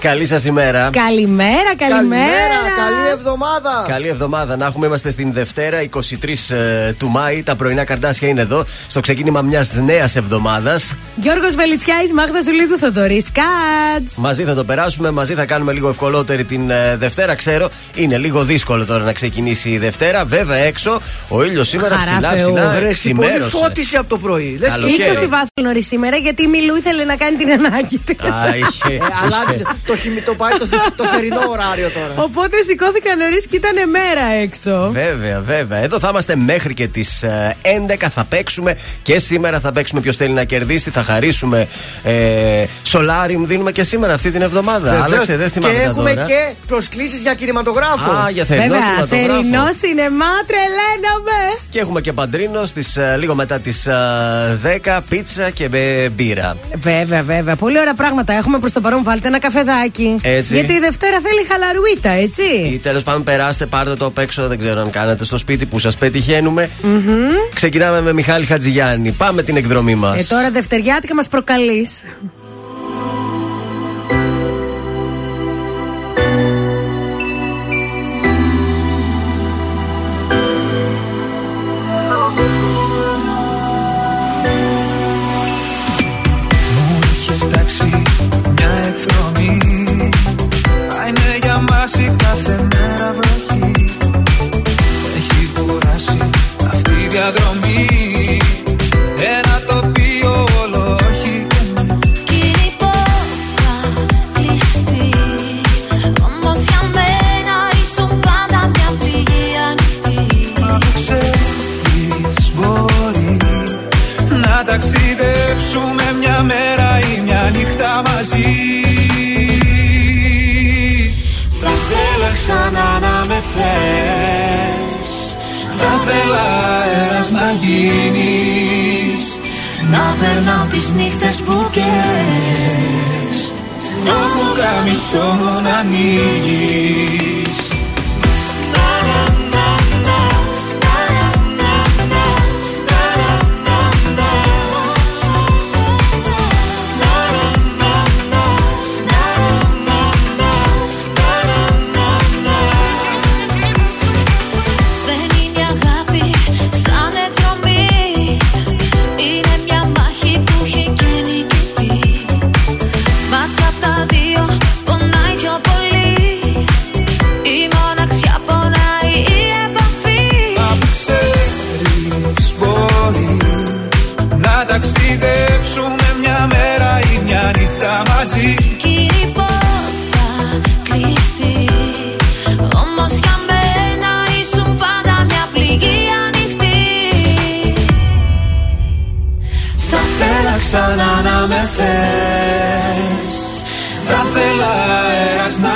Καλή σας ημέρα. Καλημέρα, καλημέρα. Καλή εβδομάδα. Καλή εβδομάδα. Να έχουμε, είμαστε στην Δευτέρα, 23 ε, του Μάη. Τα πρωινά καρτάσια είναι εδώ, στο ξεκίνημα μιας νέας εβδομάδας. Γιώργος Βελιτσιάης, Μάγδας Ζουλίδου, Θοδωρής Κάτς. Μαζί θα το περάσουμε, μαζί θα κάνουμε λίγο ευκολότερη την ε, Δευτέρα. Ξέρω, είναι λίγο δύσκολο τώρα να ξεκινήσει η Δευτέρα. Βέβαια, έξω ο ήλιος σήμερα ψηλά, ψηλά. Πολύ φώτισε από το πρωί. Λες και 20 βάθμου νωρίς σήμερα, γιατί η Μιλού ήθελε να κάνει την ανάγκη τη. Αλλάζει το, το πάει το, το θερινό ωράριο τώρα. Οπότε σηκώθηκα νωρίς και ήταν μέρα έξω. Βέβαια, βέβαια. Εδώ θα είμαστε μέχρι και τις 11 θα παίξουμε και σήμερα θα παίξουμε ποιος θέλει να κερδίσει. Θα χαρίσουμε ε, Solarium, δίνουμε και σήμερα αυτή την εβδομάδα. Άλλαξε, δεν θυμάμαι. Και έχουμε και προσκλήσεις για κινηματογράφο. Α, για θερινό Βέβαια, θερινό σινεμά, τρελαίνομαι. Και έχουμε και παντρίνο στις, ε, λίγο μετά τις 10 ε, πίτσα και μπύρα. Βέβαια, βέβαια. Πολύ ωραία πράγματα έχουμε προς το παρόν. Βάλτε ένα καφεδάκι έτσι. Γιατί η Δευτέρα θέλει χαλαρουίτα, έτσι. Ή τέλος πάντων περάστε, πάρτε το απ' έξω. Δεν ξέρω αν κάνετε στο σπίτι που σας πετυχαίνουμε. Mm-hmm. Ξεκινάμε με Μιχάλη Χατζηγιάννη. Πάμε την εκδρομή μας. Ε, τώρα Δευτεριάτικα μας προκαλείς. κάθε μέρα βροχή. Έχει κουράσει αυτή η διαδρομή. Θα θέλα αέρας να γίνεις Να περνάω τις νύχτες που καίες Το που μου να ανοίγεις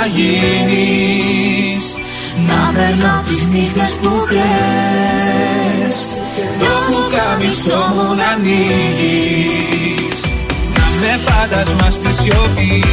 γίνεις. Να περνάω τις νύχτες που κλαις. Το πουκάμισό μου να ανοίγεις. Να με φάντασμα στη σιωπή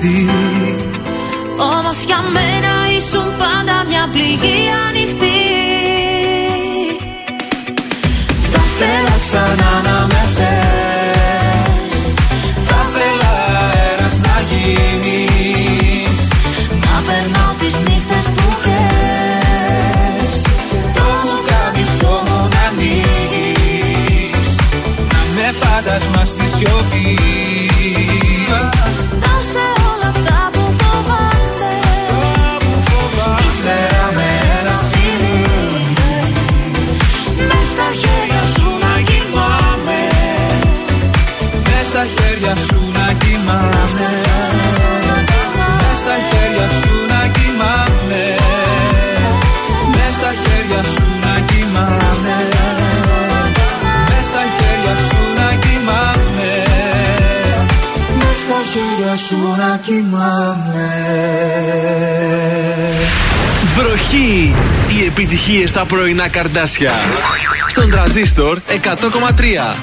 κλειστή Όμως για μένα ήσουν πάντα μια πληγή ανοιχτή. Θα θέλα ξανά να με θες. Θα θέλα αέρας να γίνεις. Να περνάω τις νύχτες που χες Το καμισό μου να ανοίγεις Να με φάντασμα στη σιωπής κοιμάμαι στα χέρια σου να κοιμάμαι. Μες στα χέρια σου να κοιμάμαι. Μες στα χέρια σου να κοιμάμαι. Στα χέρια σου να κοιμάμαι. Βροχή! Οι επιτυχίες στα πρωινά καρδάσια. Στον τραζίστορ 100,3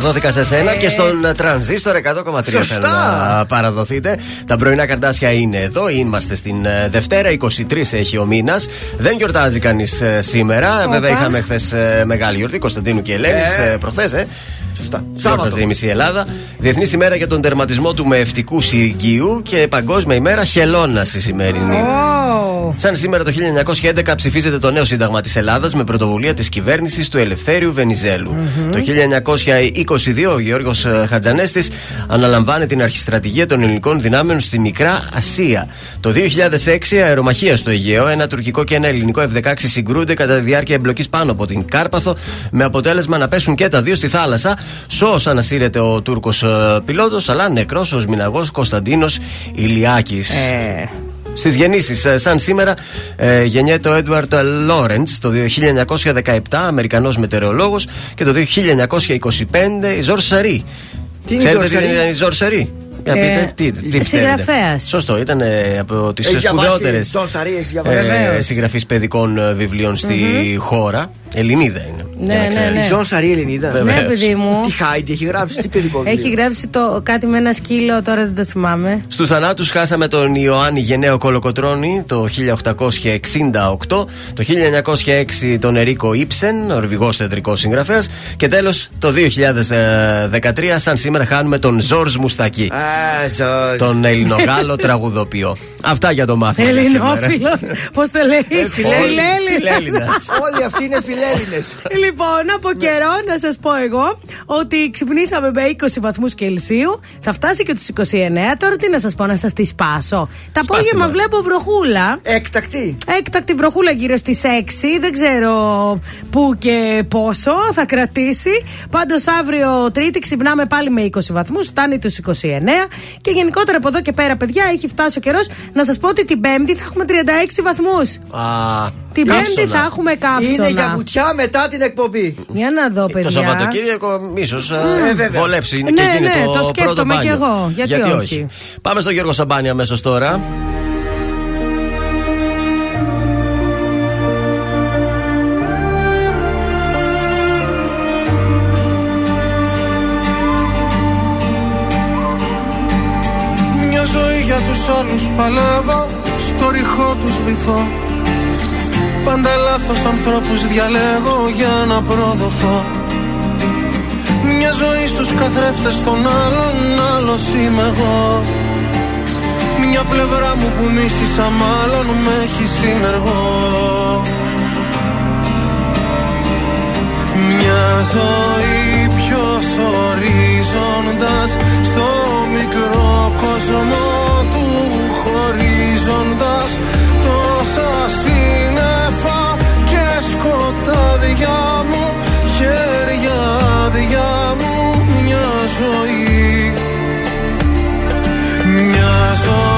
Θεοδωρίδου, παραδόθηκα σε σένα και στον τρανζίστορ 100,3 θέλω Σωστά. να παραδοθείτε. Τα πρωινά καρτάσια είναι εδώ. Είμαστε στην ε, Δευτέρα, 23 έχει ο μήνας. Δεν γιορτάζει κανείς σήμερα. Βέβαια, είχαμε χθες μεγάλη γιορτή Κωνσταντίνου και Ελένης. Ε. προχθές, ε. Σωστά. Γιόρταζε Σάββατο. η μισή Ελλάδα. Διεθνή ημέρα για τον τερματισμό του μεευτικού συρρικείου και Παγκόσμια ημέρα χελώνας η σημερινή. Ω. Σαν σήμερα το 1911 ψηφίζεται το νέο Σύνταγμα της Ελλάδας με πρωτοβουλία της κυβέρνησης του Ελευθέριου Βενιζέλου. Το 1922 ο Γιώργος Χατζανέστης αναλαμβάνει την αρχιστρατηγία των ελληνικών δυνάμεων στη Μικρά Ασία. Το 2006 αερομαχία στο Αιγαίο, ένα τουρκικό και ένα ελληνικό F-16 συγκρούνται κατά τη διάρκεια εμπλοκής πάνω από την Κάρπαθο με αποτέλεσμα να πέσουν και τα δύο στη θάλασσα. Σώος ανασύρεται ο Τούρκος πιλότος, αλλά νεκρός ο Σμιναγός Κωνσταντίνος Ηλιάκης. Ε, Στις γεννήσεις, ε, σαν σήμερα, ε, γεννιέται ο Έντουαρτ Λόρεντς το 1917, Αμερικανός μετεωρολόγος, και το 1925 η Ζωρζ Σαρή. Τι είναι η Ξέρετε Ζωρζ τι Σαρή; είναι η Ζωρζ Σαρή; Για Ε, πείτε, τι, τι συγγραφέας. ξέρετε. Σωστό, ήταν ε, από τις Έχει διαβάσει, σπουδαιότερες Ζωρζ Σαρή, έχεις διαβάσει. Βεβαίως. συγγραφείς παιδικών ε, βιβλίων στη χώρα. Ελληνίδα είναι. Ναι, για να ναι, ξέρεις. ναι. Η Ζωρζ Σαρή Ελληνίδα. Βέβαια. ναι, παιδί μου. Τι Χάιντι έχει γράψει, τι παιδικό βιβλίο. Έχει γράψει το, κάτι με ένα σκύλο, τώρα δεν το θυμάμαι. Στους θανάτους χάσαμε τον Ιωάννη Γενναίο Κολοκοτρώνη το 1868, το 1906 τον Ερίκο Ήψεν, νορβηγό θεατρικός συγγραφέας και τέλος το 2013, σαν σήμερα, χάνουμε τον Ζόρζ Μουστακή. Α, Ζορζ. Τον Ελληνογάλο τραγουδοποιό. Αυτά για το μάθημα. για σήμερα. Ελληνόφιλο. Πώς το λέει, Ε, φιλέλλη- Φιλέλληνας. Φιλέλληνας. Όλοι αυτοί είναι φιλέλληνες. Λοιπόν, από καιρό να σας πω εγώ ότι ξυπνήσαμε με 20 βαθμούς Κελσίου. Θα φτάσει και τους 29. Τώρα τι να σας πω, να σας τη σπάσω. Τα απόγευμα μας. βλέπω βροχούλα. Έκτακτη. Έκτακτη βροχούλα γύρω στις 6. Δεν ξέρω πού και πόσο θα κρατήσει. Πάντως αύριο Τρίτη ξυπνάμε πάλι με 20 βαθμούς. Φτάνει τους 29. Και γενικότερα από εδώ και πέρα, παιδιά, έχει φτάσει ο καιρός να σας πω ότι την Πέμπτη θα έχουμε 36 βαθμούς. Α, Την καύσωνα. Πέμπτη θα έχουμε καύσωνα. Είναι για βουτιά μετά την εκπομπή. Για να δω, παιδιά. Το Σαββατοκύριακο ίσως Ε, βέβαια. βολέψει. Είναι Ναι, και γίνει ναι, το, το σκέφτομαι πρώτο μπάνιο. κι εγώ. Γιατί όχι; Πάμε στον Γιώργο Σαμπάνια αμέσως τώρα. Μια ζωή για τους άλλους παλεύω Στο ρηχό τους βυθώ Πάντα λάθος ανθρώπους διαλέγω για να προδοθώ. Μια ζωή στους καθρέφτες των άλλων Άλλος είμαι εγώ. Μια πλευρά μου που μίσησα μάλλον Με έχει συνεργό. Μια ζωή ποιος ορίζοντας Στο μικρό κόσμο του χωρίζοντας Τόσα σύννεφα σκοτάδια μου Χέρια άδεια μου μια ζωή. Μια ζωή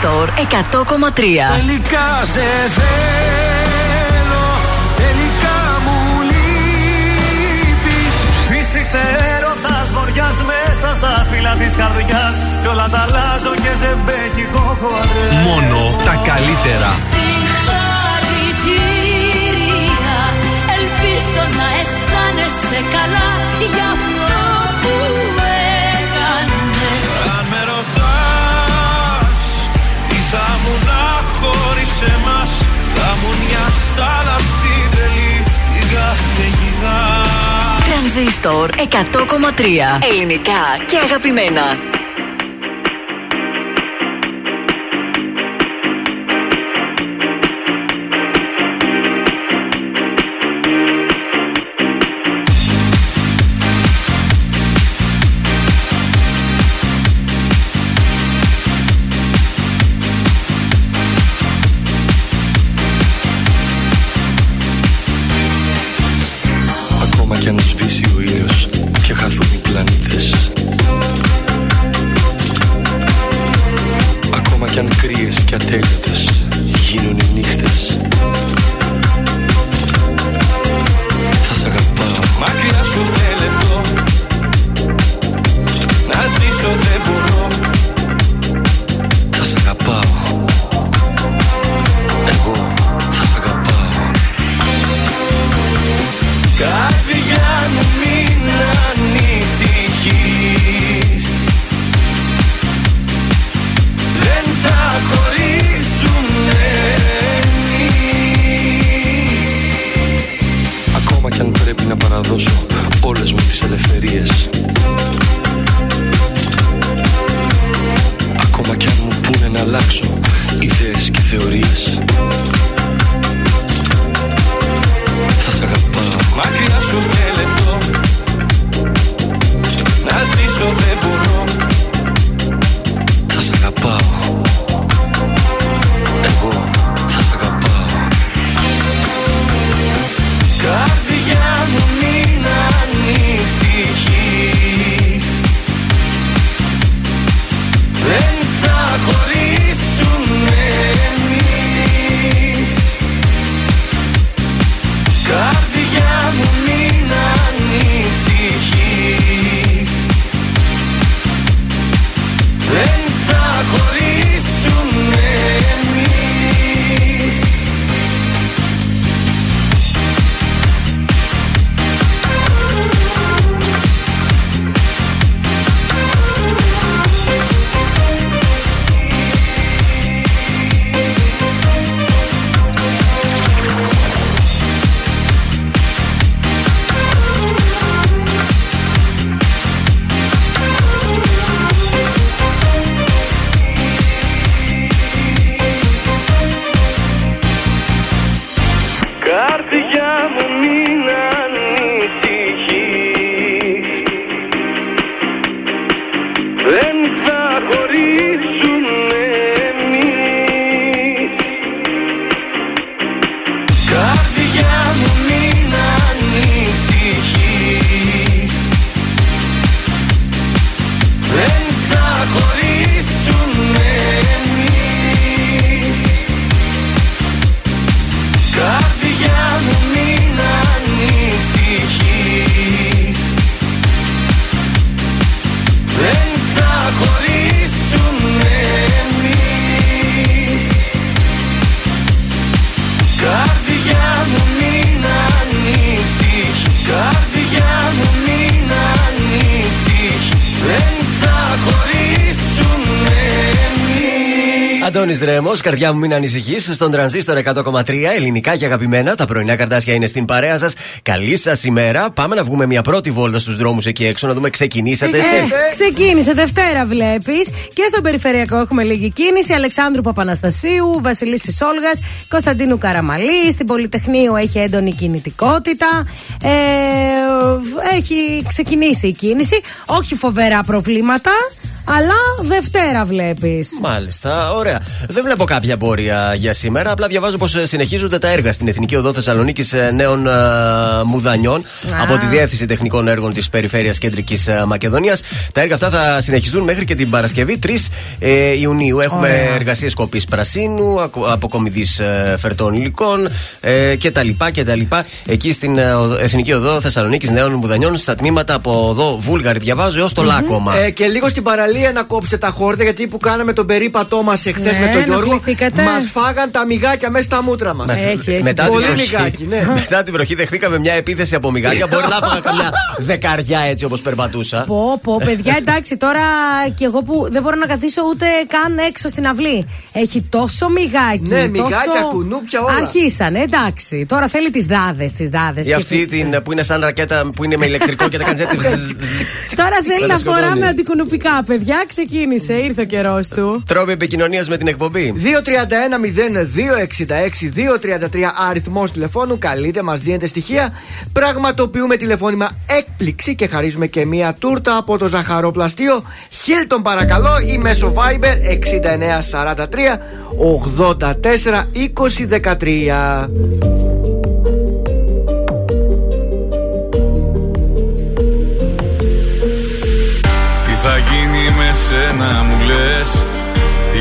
Τρανζίστορ 100,3 Τελικά σε θέλω, τελικά μου λείπεις. Φύσηξε έρωτας βοριάς μέσα στα φύλλα της καρδιάς. Κι όλα τα αλλάζω και σε μπέκικο χορεύω Μόνο τα καλύτερα. Συγχαρητήρια. Ελπίζω να αισθάνεσαι καλά. Για ήμουνα χωρίς εμάς Ελληνικά και αγαπημένα. Αντώνη Ρέμο, καρδιά μου μην ανησυχείς, στον τρανζίστορ 100,3 ελληνικά και αγαπημένα. Τα πρωινά καρτάσια είναι στην παρέα σας. Καλή σας ημέρα. Πάμε να βγούμε μια πρώτη βόλτα στους δρόμους εκεί έξω να δούμε ξεκινήσατε Ε, εσείς. ξεκίνησε Δευτέρα, βλέπεις. Και στον περιφερειακό έχουμε λίγη κίνηση. Αλεξάνδρου Παπαναστασίου, Βασιλίση Σόλγα, Κωνσταντίνου Καραμαλή. Στην Πολυτεχνείου έχει έντονη κινητικότητα. Ε, έχει ξεκινήσει η κίνηση. Όχι φοβερά προβλήματα. Αλλά Δευτέρα βλέπεις. Μάλιστα, ωραία. Δεν βλέπω κάποια πόρια για σήμερα. Απλά διαβάζω πως συνεχίζονται τα έργα στην Εθνική Οδό Θεσσαλονίκης Νέων ε, Μουδανιών από τη Διεύθυνση Τεχνικών Έργων της Περιφέρειας Κεντρική Μακεδονίας. Τα έργα αυτά θα συνεχιστούν μέχρι και την Παρασκευή 3 ε, Ιουνίου. Έχουμε Ωραία. εργασίες κοπής πρασίνου, αποκομιδής φερτών υλικών ε, κτλ. κτλ. Εκεί στην ε, οδο- Εθνική Οδό Θεσσαλονίκης Νέων Μουδανιών στα τμήματα από εδώ Βούλγαρη διαβάζω έως το Λάκωμα. Ε, και λίγο στην παραλία παραλία να κόψετε τα χόρτα γιατί που κάναμε τον περίπατό μας εχθέ Ναι, με τον Γιώργο. ενοχληθήκατε. Μας φάγαν τα μυγάκια μέσα στα μούτρα μας. Μας- Έχει, έχει. Μετά, την Πολύ βροχή, μυγάκι, ναι. μετά την βροχή δεχτήκαμε μια επίθεση από μυγάκια. Μπορεί να έφαγα καμιά δεκαριά έτσι όπως περπατούσα. Πω, πω, παιδιά, εντάξει, τώρα κι εγώ που δεν μπορώ να καθίσω ούτε καν έξω στην αυλή. Έχει τόσο μυγάκι. Ναι, μυγάκια, τόσο... κουνούπια, όλα. Αρχίσανε, εντάξει. Τώρα θέλει τις δάδες, τις δάδες. Ή αυτή την που είναι σαν ρακέτα που είναι με ηλεκτρικό και τα κάνει έτσι. Τώρα θέλει Να να τα σκοτώνεις. φοράμε αντικουνουπικά, παιδιά. Ξεκίνησε, ήρθε ο καιρός του. Τρόποι επικοινωνίας με την εκπομπή. 231-0266-233 αριθμός τηλεφώνου. Καλείτε, μας δίνετε στοιχεία. Πραγματοποιούμε τηλεφώνημα έκπληξη και χαρίζουμε και μία τούρτα από το ζαχαροπλαστείο. Χίλτον παρακαλώ ή μέσω Viber 6943 84 20 13. Τι θα γίνει με σένα μου λες; Η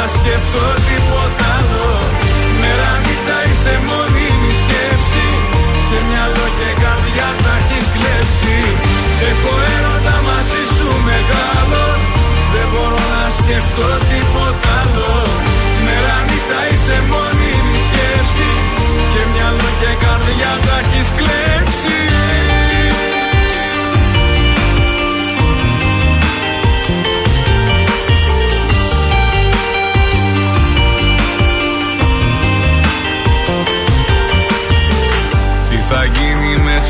μπορώ να σκεφτώ τίποτα άλλο. Μέρα νύχτα είσαι μόνιμη σκέψη. Και μυαλό και καρδιά τα έχεις κλέψει. Έχω έρωτα μαζί σου μεγάλο. Δεν μπορώ να σκεφτώ τίποτα άλλο. Μέρα νύχτα είσαι μόνιμη σκέψη. Και μυαλό και καρδιά τα έχεις κλέψει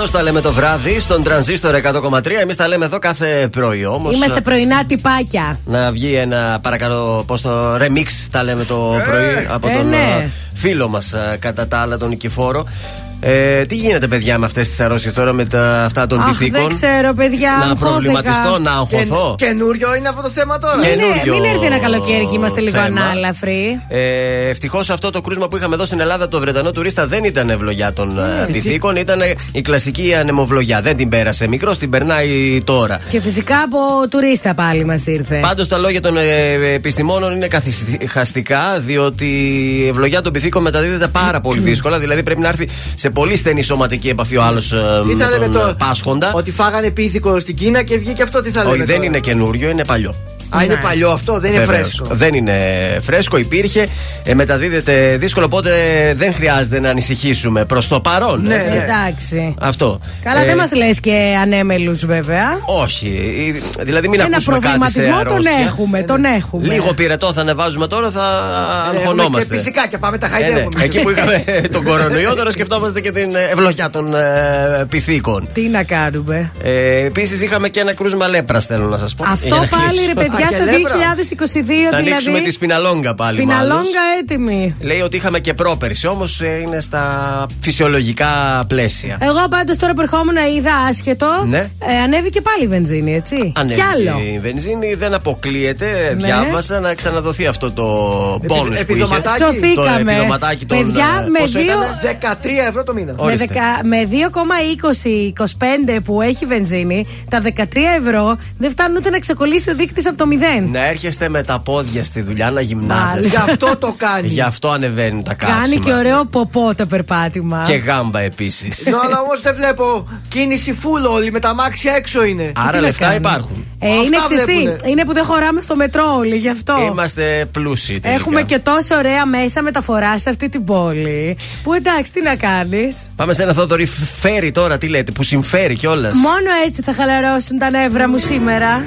Είναι ο Νικηφόρο, τα λέμε το βράδυ στον τρανζίστορ 100,3. Εμείς τα λέμε εδώ κάθε πρωί όμως. Είμαστε πρωινά τυπάκια. Να βγει ένα παρακαλώ, πώς το remix τα λέμε το πρωί από ε, τον ναι. ε, φίλο μας κατά τα άλλα, τον Νικηφόρο. Ε, τι γίνεται, παιδιά, με αυτές τις αρρώσει τώρα με τα, αυτά των Αχ, πυθίκων. δεν ξέρω, παιδιά. Να αγχώθηκα. προβληματιστώ, να αγχωθώ; Καινούριο είναι αυτό το θέμα τώρα; Ναι, Καινούριο μην έρθει ένα καλοκαίρι και είμαστε λίγο θέμα. ανάλαφροι. Ε, Ευτυχώς αυτό το κρούσμα που είχαμε εδώ στην Ελλάδα, το Βρετανό τουρίστα, δεν ήταν ευλογιά των ε, πυθίκων. Ήταν η κλασική ανεμοβλογιά. Δεν την πέρασε μικρός, την περνάει τώρα. Και φυσικά από τουρίστα πάλι μας ήρθε. Πάντως τα λόγια των ε, επιστημόνων είναι καθυσυχαστικά, διότι η ευλογιά των πυθίκων μεταδίδεται πάρα πολύ δύσκολα. Δηλαδή πρέπει να έρθει σε πολύ στενή σωματική επαφή ο άλλος Τι θα με λέμε τον τώρα, ε, πάσχοντα. Ότι φάγανε πίθηκο στην Κίνα και βγήκε αυτό, τι θα λέμε. Όχι, δεν τώρα; είναι καινούριο, είναι παλιό. Α, είναι Ναι. παλιό αυτό, δεν είναι Βεβαίως. φρέσκο. Δεν είναι φρέσκο, υπήρχε. Ε, μεταδίδεται δύσκολο, οπότε δεν χρειάζεται να ανησυχήσουμε προς το παρόν. Ναι, έτσι. ναι. Εντάξει. Αυτό. Καλά, Ε, δεν μας λες και ανέμελους, βέβαια. Όχι. Ε, Δηλαδή, μην Ένα ακούσουμε κάτι σε προβληματισμό τον αρρώστια. έχουμε, τον έχουμε. Λίγο πυρετό θα ανεβάζουμε τώρα, θα Έχουμε και αγχωνόμαστε. πυθικά πάμε τα Ε, ναι. χαϊδεύουμε. Εκεί που είχαμε τον κορονοϊό, τώρα σκεφτόμαστε και την ευλογιά των ε, πυθίκων. Τι να κάνουμε. Ε, Επίσης, είχαμε και ένα κρούσμα λέπρας, θέλω να σας πω. Αυτό Για να πάλι κλείσω. ρε παιδιά Α, και στο λέπρα. 2022 Θα ανοίξουμε δηλαδή. τη σπιναλόγκα πάλι. μάλλον. Σπιναλόγκα έτοιμη. Λέει ότι είχαμε και πρόπερση, όμως είναι στα φυσιολογικά πλαίσια. Εγώ πάντως τώρα που ερχόμουν είδα άσχετο. Ναι. Ε, ανέβηκε πάλι η βενζίνη, έτσι. Ανέβηκε Κι άλλο. η βενζίνη δεν αποκλείεται. Ναι. Διάβασα να ξαναδοθεί αυτό το Επιδο- bonus που είχε. επιδοματάκι. Το Σωθήκαμε. επιδοματάκι των. Παιδιά, ε, με πόσο δύο- ήτανε; 13 ευρώ το μήνα. Με, Ορίστε. δεκα- με 2,20-25 που έχει βενζίνη, τα 13 ευρώ δεν φτάνουν ούτε να ξεκολλήσει ο δείκτης από το 0. Να έρχεστε με τα πόδια στη δουλειά να Γι' γυμνάζεστε. αυτό το κάνει. Γι' αυτό ανεβαίνουν τα καύσιμα. Κάνει και ωραίο ποπό το περπάτημα. Και γάμπα επίσης. Ναι, αλλά όμως δεν βλέπω κίνηση full όλοι με τα μάξια έξω είναι. Άρα να λεφτά κάνουμε; υπάρχουν. Ε, Αυτά είναι ξυστή. βλέπουνε. Είναι που δεν χωράμε στο μετρό όλοι, γι' αυτό. Είμαστε πλούσιοι τελικά. Έχουμε και τόσο ωραία μέσα μεταφορά σε αυτή την πόλη. Που εντάξει, τι να κάνεις. Πάμε σε ένα Θόδωρη φέρει τώρα, τι λέτε, που συμφέρει κιόλας. Μόνο έτσι θα χαλαρώσουν τα νεύρα μου σήμερα.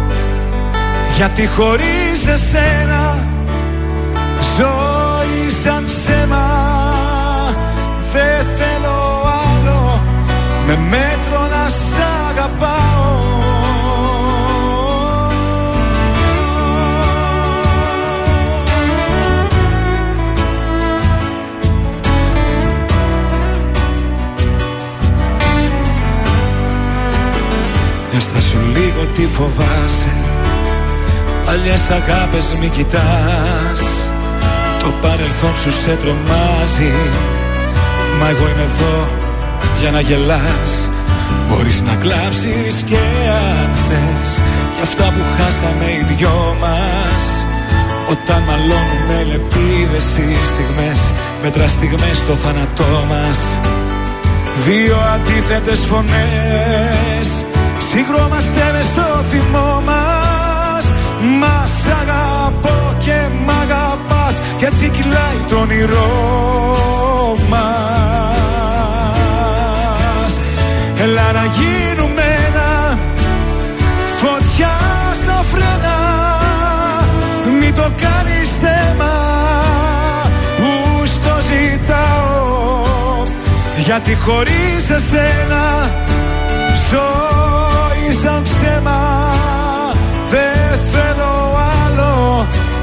Γιατί χωρίς εσένα Ζωή σαν ψέμα Δεν θέλω άλλο. Με μέτρο να σ' αγαπάω. Μες σου λίγο τι φοβάσαι Παλιές αγάπες μη κοιτάς. Το παρελθόν σου σε τρομάζει. Μα εγώ είμαι εδώ για να γελάς. Μπορείς να κλάψεις και αν θες. Για αυτά που χάσαμε οι δυο μας. Όταν μαλώνουμε λεπίδες οι στιγμές Μέτρα στιγμές στο θάνατό μας. Δύο αντίθετες φωνές. Συγκρόμαστε μες στο θυμό μας Μας αγαπώ και μ' αγαπάς Κι έτσι κυλάει το όνειρό μας. Έλα να γίνουμε ένα Φωτιά στα φρένα. Μην το κάνεις θέμα Που στο ζητάω. Γιατί χωρίς εσένα Ζωή σαν ψέμα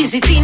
Easy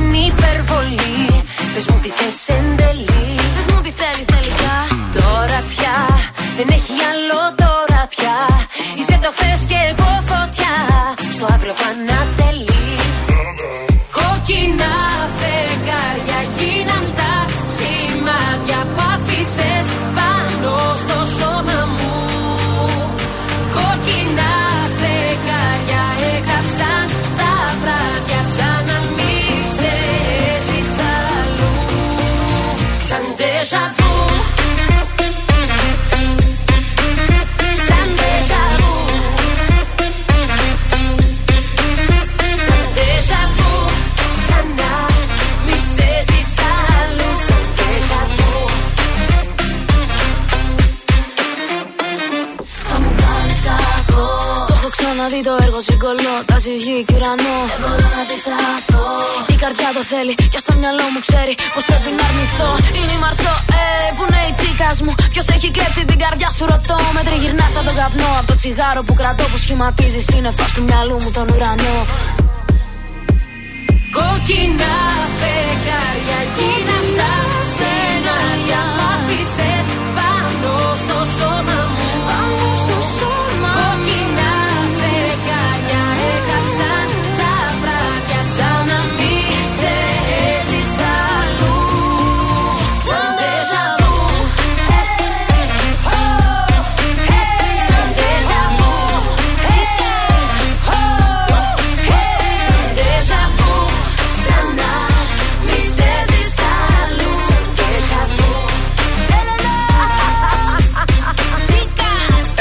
fool. Ξαναδεί το έργο συγκολό Τάσεις γη και ουρανό Δεν μπορώ να αντισταθώ Η καρδιά το θέλει και στο μυαλό μου ξέρει Πως πρέπει να αρνηθώ. Είναι η Μαρσό, ε, που είναι η τσίκας μου. Ποιος έχει κλέψει την καρδιά σου ρωτώ. Με τριγυρνάς σαν τον καπνό. Από το τσιγάρο που κρατώ που σχηματίζει σύννεφα του μυαλού μου τον ουρανό. Κόκκινα φεγγάρια γίναν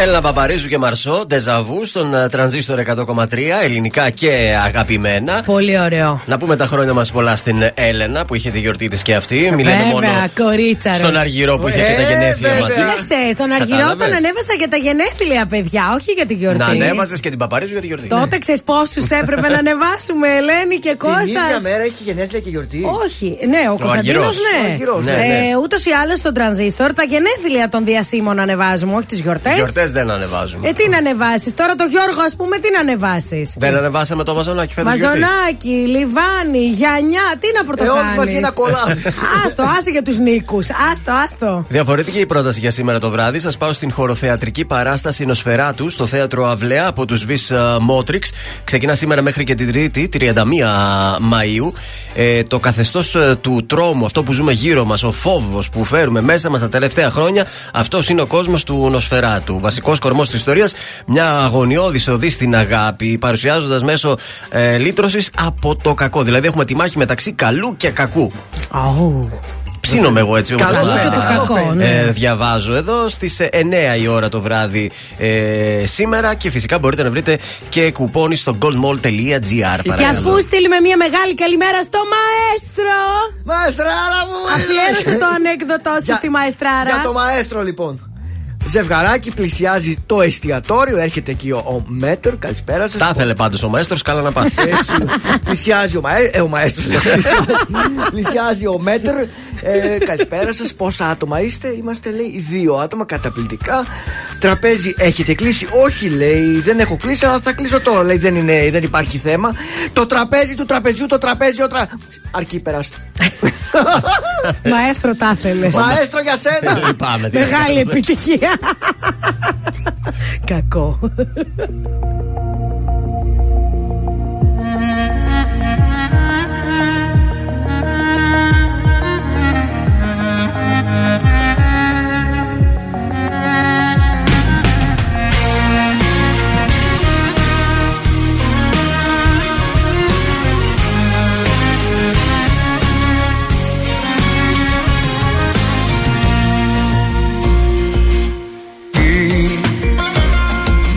Έλληνα Παπαρίζου και Μαρσό, Ντεζαβού στον ε, τρανζίστορ 100,3, ελληνικά και αγαπημένα. Πολύ ωραίο. Να πούμε τα χρόνια μας πολλά στην Έλενα που είχε τη γιορτή της και αυτή. Μιλάμε μόνο Βέβαια, κορίτσα. ρε. στον Αργυρό που είχε και τα γενέθλια μαζί. Κοίταξε, τον Αργυρό τον Κατάλαβες. ανέβασα για τα γενέθλια, παιδιά, όχι για τη γιορτή. Να ανέβαζες και την Παπαρίζου για τη γιορτή. Τότε ξέρεις πόσους έπρεπε να ανεβάσουμε, Ελένη και Την ίδια Κώστας. μέρα έχει γενέθλια και γιορτή. Όχι, ναι, ο Κωνσταντίνος, Αργυρός. ναι. Ο Αργυρός, ναι, ναι. Ε, Ούτως ή άλλως στον τρανζίστορ τα γενέθλια των διασύμων ανεβάζουμε, όχι τις γιορτές. Γιορτέ δεν ανεβάζουμε. Ε, τι να ανεβάσεις; Τώρα το Γιώργο, ας πούμε, τι να ανεβάσεις; Δεν ανεβάσαμε το μαζονάκι φέτο. Μαζονάκι, Λιβάνι, Γιανιά, τι να Ε, πρωτοκάνεις; όλους μας είναι κολλά. Άστο, άσε για τους νίκους. Άστο, άστο. Διαφορετική η πρόταση για σήμερα το βράδυ. Σας πάω στην χωροθεατρική παράσταση Νοσφαιράτου στο θέατρο Αυλαία από τους Βι Μότριξ. Ξεκινά σήμερα μέχρι και την Τρίτη, 31 Μαου. Ε, το καθεστώς του τρόμου, αυτό που ζούμε γύρω μας, ο φόβος που φέρουμε μέσα μας τα τελευταία χρόνια, αυτός είναι ο κόσμος του Νοσφαιράτου. Βασικό κορμός της ιστορίας, μια αγωνιώδης οδή στην αγάπη, παρουσιάζοντας μέσω ε, λύτρωσης από το κακό. Δηλαδή έχουμε τη μάχη μεταξύ καλού και κακού. Αου. Ψήνομαι εγώ έτσι όπως Καλό το- και το κακό, ναι. ε, διαβάζω εδώ στις ε, 9 η ώρα το βράδυ ε, σήμερα και φυσικά μπορείτε να βρείτε και κουπόνι στο goldmall.gr Και αφού στείλουμε μια μεγάλη καλημέρα στο μαέστρο. Μαεστράρα μου! Αφιέρωσε το ανέκδοτό σου Για- στη μαεστράρα. Για το μαέστρο λοιπόν. Ζευγαράκι πλησιάζει το εστιατόριο, έρχεται εκεί ο, ο Μέτρ, καλησπέρα σας. Τα ήθελε πάντως ο μαέστρος, καλά να πάθει. πλησιάζει ο, μαέ, ε, ο μαέστρος πλησιάζει, πλησιάζει ο Μέτρ ε, Καλησπέρα σας. Πόσα άτομα είστε; Είμαστε λέει δύο άτομα καταπληκτικά. Τραπέζι έχετε κλείσει; Όχι λέει δεν έχω κλείσει αλλά θα κλείσω τώρα Λέει δεν, είναι, δεν υπάρχει θέμα. Το τραπέζι του τραπεζιού το τραπέζι ο τρα... Αρκεί περάστε Μαέστρο τα ήθελες. Μαέστρο για σένα Πάμε. τι Μεγάλη κάνουμε. επιτυχία. Κακό.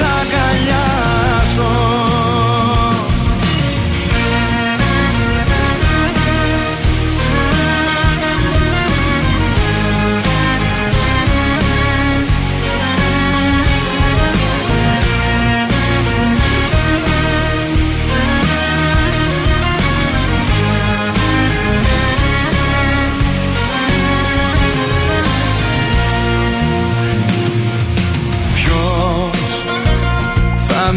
πια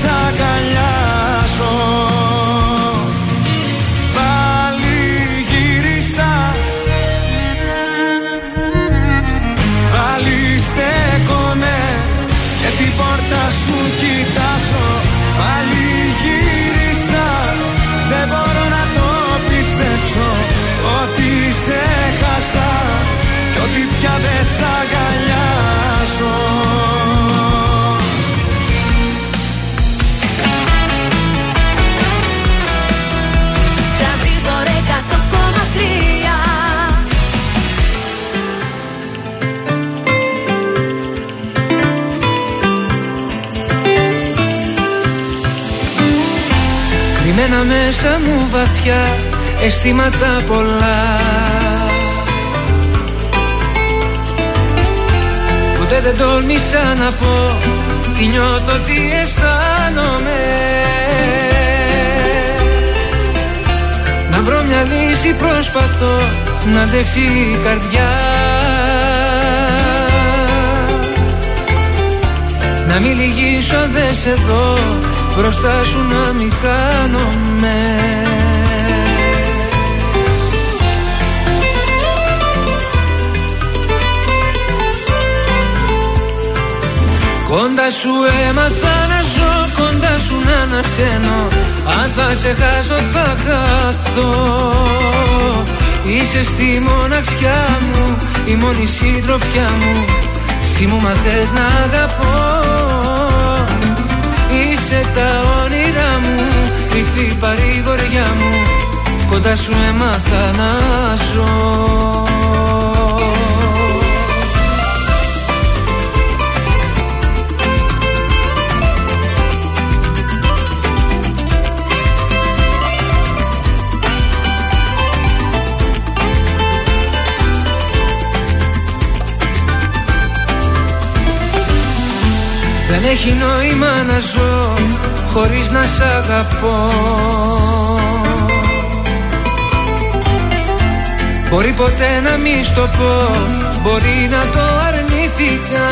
πια μέσα μου βαθιά αισθήματα πολλά. Ποτέ δεν τόλμησα να πω τι νιώθω, τι αισθάνομαι. Να βρω μια λύση προσπαθώ να αντέξει η καρδιά. Να μην λυγίσω αν δεν σε δω Μπροστά σου να μην χάνομαι. Κοντά σου έμαθα να ζω Κοντά σου να ανασένω. Αν θα σε χάσω θα χαθώ. Είσαι στη μοναξιά μου Η μόνη συντροφιά μου. Εσύ μου μαθες να αγαπώ Είσαι τα όνειρά μου Κρυφή παρηγοριά μου. Κοντά σου έμαθα να ζω Δεν έχει νόημα να ζω χωρίς να σ' αγαπώ. Μπορεί ποτέ να μη στο πω, μπορεί να το αρνηθήκα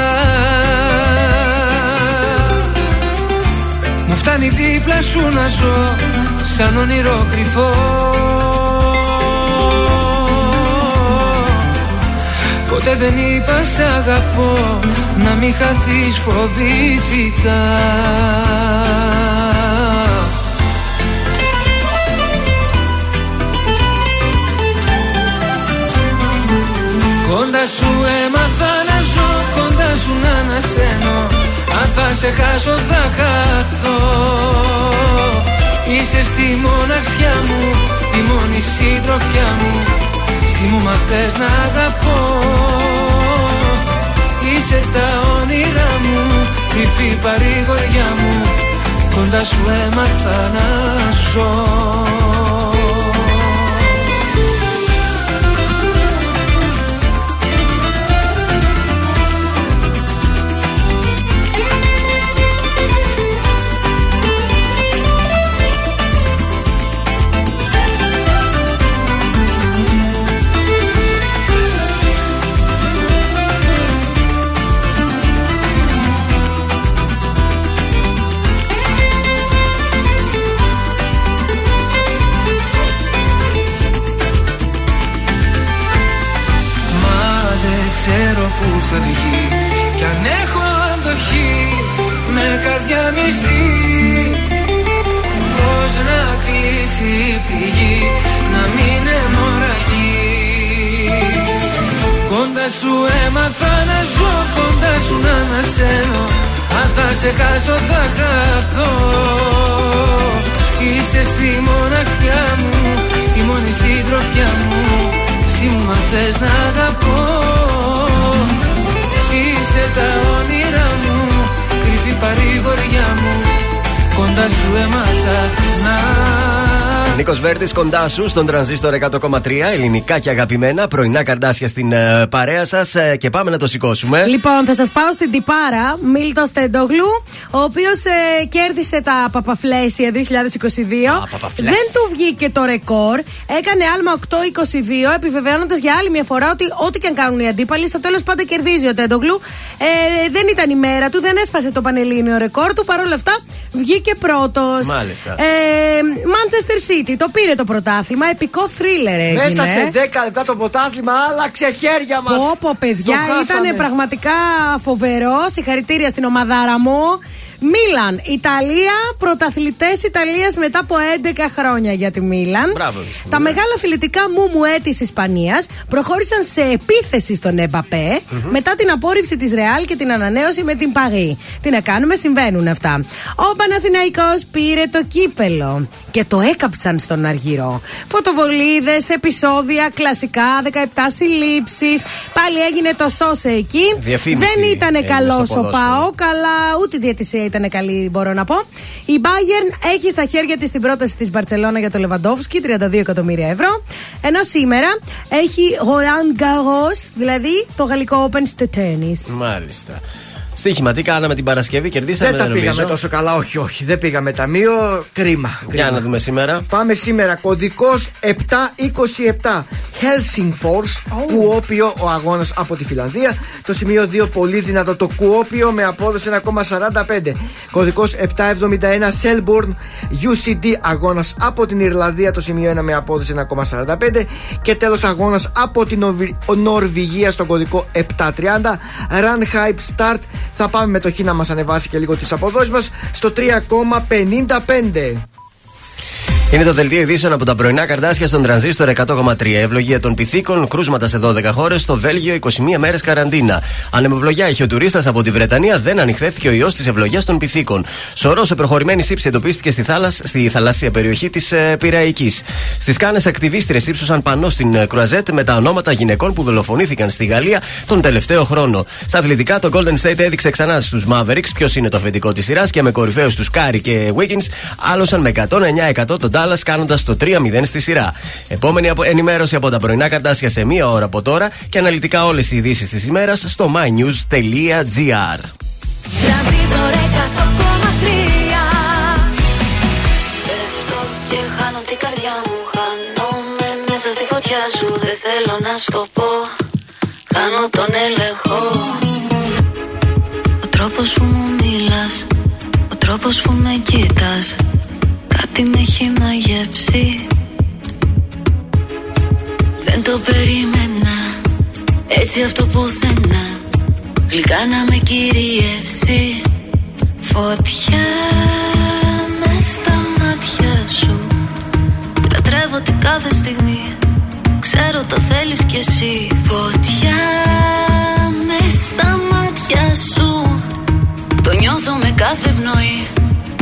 Μου φτάνει δίπλα σου να ζω σαν όνειρο κρυφό Ποτέ δεν είπα σ' αγαπώ Να μην χαθείς φοβήθηκα Κοντά σου έμαθα να ζω Κοντά σου να ανασένω. Αν θα σε χάσω θα χαθώ. Είσαι στη μοναξιά μου Τη μόνη συντροφιά μου Εσύ μου μαθες να αγαπώ. Είσαι τα όνειρά μου Κρυφή παρηγοριά μου. Κοντά σου έμαθα να ζω θα βγει Κι αν έχω αντοχή με καρδιά μισή. Πώς να κλείσει η πηγή να μην αιμορραγεί. Κοντά σου έμαθα να ζω κοντά σου να ανασένω. Αν θα σε χάσω θα χαθώ. Είσαι στη μοναξιά μου η μόνη συντροφιά μου. Εσύ μου θες να αγαπώ. Είσαι τα όνειρά μου. Κρυφή παρηγοριά μου Κοντά σου έμαθα να Νίκος Βέρτης κοντά σου στον τρανζίστορ 100,3 ελληνικά και αγαπημένα. Πρωινά καρδάσια στην uh, παρέα σας ε, και πάμε να το σηκώσουμε. Λοιπόν, θα σας πάω στην Τιπάρα, Μίλτο Στεντόγλου, ο οποίος ε, κέρδισε τα Παπαφλέσια 2022. Δεν του βγήκε το ρεκόρ. Έκανε άλμα 8-22, επιβεβαιώνοντας για άλλη μια φορά ότι ό,τι και αν κάνουν οι αντίπαλοι, στο τέλος πάντα κερδίζει ο Τέντογλου. Ε, δεν ήταν η μέρα του, δεν έσπασε το πανελλήνιο ρεκόρ του. Παρ' όλα αυτά βγήκε πρώτος. Μάλιστα. Ε, Manchester City το πήρε το πρωτάθλημα. Επικό θρίλερ έγινε. Μέσα σε 10 λεπτά το πρωτάθλημα άλλαξε χέρια μας. Πω, πω, παιδιά, ήταν πραγματικά φοβερό. Συγχαρητήρια στην ομαδάρα μου. Μίλαν, Ιταλία, πρωταθλητές Ιταλίας μετά από 11 χρόνια για τη Μίλαν. Μπράβο, Τα μεγάλα αθλητικά μου μου έτη Ισπανίας προχώρησαν σε επίθεση στον εμπαπε μετά την απόρριψη της Ρεάλ και την ανανέωση με την Παγή. Τι να κάνουμε, συμβαίνουν αυτά. Ο Παναθηναϊκός πήρε το κύπελο και το έκαψαν στον Αργυρό. Φωτοβολίδες, επεισόδια, κλασικά, 17 συλλήψεις. Πάλι έγινε το σώσε εκεί. Διαφήμιση Δεν ήταν έγινε καλός στο ο ποδόσφαιρο. Πάο, καλά ούτε η διαιτησία ήταν καλή, μπορώ να πω. Η Bayern έχει στα χέρια της την πρόταση της Μπαρσελόνα για το Λεβαντόφσκι, 32 εκατομμύρια ευρώ. Ενώ σήμερα έχει Roland Garros, δηλαδή το γαλλικό Open στο τέννη. Μάλιστα. Στοίχημα, τι κάναμε την Παρασκευή, κερδίσαμε. Δεν τα πήγαμε νομίζω. τόσο καλά, όχι, όχι. Δεν πήγαμε ταμείο. Κρίμα. Για κρίμα. να δούμε σήμερα. Πάμε σήμερα. Κωδικός 727. Helsingfors. Κουόπιο ο αγώνας από τη Φιλανδία. Το σημείο 2 πολύ δυνατό το Κουόπιο με απόδοση 1,45. Κωδικός 771. Selborne. UCD αγώνας από την Ιρλανδία. Το σημείο 1 με απόδοση 1,45. Και τέλος αγώνας από την Νορβη- Νορβηγία στο κωδικό 730. Run Hype Start. Θα πάμε με το χ να μας ανεβάσει και λίγο τις αποδόσεις μας στο 3,55. Είναι το δελτίο ειδήσεων από τα πρωινά καρτάσια στον τρανζίστορ 100,3. Ευλογία των πυθίκων, κρούσματα σε 12 χώρες, στο Βέλγιο 21 μέρες καραντίνα. Ανεμοβλογιά είχε ο τουρίστας από τη Βρετανία, δεν ανιχνεύτηκε ο ιός της ευλογιάς των πιθήκων. Σορός σε προχωρημένη σήψη εντοπίστηκε στη, θάλασ, στη θαλάσσια περιοχή της ε, Πειραϊκής. Στις Κάννες ακτιβίστρες ύψωσαν πανό στην ε, Κρουαζέτ με τα ονόματα γυναικών που δολοφονήθηκαν στη Γαλλία τον τελευταίο χρόνο. Στα αθλητικά, το Golden State έδειξε ξανά στους Mavericks ποιος είναι το αφεντικό της σειράς και με κορυφαίους τους Κάρι και Wiggins άλωσαν με 109% τον Dallas κάνοντας το 3-0 στη σειρά. Επόμενη απο- ενημέρωση από τα πρωινά καρτάσια σε μία ώρα από τώρα και αναλυτικά όλες οι ειδήσεις της ημέρας στο mynews.gr. Τρανζίστορ 100,3 Πέφτω και χάνω την καρδιά μου Χάνομαι μέσα στη φωτιά σου Δεν θέλω να στο πω Κάνω τον έλεγχο Ο τρόπος που μου μιλάς Ο τρόπος που με κοίτας Κάτι με έχει μαγεύσει. Δεν το περίμενα. Έτσι αυτό πουθενά. Γλυκά να με κυριεύσει. Φωτιά με στα μάτια σου. Λατρεύω την κάθε στιγμή. Ξέρω το θέλεις κι εσύ. Φωτιά με στα μάτια σου. Το νιώθω με κάθε πνοή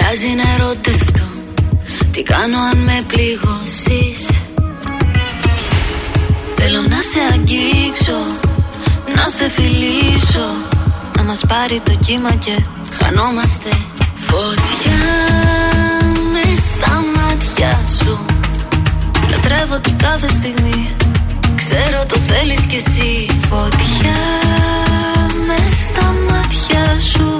Πειράζει να ερωτευτώ. Τι κάνω αν με πληγώσεις; Θέλω να σε αγγίξω Να σε φιλήσω να μας πάρει το κύμα και χανόμαστε Φωτιά με στα μάτια σου. Λατρεύω την κάθε στιγμή Ξέρω το θέλεις κι εσύ. Φωτιά με στα μάτια σου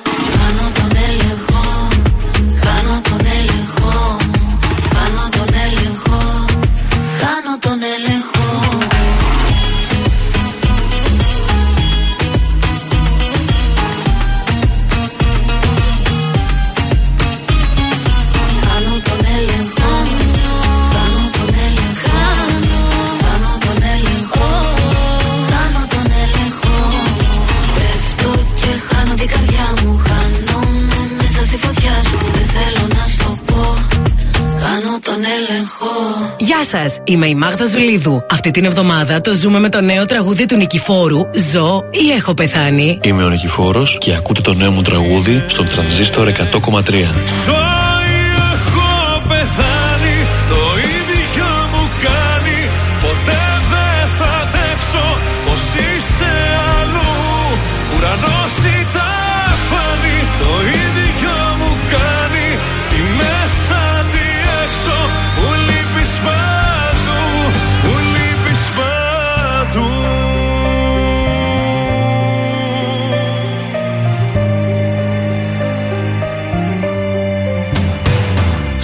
σας, είμαι η Μάγδα Ζουλίδου. Αυτή την εβδομάδα το ζούμε με το νέο τραγούδι του Νικηφόρου Ζω ή έχω πεθάνει. Είμαι ο Νικηφόρος και ακούτε το νέο μου τραγούδι στον τρανζίστορ 100,3.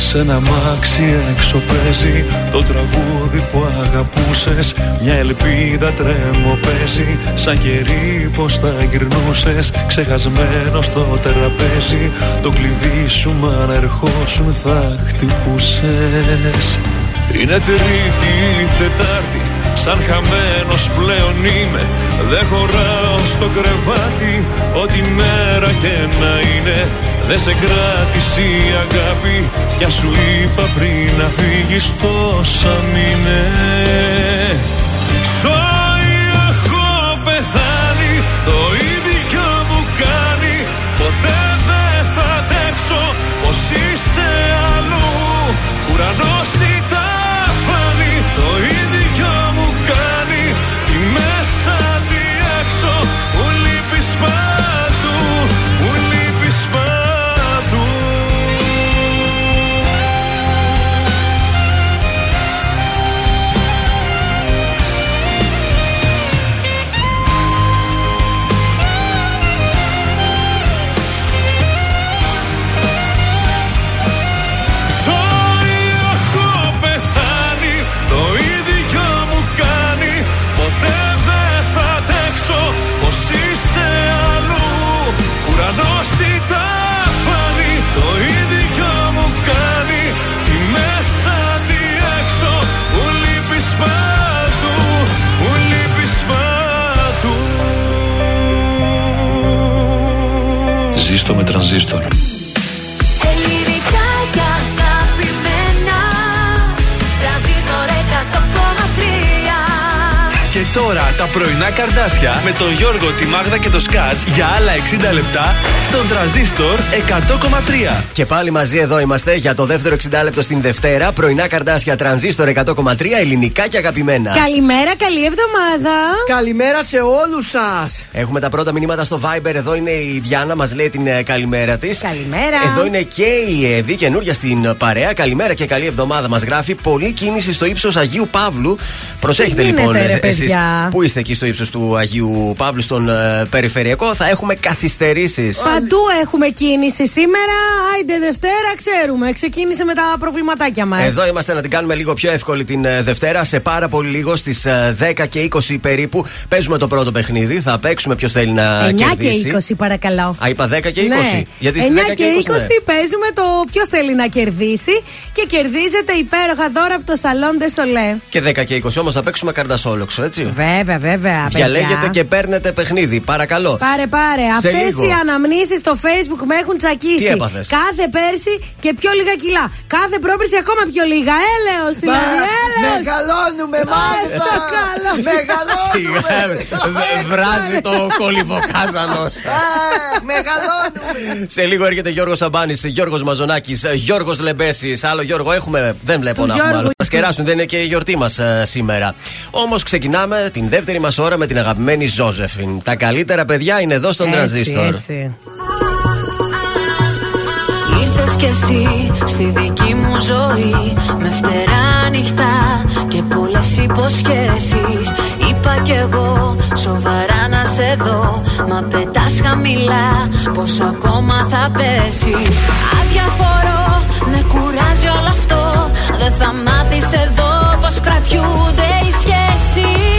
Σ' ένα μάξι έξω παίζει το τραγούδι που αγαπούσες. Μια ελπίδα τρέμο παίζει σαν κερί πως θα γυρνούσες. Ξεχασμένο στο τραπέζι το κλειδί σου μα αν ερχόσουν θα χτυπούσες. Είναι τρίτη ή τετάρτη Σαν χαμένος πλέον είμαι. Δεν χωράω στο κρεβάτι Ό,τι μέρα και να είναι Δεν σε κράτησε η αγάπη Κι ας σου είπα πριν να φύγεις τόσα μήνε. Ζωή έχω πεθάνει, το ίδιο μου κάνει. Ποτέ δεν θα αντέξω πως είσαι αλλού. Ουρανός Ζήστο τώρα τα πρωινά καρδάσια με τον Γιώργο, τη Μάγδα και το Σκάτς για άλλα 60 λεπτά στον τραζίστορ 100,3. Και πάλι μαζί εδώ είμαστε για το δεύτερο 60 λεπτό στην Δευτέρα. Πρωινά καρδάσια τρανζίστορ 100,3 ελληνικά και αγαπημένα. Καλημέρα, καλή εβδομάδα. Καλημέρα σε όλους σας. Έχουμε τα πρώτα μηνύματα στο Viber. Εδώ είναι η Διάννα, μας λέει την ε, καλημέρα της. Καλημέρα. Εδώ είναι και η Εύη, καινούρια στην παρέα. Καλημέρα και καλή εβδομάδα. Μας γράφει πολλή κίνηση στο ύψος Αγίου Παύλου. Προσέχετε Τι λοιπόν, γίνεται, ρε, εσείς παιδιά; που είστε εκεί στο ύψος του Αγίου Παύλου, στον ε, περιφερειακό; Θα έχουμε καθυστερήσεις. Παντού έχουμε κίνηση σήμερα. Άιντε Δευτέρα, ξέρουμε. Ξεκίνησε με τα προβληματάκια μας. Εδώ είμαστε να την κάνουμε λίγο πιο εύκολη την ε, Δευτέρα. Σε πάρα πολύ λίγο στις 10 και 20 περίπου παίζουμε το πρώτο παιχνίδι. Θα παίξουμε ποιος θέλει να 9 κερδίσει. και 20, παρακαλώ. Α, είπα 10 και 20. Ναι. Γιατί 9 στις 10 και 20 ναι. παίζουμε το ποιος θέλει να κερδίσει και κερδίζετε υπέροχα δώρα από το Salon de Solé. Και 10 και 20 όμως θα παίξουμε καρτασόλοξο, έτσι. Βέβαια, βέβαια. Διαλέγετε παιδιά. και παίρνετε παιχνίδι. Παρακαλώ. Πάρε, πάρε. Σε Αυτές λίγο. οι αναμνήσεις στο Facebook με έχουν τσακίσει. Τι έπαθες; Κάθε πέρσι και πιο λίγα κιλά. Κάθε πρόπερσι ακόμα πιο λίγα. Έλεος δηλαδή. Έλεος. Μεγαλώνουμε, μάλιστα. το καλό. Μεγαλώνουμε. Δε- Βράζει το κολυβοκάζανο. Ε, Μεγαλώνουμε. Σε λίγο έρχεται Γιώργος Σαμπάνης, Γιώργος Μαζονάκης, Γιώργος Λεμπέσης. Άλλο Γιώργο έχουμε. Δεν βλέπω Του να έχουμε Γιώργου. άλλο. Μα κεράσουν, δεν είναι και η γιορτή μας σήμερα. Όμως ξεκινάμε την δεύτερη μας ώρα με την αγαπημένη Ζώζεφιν. Τα καλύτερα παιδιά είναι εδώ στον Έτσι, τραζίστορ. έτσι. Ήρθες κι εσύ στη δική μου ζωή Με φτερά νυχτά και πολλές υποσχέσεις Είπα κι εγώ σοβαρά να σε δω Μα πετάς χαμηλά πόσο ακόμα θα πέσεις Αδιαφορώ, με κουράζει όλο αυτό Δεν θα μάθεις εδώ πως κρατιούνται οι σχέσεις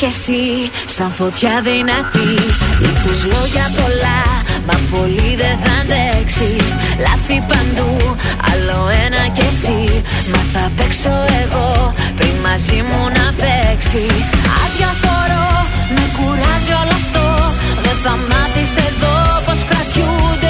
κι εσύ σαν φωτιά δυνατή. Ήρθες λόγια πολλά Μα πολύ δεν θα αντέξεις. Λάθη παντού Άλλο ένα κι εσύ. Μα θα παίξω εγώ Πριν μαζί μου να παίξεις. Αδιαφορώ Με κουράζει όλο αυτό. Δεν θα μάθεις εδώ Πως κρατιούνται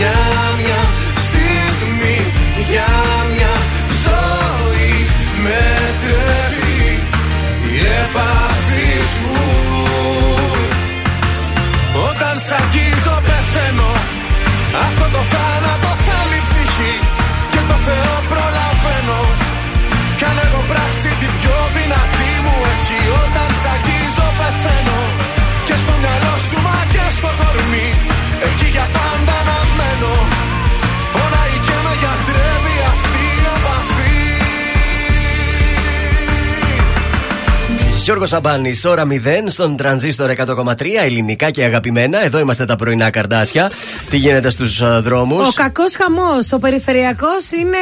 Για μια στιγμή Για μια ζωή με τρέφει Η επαφή σου. Όταν σ' αγγίζω πεθαίνω. Αυτό το θάνατο Γιώργος Σαμπάνης, ώρα 0 στον τρανζίστορ 100,3 ελληνικά και αγαπημένα. Εδώ είμαστε τα πρωινά καρδάσια. Τι γίνεται στους δρόμους; Ο κακός χαμός. Ο περιφερειακός είναι.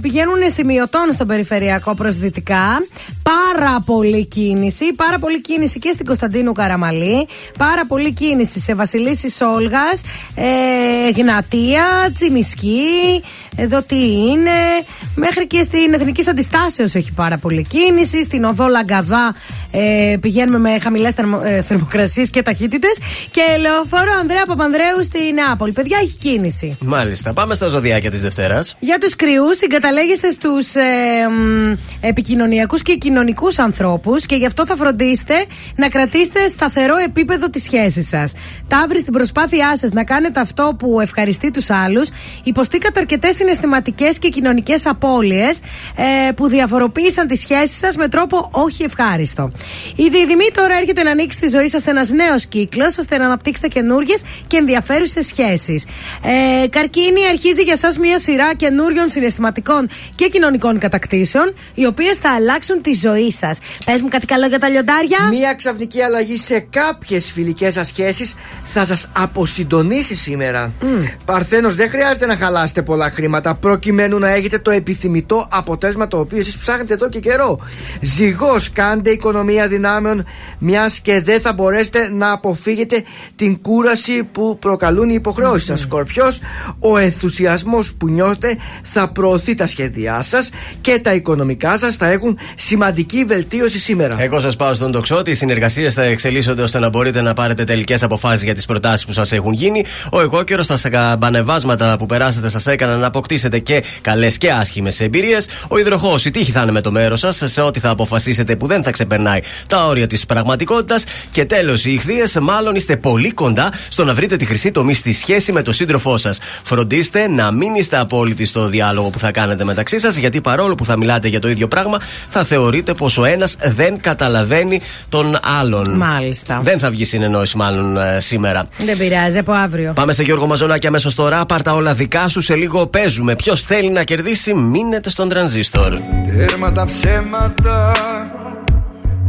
Πηγαίνουν σημειωτών στον περιφερειακό προς δυτικά. Πάρα πολύ κίνηση. Πάρα πολύ κίνηση και στην Κωνσταντίνου Καραμαλή. Πάρα πολύ κίνηση σε Βασιλίση Σόλγας. Ε, Γνατία, Τσιμισκή. Εδώ τι είναι. Μέχρι και στην Εθνική Αντιστάσεως έχει πάρα πολύ κίνηση. Στην Οδό Λαγκαδά ε, πηγαίνουμε με χαμηλές ε, θερμοκρασίες και ταχύτητες. Και λεωφόρο Ανδρέα Παπανδρέου στη Νεάπολη. Παιδιά, έχει κίνηση. Μάλιστα. Πάμε στα ζωδιάκια της Δευτέρας. Για τους κρυούς, συγκαταλέγεστε στους ε, μ, επικοινωνιακούς και κοινωνικούς ανθρώπους και γι' αυτό θα φροντίσετε να κρατήσετε σταθερό επίπεδο της σχέσης σας. Ταύρι στην προσπάθειά σας να κάνετε αυτό που ευχαριστεί τους άλλους, υποστήκατε αρκετές συναισθηματικές και κοινωνικές απώλειες ε, που διαφοροποίησαν τη σχέση σας με τρόπο όχι ευχάριστο. Η διδυμή τώρα έρχεται να ανοίξει τη ζωή σας ένας νέος κύκλος ώστε να αναπτύξετε καινούριε και ενδιαφέρουσες σχέσεις. Ε, καρκίνη αρχίζει για εσά μια σειρά καινούριων συναισθηματικών και κοινωνικών κατακτήσεων, οι οποίες θα αλλάξουν τη ζωή σας. Πες μου κάτι καλό για τα λιοντάρια. Μία ξαφνική αλλαγή σε κάποιες φιλικές σας σχέσεις θα σας αποσυντονίσει σήμερα. Παρθένος, δεν χρειάζεται να χαλάσετε πολλά χρήματα προκειμένου να έχετε το επιθυμητό αποτέλεσμα το οποίο εσείς ψάχνετε εδώ και καιρό. Ζυγός, κάντε οικονομία δυνάμεων, μιας και δεν θα μπορέσετε να αποφύγετε την κούραση που προκαλούν οι υποχρεώσεις σας. Σκορπιός, ο ενθουσιασμός που νιώθετε θα προωθεί τα σχέδιά σας και τα οικονομικά σας θα έχουν σημαντική βελτίωση σήμερα. Εγώ σας πάω στον τοξότη. Οι συνεργασίες θα εξελίσσονται ώστε να μπορείτε να πάρετε τελικές αποφάσεις για τις προτάσεις που σας έχουν γίνει. Ο εγώ καιρο στα σκαμπανεβάσματα που περάσατε σας έκαναν να αποκτήσετε και καλές και άσχημες εμπειρίες. Ο υδροχός, η τύχη θα είναι με το μέρος σας σε ό,τι θα αποφασίσετε που δεν θα ξεπερνάει τα όρια της πραγματικότητας. Και τέλος, οι ηχθείες, μάλλον είστε πολύ κοντά στο να βρείτε τη χρυσή τομή στη σχέση με τον σύντροφό σας. Φροντίστε να μην είστε απόλυτοι στο διάλογο που θα κάνετε μεταξύ σας, γιατί παρόλο που θα μιλάτε για το ίδιο πράγμα, θα θεωρείτε πως ο ένας δεν καταλαβαίνει τον άλλον. Μάλιστα. Δεν θα βγει συνεννόηση, μάλλον ε, σήμερα. Δεν πειράζει, από αύριο. Πάμε σε Γιώργο Μαζονάκη αμέσως τώρα. Πάρτα όλα δικά σου. Σε λίγο παίζουμε. Ποιος θέλει να κερδίσει, μείνετε στον τρανζίστορ. Τέρμα τα ψέματα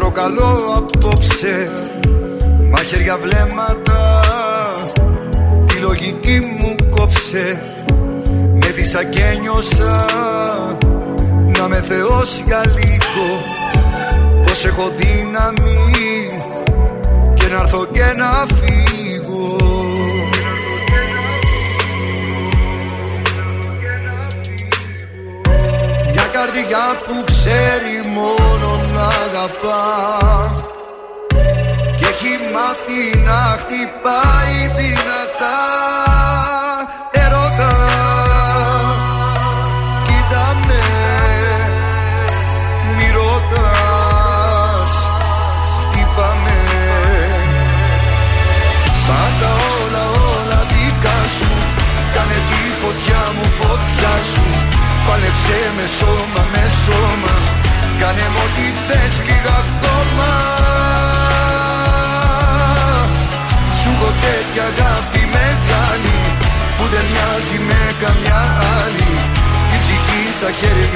προκαλώ απόψε. Μαχαίρια βλέμματα Τη λογική μου κόψε. Με δίσα και νιώσα Να με θεός για λίγο. Πως έχω δύναμη Και να έρθω και να φύγω. Μια καρδιά που ξέρει μόνο να αγαπά. Και έχει μάθει να χτυπάει δυνατά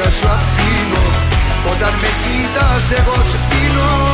στα χέρια σου αφήνω. Όταν με κοίτας εγώ σπίνω Τέρμα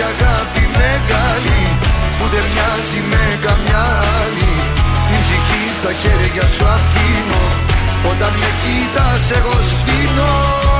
έχω τέτοια αγάπη μεγάλη Που δεν μοιάζει με καμιά άλλη. Την ψυχή στα χέρια σου αφήνω Όταν με κοίτας εγώ σπίνω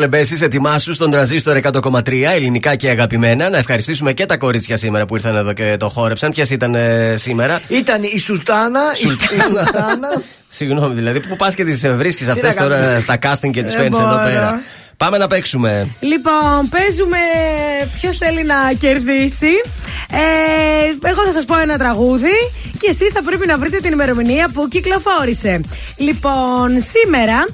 Λεμπέση, ετοιμάσου στον τραζίστορ 100,3 ελληνικά και αγαπημένα. Να ευχαριστήσουμε και τα κορίτσια σήμερα που ήρθαν εδώ και το χόρεψαν. Ποιες ήταν ε, σήμερα; Ήταν η Σουλτάνα. η Σουλτάνα. η Σουλτάνα. Συγγνώμη, δηλαδή που πας και τις βρίσκεις Τι αυτές να τώρα κάνουμε. στα casting και τις Δεν φέρνεις εδώ μπορώ. πέρα; Πάμε να παίξουμε. Λοιπόν, παίζουμε ποιος θέλει να κερδίσει. Ε, εγώ θα σας πω ένα τραγούδι και εσείς θα πρέπει να βρείτε την ημερομηνία που κυκλοφόρησε. Λοιπόν, σήμερα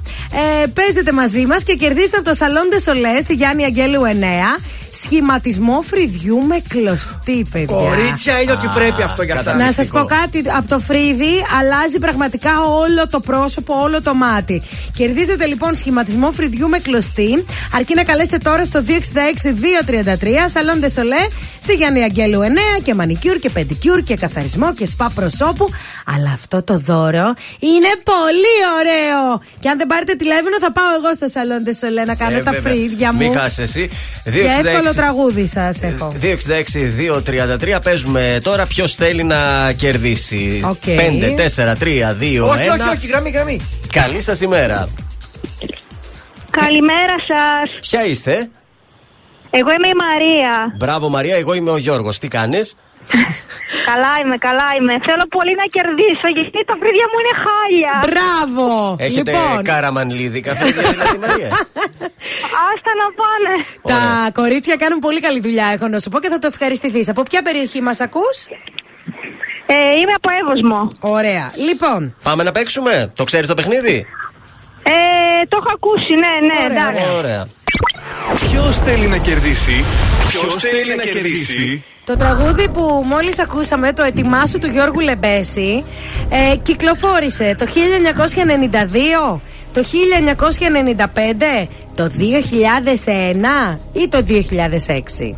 ε, παίζετε μαζί μας και κερδίστε από το Σαλόν Σολέ στη Γιάννη Αγγέλου 9 σχηματισμό φρυδιού με κλωστή, παιδιά. Κορίτσια είναι ότι πρέπει αυτό για σας. Να σας πω κάτι. Από το φρύδι αλλάζει πραγματικά όλο το πρόσωπο, όλο το μάτι. Κερδίζετε λοιπόν σχηματισμό φρυδιού με κλωστή. Αρκεί να καλέσετε τώρα στο 266-233 Σαλόν Δεσολέ στη Γιάννη Αγγέλου 9 και μανικιούρ και πεντικιούρ και καθαρισμό και σπα προσώπου. Αλλά αυτό το δώρο είναι πολύ ωραίο. Και αν δεν πάρετε τηλέφωνο θα πάω εγώ στο Σαλόν Δεσολέ να κάνω ε, τα βέβαια. φρύδια μου. Μην εσύ. 266 Άλλο τραγούδι σας έχω. Ε, 266-233. Παίζουμε τώρα ποιος θέλει να κερδίσει. Okay. 5, 4, 3, 2, 1. Όχι, όχι, γραμμή, γραμμή. Καλή σας ημέρα. Καλημέρα σας. Ποια είστε, Εγώ είμαι η Μαρία. Μπράβο, Μαρία, εγώ είμαι ο Γιώργος. Τι κάνεις; Καλά είμαι, καλά είμαι. Θέλω πολύ να κερδίσω γιατί τα φρύδια μου είναι χάλια. Μπράβο! Έχετε Λοιπόν. κάραμαν λίδι καφέ, δηλαδή Μαρία. Άστα να πάνε. Τα κορίτσια κάνουν πολύ καλή δουλειά, έχω να σου πω και θα το ευχαριστηθείς. Από ποια περιοχή μας ακούς, ε, Είμαι από Εύωσμο. Ωραία. Λοιπόν. Πάμε να παίξουμε. Το ξέρεις το παιχνίδι; Ε, το έχω ακούσει, ναι, ναι, εντάξει. Ωραία. Ποιος θέλει να κερδίσει. Ποιος θέλει να κερδίσει; Το τραγούδι που μόλις ακούσαμε, το «Ετοιμάσου» του Γιώργου Λεμπέση, ε, κυκλοφόρησε το 1992, το 1995, το 2001 ή το 2006.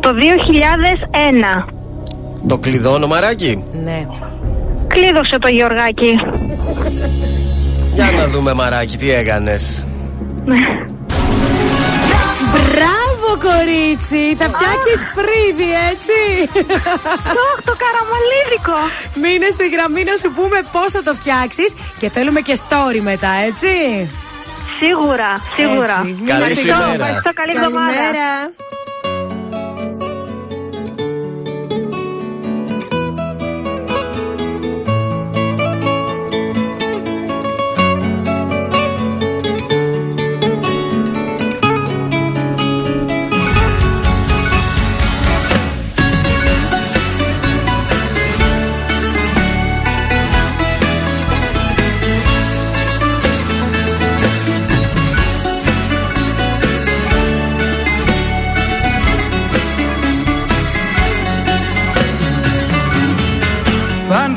Το 2001. Το κλειδώνω μαράκι. Ναι. Κλείδωσε το Γιωργάκι. Για να δούμε μαράκι τι έκανες. Μπράβο κορίτσι, θα φτιάξεις φρύδι έτσι Το, το καραμαλίδικο Μείνε στη γραμμή να σου πούμε πώς θα το φτιάξεις Και θέλουμε και story μετά έτσι Σίγουρα, σίγουρα. Έτσι. Καλή Μείνε σου στη ημέρα. γραμμή. Ευχαριστώ, καλή εβδομάδα.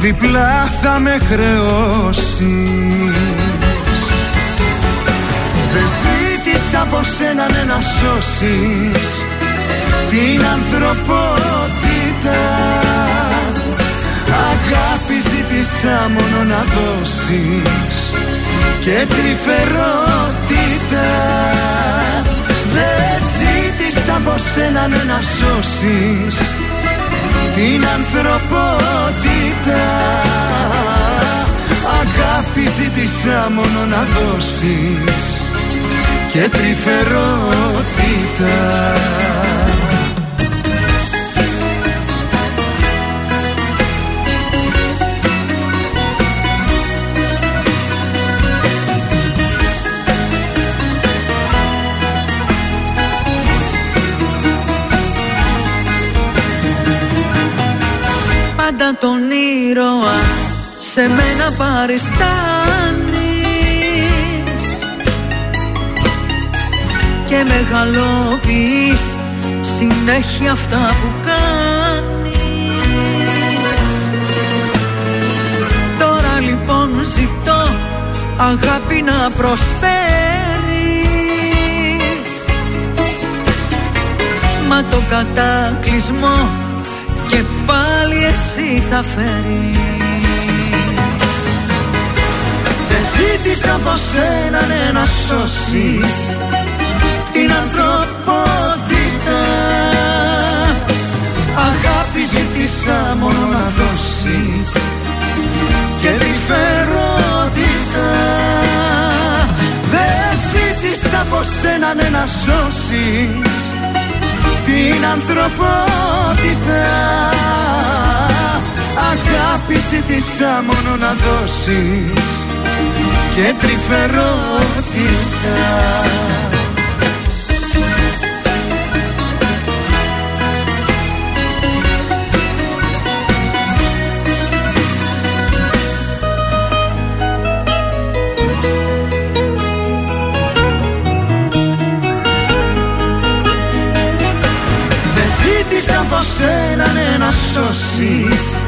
διπλά θα με χρεώσεις. Δεν ζήτησα από σένα ναι, να σώσεις. Την ανθρωπότητα. Αγάπη ζήτησα μόνο να δώσεις. Και τρυφερότητα. Δεν ζήτησα από σένα ναι, να σώσεις. Την ανθρωπότητα Αγάπη ζήτησα μόνο να δώσεις και τρυφερότητα. Πάντα τον ήρωα σε μένα παριστάνεις και μεγαλοποιείς συνέχεια αυτά που κάνεις. Τώρα λοιπόν ζητώ αγάπη να προσφέρεις. Μα το κατάκλυσμό και πάλι εσύ θα φέρεις ζήτησα από σένα ναι, να σώσεις την ανθρωπότητα. Αγάπη ζήτησα μόνο να δώσεις και τη φερότητα. Δεν ζήτησα από σένα ναι, να σώσεις την ανθρωπότητα. Αγάπη ζήτησα μόνο να δώσεις και τρυφερότητα. Ζήτησα από σένα ναι, να σώσεις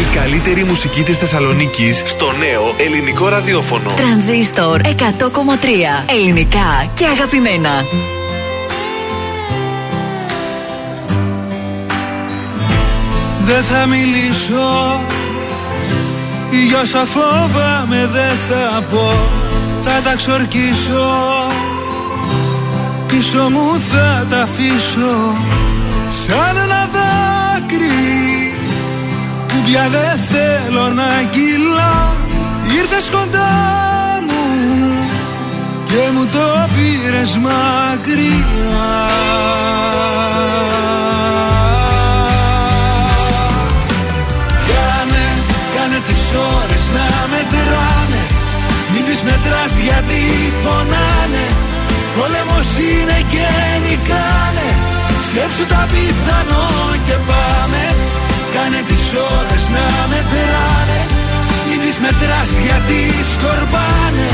Η καλύτερη μουσική της Θεσσαλονίκης στο νέο ελληνικό ραδιόφωνο. Τρανζίστορ 100,3 ελληνικά και αγαπημένα. Δεν θα μιλήσω. Για όσα φόβαμαι δεν θα πω. Θα τα ξορκίσω. Πίσω μου θα τα αφήσω. Σαν πια δεν θέλω να κυλά. Ήρθες κοντά μου Και μου το πήρες μακριά. Κάνε, κάνε τις ώρες να μετράνε. Μην τις μετράς γιατί πονάνε. Πόλεμος είναι και νικάνε. Σκέψου τα πιθανό και πάμε Κάνε τις ώρες να μετράνε. Μην τις μετράς γιατί σκορπάνε.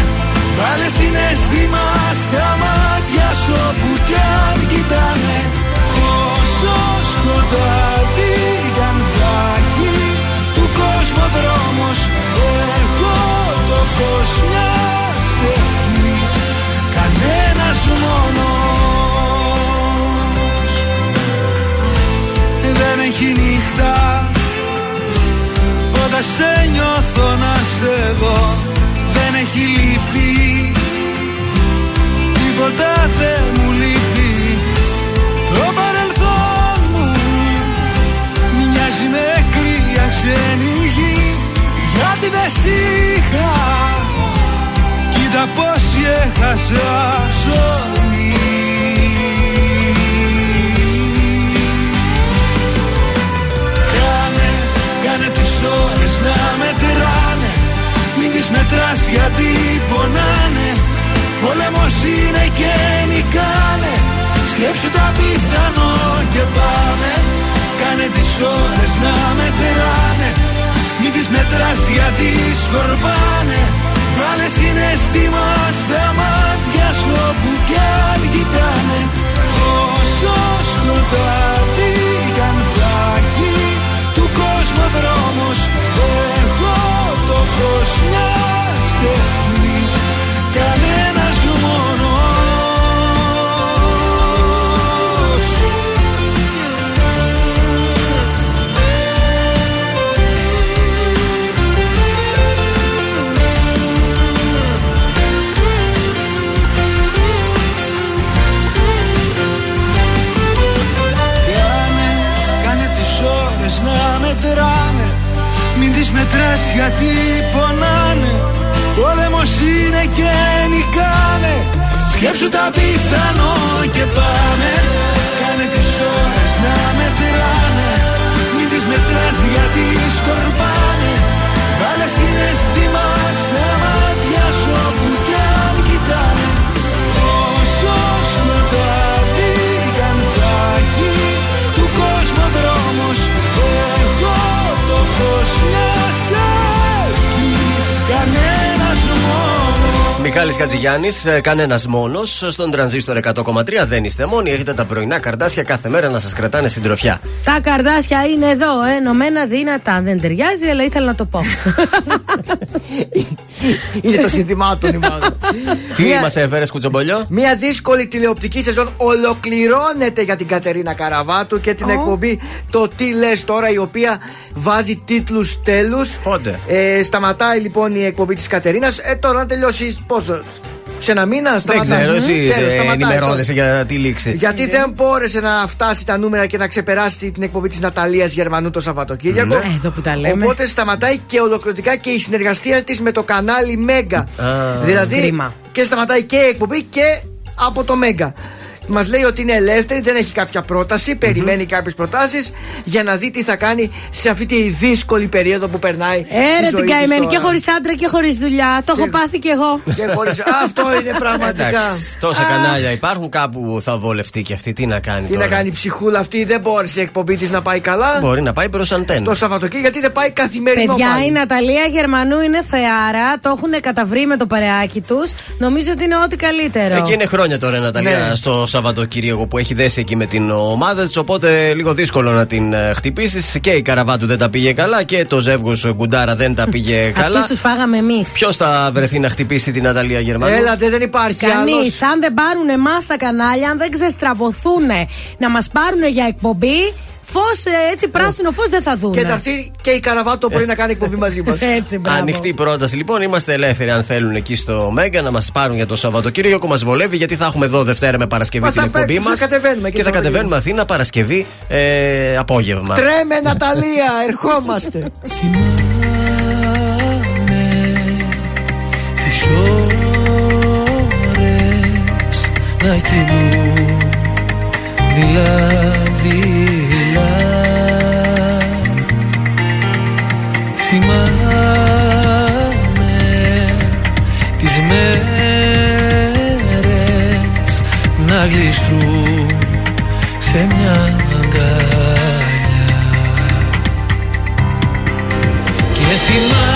Βάλε συναίσθημα στα μάτια σου όπου κι αν κοιτάνε. Όσο σκοτάδι κι αν θα έχει Του κόσμου δρόμος Εγώ το φως μιας ευχής. Κανένας μόνος. Δεν έχει νύχτα πάντα σε νιώθω να σε δω. Δεν έχει λυπή. Τίποτα δεν μου λυπεί Το παρελθόν μου Μοιάζει με κρύα ξένη Γιατί δεν σ' είχα; Κοίτα πως έχασα ζωή. να μετράνε Μην τις μετράς γιατί πονάνε. Πόλεμος είναι και νικάνε. Σκέψου τα πιθανό και πάμε. Κάνε τις ώρες να μετράνε Μην τις μετράς γιατί σκορπάνε. Βάλε συνέστημα στα μάτια σου όπου κι αν κοιτάνε. Όσο σκοτάδι δρόμος. Εγώ το φως μιας ευθύνης Κατζηγιάννη, κανένας μόνος. Στον τρανζίστορ 100,3 δεν είστε μόνοι. Έχετε τα πρωινά καρτάσια κάθε μέρα να σας κρατάνε συντροφιά. Τα καρδάσια είναι εδώ, ενωμένα δυνατά. Δεν ταιριάζει, αλλά ήθελα να το πω. Είναι το συνθημάτων η μάλλον. Τι Μία- μας έφερες, Κουτσομπολιό; Μια δύσκολη τηλεοπτική σεζόν ολοκληρώνεται για την Κατερίνα Καραβάτου και την εκπομπή Το Τι λες τώρα, η οποία βάζει τίτλους τέλους. Πότε; Ε, σταματάει λοιπόν η εκπομπή της Κατερίνας. Ε, τώρα να τελειώσει πόσο. Σε ένα μήνα Δεν σταματάει. ξέρω, εσύ Τέλος, δεν σταματάει ενημερώνεσαι τώρα. για τη λήξη. Γιατί δεν μπόρεσε να φτάσει τα νούμερα και να ξεπεράσει την εκπομπή της Ναταλίας Γερμανού το Σαββατοκύριακο. Ναι. Εδώ που τα λέμε. Οπότε σταματάει και ολοκληρωτικά και η συνεργασία της με το κανάλι Μέγκα. δηλαδή Κρίμα. και σταματάει και η εκπομπή και από το Μέγκα. Μας λέει ότι είναι ελεύθερη, δεν έχει κάποια πρόταση, περιμένει κάποιες προτάσεις για να δει τι θα κάνει σε αυτή τη δύσκολη περίοδο που περνάει. Έρε στη ζωή την της καημένη τώρα. και χωρίς άντρα και χωρίς δουλειά. Το έχω πάθει κι εγώ. Και χωρίς- Αυτό είναι πραγματικά. Εντάξει, τόσα κανάλια υπάρχουν κάπου θα βολευτεί και αυτή. Τι να κάνει Τι τώρα; να κάνει η ψυχούλα αυτή, δεν μπόρεσε η εκπομπή της να πάει καλά. Μπορεί να πάει προς αντένα. Το Σαββατοκύριακο γιατί δεν πάει καθημερινό Παιδιά, πάλι. η Ναταλία Γερμανού είναι θεάρα. Το έχουν καταβρει με το παρεάκι τους. Νομίζω ότι είναι ό,τι καλύτερο. Εκεί είναι χρόνια τώρα η Ναταλία Ναι. στο Σαββατοκύριακο που έχει δέσει εκεί με την ομάδα της. Οπότε λίγο δύσκολο να την χτυπήσεις. Και η Καραβάτου δεν τα πήγε καλά και το ζεύγος Γκουντάρα δεν τα πήγε καλά. Αυτού τους φάγαμε εμείς. Ποιος θα βρεθεί να χτυπήσει την Ναταλία Γερμανού; Έλατε, δεν υπάρχει Κανείς. άλλος. Αν δεν πάρουν εμάς τα κανάλια, αν δεν ξεστραβωθούν να μας πάρουν για εκπομπή, φως έτσι πράσινο φως δεν θα δουν. Και θα έρθει και η Καραβάτο μπορεί να κάνει εκπομπή μαζί μας. Έτσι, μπράβο. Ανοιχτή πρόταση λοιπόν. Είμαστε ελεύθεροι αν θέλουν εκεί στο Μέγκα να μας πάρουν για το Σαββατοκύριακο. Μας βολεύει γιατί θα έχουμε εδώ Δευτέρα με Παρασκευή Μα την θα εκπομπή πέ- θα μα. κατεβαίνουμε και Και θα το κατεβαίνουμε Αθήνα Παρασκευή ε, απόγευμα. Τρέμε Ναταλία, ερχόμαστε. τις ώρες να κινούν δειλά-δειλά Θυμάμαι τις μέρες να γλιστρούν σε μια αγκαλιά. Και θυμάμαι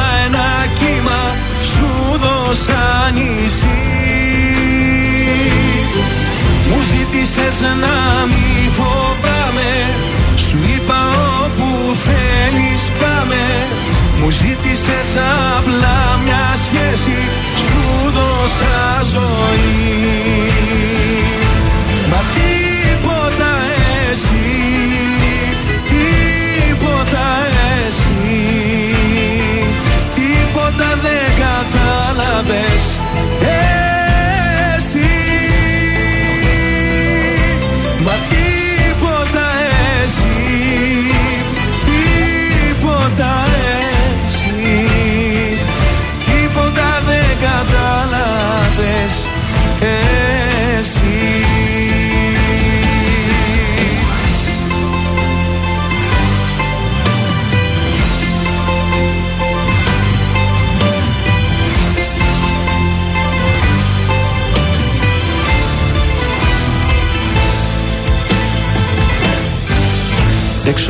ζήτησες να μη φοβάμαι. Σου είπα όπου θέλεις πάμε. Μου ζήτησες απλά μια σχέση. Σου δώσα ζωή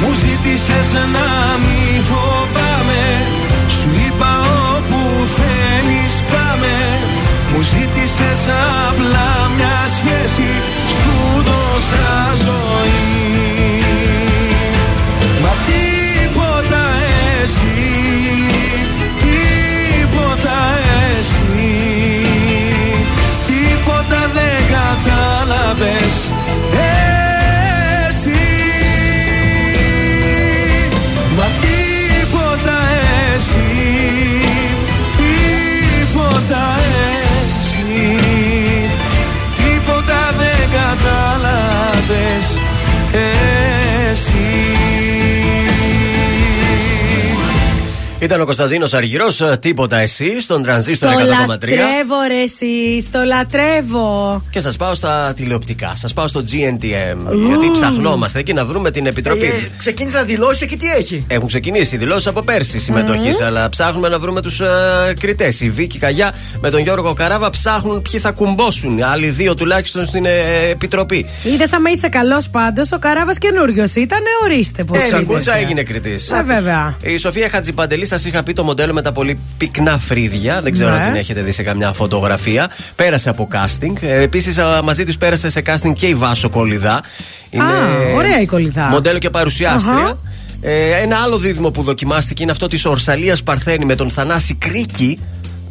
μου ζήτησες να μη φοβάμαι. Σου είπα όπου θέλεις πάμε. Μου Μου ζήτησες απλά μια σχέση. Σου δώσα ζωή. Μα τίποτα εσύ Τίποτα εσύ Τίποτα δεν κατάλαβες κατάλαβες Ήταν ο Κωνσταντίνος Αργυρός, τίποτα εσύ, στον τρανζίστορ Το 100,3. λατρεύω ρε εσύ, το λατρεύω. Και σας πάω στα τηλεοπτικά, σας πάω στο GNTM. Γιατί ψαχνόμαστε εκεί να βρούμε την επιτροπή. Ε, ξεκίνησαν δηλώσει και τι έχει. Έχουν ξεκινήσει δηλώσεις από πέρσι συμμετοχής, αλλά ψάχνουμε να βρούμε τους ε, κριτές. Η Βίκη Καγιά με τον Γιώργο Καράβα ψάχνουν ποιοι θα κουμπώσουν. Άλλοι δύο τουλάχιστον στην ε, επιτροπή. Είδες άμα είσαι καλός πάντως, ο Καράβας καινούριος ήταν, ορίστε πώς. Ο Σακούτσα έγινε κριτής. Ε, βέβαια. Η Σοφία Χατζιπαντελή, σας είχα πει το μοντέλο με τα πολύ πυκνά φρύδια. Δεν ξέρω Ναι. αν την έχετε δει σε καμιά φωτογραφία. Πέρασε από casting. Επίσης, μαζί τους πέρασε σε casting και η Βάσο Κολυδά. Α, ωραία η κολλητά. Μοντέλο και παρουσιάστρια. Αχα. Ε, ένα άλλο δίδυμο που δοκιμάστηκε είναι αυτό της Ορσαλίας Παρθένη με τον Θανάση Κρίκη.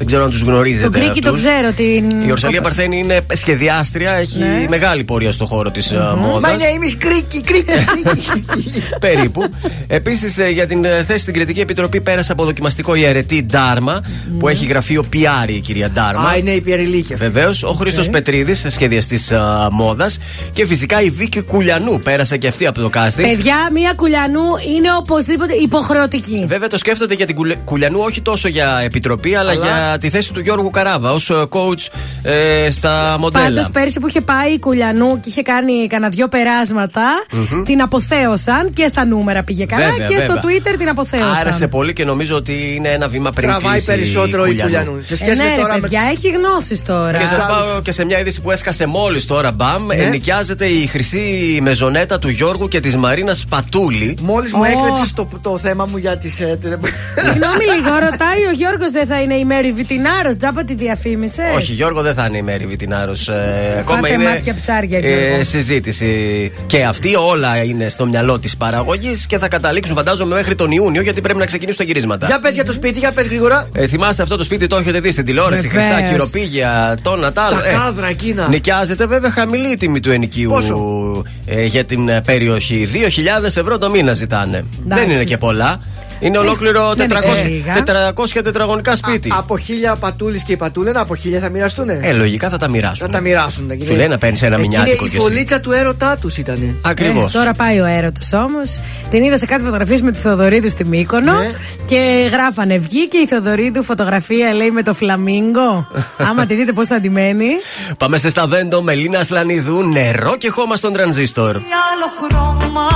Δεν ξέρω αν τους γνωρίζετε. Τον Κρίκη τον αυτούς. ξέρω. Την... Η Ορσαλία Παρθένη είναι σχεδιάστρια, έχει Ναι. μεγάλη πορεία στο χώρο της Μα μόδας. είναι εμείς κρίκι, κρίκι, κρίκι. Περίπου. Επίσης για την ε, θέση στην Κριτική Επιτροπή πέρασε από δοκιμαστικό η αιρετή Ντάρμα, που έχει γραφείο PR η κυρία Ντάρμα. Α, είναι η Πιεριλίκη. Βεβαίως, ο Χρήστος Ναι. Πετρίδης, σχεδιαστής μόδας. Και φυσικά η Βίκη Κουλιανού πέρασε και αυτή από το casting. Παιδιά, μία κουλιανού είναι οπωσδήποτε υποχρεωτική. Βέβαια το σκέφτονται για την Κουλε- Κουλιανού όχι τόσο για επιτροπή, αλλά, Αλλά- για τη θέση του Γιώργου Καράβα ως coach ε, στα μοντέλα. Πάντως πέρσι που είχε πάει η Κουλιανού και είχε κάνει κανένα δυο περάσματα, Μμμ. την αποθέωσαν και στα νούμερα πήγε καλά Βέβαια, και στο βέβαια. Twitter την αποθέωσαν. Άρεσε πολύ και νομίζω ότι είναι ένα βήμα πριν Τραβάει κλείσει περισσότερο η Κουλιανού. Κουλιανού. Σε Ε, σχέση ναι, με ρε, τώρα με παιδιά, τους- έχει γνώσεις τώρα. Και σας πάω και σε μια είδηση που έσκασε μόλις τώρα, μπαμ. Ναι. Ενοικιάζεται η χρυσή μεζονέτα του Γιώργου και της Μαρίνας Πατούλη. Μόλις μου Ω. έκλεψες το, το θέμα μου για τις. Συγγνώμη λίγο, ρωτάει ο Γιώργος δεν θα είναι η Μέρη Βιτινάρο, τζάπα τη διαφήμισες; Όχι, Γιώργο δεν θα είναι η Μέρη Βιτινάρο. Ε, ακόμα Φάτε είναι μάτια ψάρια, Γιώργο. ε, συζήτηση. Και αυτή όλα είναι στο μυαλό της παραγωγής και θα καταλήξουν, φαντάζομαι, μέχρι τον Ιούνιο γιατί πρέπει να ξεκινήσουν τα γυρίσματα. Για πες για το σπίτι, για πες γρήγορα. Ε, θυμάστε αυτό το σπίτι, το έχετε δει στην τηλεόραση. Βεβαίως. Χρυσά κυροπήγια, τόνα τα άλλα. Τα κάδρα εκείνα. Νοικιάζεται βέβαια χαμηλή η τιμή του ενοικίου Πόσο; ε, για την ε, περιοχή. 2.000 ευρώ το μήνα ζητάνε. Δεν είναι και πολλά. Είναι ολόκληρο δεν 400, είναι λίγα. 400 τετραγωνικά σπίτι. Α, από χίλια πατούλης και η πατούλενα, από χίλια θα μοιραστούνε; Ε, λογικά θα τα μοιράσουν. θα τα μοιράσουν. Σου λέει να παίρνεις ένα μηνιάτικο Είναι η κι εσύ. φωλίτσα του έρωτά τους ήταν. Ακριβώς. Ε, τώρα πάει ο έρωτα όμως. Την είδα σε κάτι φωτογραφίες με τη Θεοδωρίδου στη Μύκονο Ναι. και γράφανε βγήκε η Θεοδωρίδου φωτογραφία λέει με το φλαμίγκο. Άμα τη δείτε πώς θα αντιμένει. Πάμε σε σταβέντο με Λίνα Σλανιδού, νερό και χώμα στον τρανζίστορ. άλλο χρώμα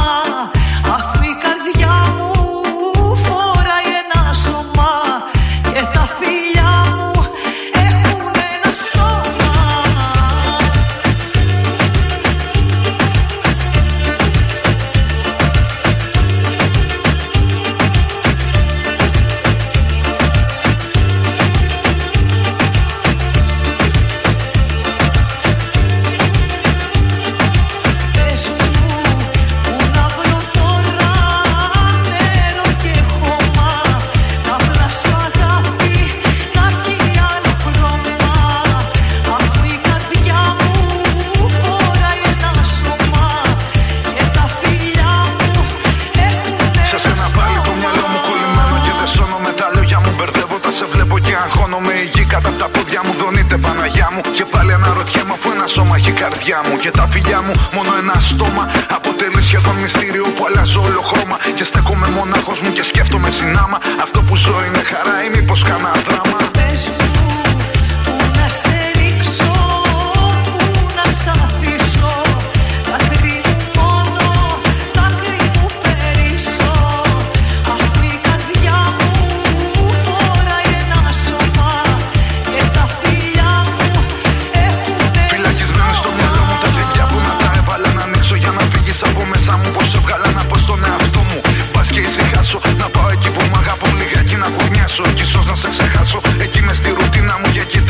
τα πόδια μου δονείται Παναγιά μου. Και πάλι αναρωτιέμαι αφού ένα σώμα έχει η καρδιά μου. Και τα φιλιά μου μόνο ένα στόμα. Αποτελεί σχεδόν μυστήριο που αλλάζω όλο χρώμα. Και στέκομαι μονάχος μου και σκέφτομαι συνάμα. Αυτό που ζω είναι χαρά ή μήπως κάνα δράμα.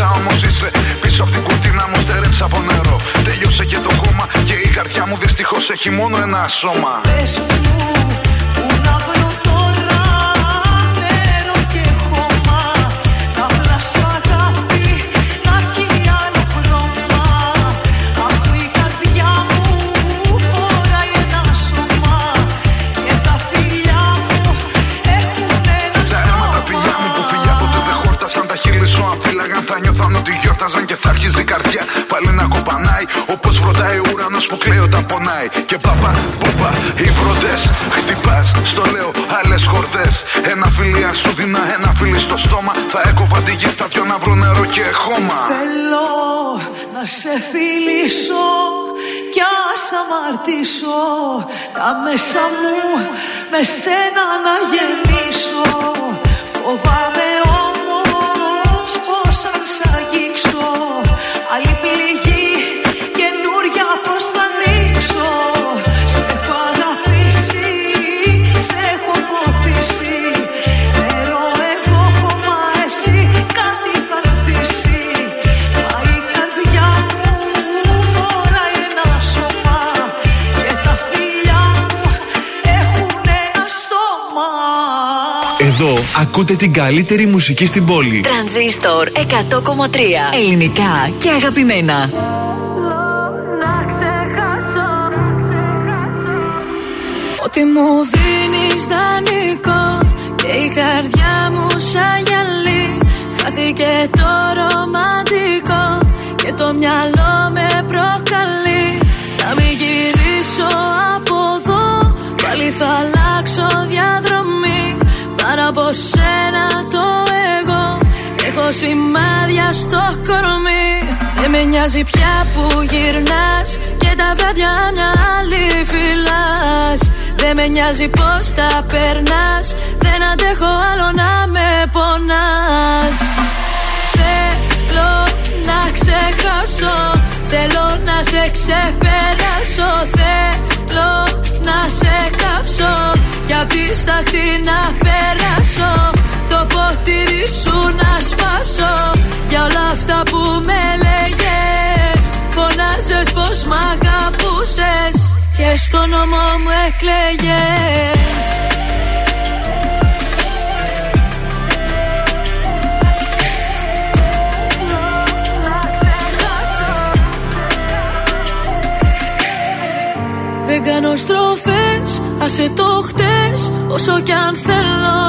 Όμω όμως είσαι Πίσω από την κουρτίνα μου στερέψα από νερό. Τέλειωσε και το κόμμα Και η καρδιά μου δυστυχώς έχει μόνο ένα σώμα. Κοπανάει Όπως βροντάει ο ουρανός που κλαίει όταν πονάει. Και παπα, πούπα, οι βροντές Χτυπάς, στο λέω, άλλες χορδές. Ένα φιλί αν σου δίνα, ένα φιλί στο στόμα. Θα έκοβα τη γη στα δυο να βρω νερό και χώμα. Θέλω να σε φιλήσω κι ας αμαρτήσω. Τα μέσα μου με σένα να γεμίσω. Φοβάμαι ακούτε την καλύτερη μουσική στην πόλη. Τρανζίστορ 100,3 Ελληνικά και αγαπημένα. Ότι μου δίνεις δανεικό Και η καρδιά μου σαν γυαλί Χάθηκε το ρομαντικό Και το μυαλό με προκαλεί Να μην γυρίσω από εδώ Πάλι θα σένα το εγώ. Έχω σημάδια στο κορμί. Δεν με νοιάζει πια που γυρνάς. Και τα βράδια μια άλλη φυλάς. Δεν με νοιάζει πως τα περνάς. Δεν αντέχω άλλο να με πονάς. Θέλω να ξεχάσω. Θέλω να σε ξεπεράσω. Θέλω να σε κάψω Κι απ' τη σταχτή να περάσω Το ποτήρι σου να σπάσω. Για όλα αυτά που με λέγες Φωνάζες πως μ' αγαπούσες. Και στο νόμο μου εκλέγες. Δεν κάνω στροφές, άσε το χτες Όσο κι αν θέλω.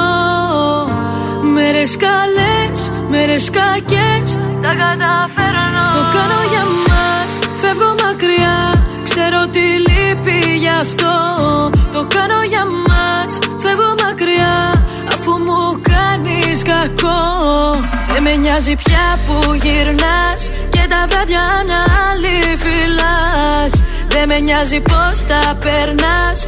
Μέρες καλές, μέρες κακές. Τα καταφέρνω. Το κάνω για μας, φεύγω μακριά. Ξέρω τι λείπει γι' αυτό. Το κάνω για μας, φεύγω μακριά. Αφού μου κάνεις κακό. Δεν με νοιάζει πια που γυρνάς. Και τα βράδια μια άλλη φυλάς δεν με νοιάζει πως τα περνάς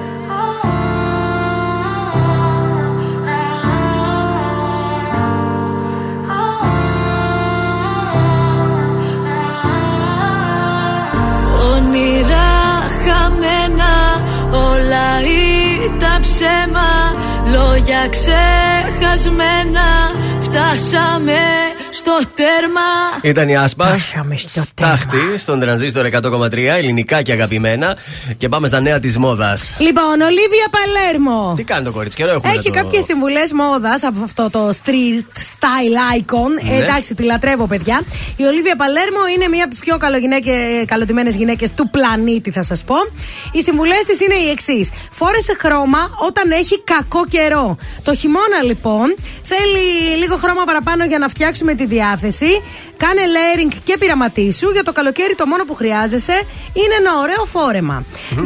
ψέμα. Λόγια ξεχασμένα Φτάσαμε στο τέρμα Ήταν η Άσπα. Φτάσαμε στο τέρμα. Στάχτη στον τρανζίστορ 100,3 ελληνικά και αγαπημένα. Και πάμε στα νέα της μόδας. Λοιπόν, Ολίβια Παλέρμο. Τι κάνει το κορίτσι, καιρό έχουμε Έχει να το... κάποιες συμβουλές μόδας από αυτό το street style icon. Ναι. Ε, εντάξει, τη λατρεύω, παιδιά. Η Ολίβια Παλέρμο είναι μία από τις πιο καλοτιμένε γυναίκες του πλανήτη, θα σας πω. Οι συμβουλές της είναι οι εξής. Φόρεσε χρώμα όταν έχει κακό καιρό. Το χειμώνα, λοιπόν, θέλει λίγο χρώμα παραπάνω για να φτιάξουμε τη διάθεση διάθεση. Κάνε layering και πειραματίσου. Για το καλοκαίρι το μόνο που χρειάζεσαι είναι ένα ωραίο φόρεμα.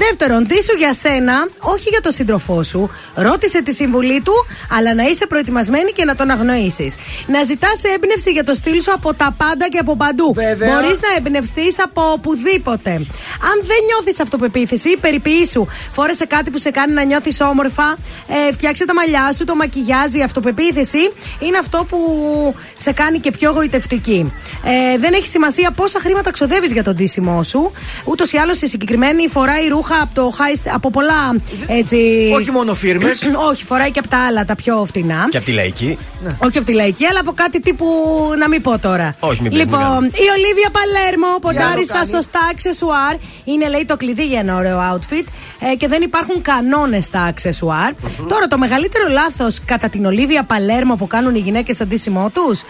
Δεύτερον, ντύσου για σένα, όχι για τον σύντροφό σου. Ρώτησε τη συμβουλή του, αλλά να είσαι προετοιμασμένη και να τον αγνοήσεις. Να ζητάς έμπνευση για το στυλ σου από τα πάντα και από παντού. Μπορείς να εμπνευστείς από οπουδήποτε. Αν δεν νιώθεις αυτοπεποίθηση, περιποιήσου. Φόρεσε κάτι που σε κάνει να νιώθεις όμορφα. Ε, φτιάξε τα μαλλιά σου, το μακιγιάζει. Η αυτοπεποίθηση είναι αυτό που σε κάνει και πιο γοητευτική. Ε, δεν έχει σημασία πόσα χρήματα ξοδεύεις για τον ντύσιμό σου. Ούτως ή άλλως η συγκεκριμένη φοράει ρούχα από, το high, από πολλά έτσι. Όχι μόνο φίρμες. Όχι, φοράει και από τα άλλα, τα πιο φτηνά. Και από τη λαϊκή. Όχι από τη λαϊκή, αλλά από κάτι τύπου να μην πω τώρα. Όχι, μην πεις, μην Λοιπόν, κάνουμε. η Ολίβια Παλέρμο άλλο ποντάρει στα κάνει; σωστά αξεσουάρ. Είναι, λέει, το κλειδί για ένα ωραίο outfit ε, και δεν υπάρχουν κανόνες στα αξεσουάρ. Τώρα, το μεγαλύτερο λάθος κατά την Ολίβια Παλέρμο που κάνουν οι γυναίκες στον ντύσιμό τους,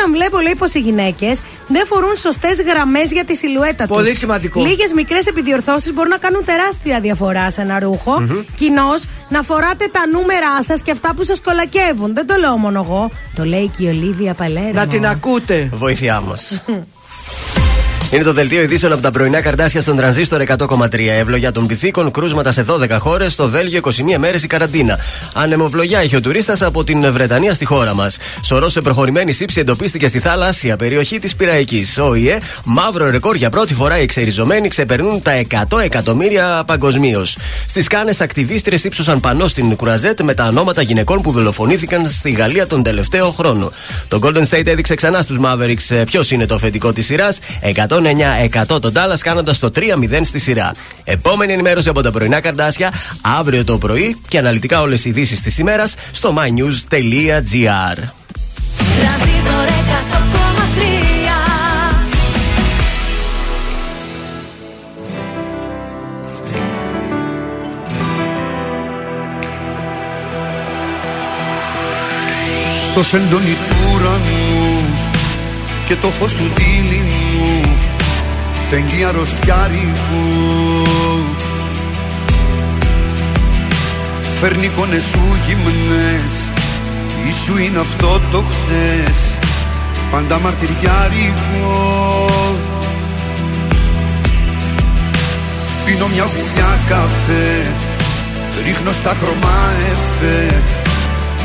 όταν βλέπω, λέει, πως οι γυναίκες δεν φορούν σωστές γραμμές για τη σιλουέτα τους. Πολύ σημαντικό. Λίγες μικρές επιδιορθώσεις μπορούν να κάνουν τεράστια διαφορά σε ένα ρούχο. Μμμ. Κοινώς, να φοράτε τα νούμερά σας και αυτά που σας κολακεύουν. Δεν το λέω μόνο εγώ. Το λέει και η Ολίβια Παλέρμο. Να την ακούτε. Βοήθειά μας. Είναι το δελτίο ειδήσεων από τα πρωινά καρτάσια στον τρανζίστορ 100,3. Ευλογιά των πυθίκων, κρούσματα σε 12 χώρες, στο Βέλγιο 21 μέρες η καραντίνα. Ανεμοβλογιά έχει ο τουρίστας από την Βρετανία στη χώρα μας. Σωρός σε προχωρημένη σύψη εντοπίστηκε στη θάλασσια περιοχή της Πυραϊκή. Ο ΙΕ, μαύρο ρεκόρ για πρώτη φορά οι εξεριζωμένοι ξεπερνούν τα 100 εκατομμύρια παγκοσμίως. Στις Κάνες, ακτιβίστρες ύψωσαν πανό στην Κουραζέτ με τα ονόματα γυναικών που δολοφονήθηκαν στη Γαλλία τον τελευταίο χρόνο. Το Golden State έδειξε ξανά στους Mavericks ποιος είναι το αφεντικό της σειράς. 109-100 τον Dallas κάνοντας το 3-0 στη σειρά. Επόμενη ενημέρωση από τα πρωινά καρτάσια αύριο το πρωί και αναλυτικά όλες οι ειδήσεις της ημέρας στο mynews.gr. Τρανζίστορ 100,3 Στο σεντόνι του ουρανού και το φως του δίληνου φεγγεί αρρωστιάρικου. Φέρνει εικόνες σου γυμνές. Ίσου είναι αυτό το χτες. Πάντα μαρτυριάρικο Πίνω μια γουλιά καφέ. Ρίχνω στα χρώμα εφέ.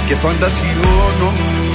Και φαντασιώνομαι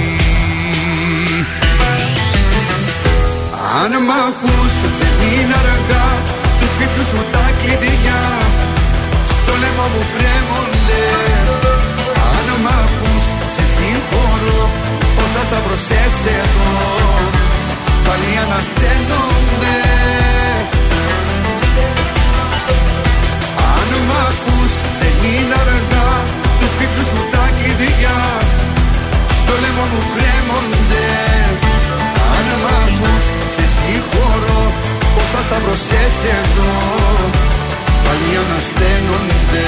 Αν μ' ακούς δεν είναι αργά. Του σπίτου σου τα κλειδιά. Στο λαιμό μου κρέμονται. Αν μ' ακούς σε συγχωρώ. Πόσα σταυρωσές εδώ Πάλι ανασταίνονται. Αν μ' ακούς δεν είναι αργά. Του σπίτου σου τα κλειδιά. Στο λαιμό μου κρέμονται. Αν μ' ακούς σε συγχωρώ Πόσα σταυρωσές εδώ. Πάλι ανασταίνονται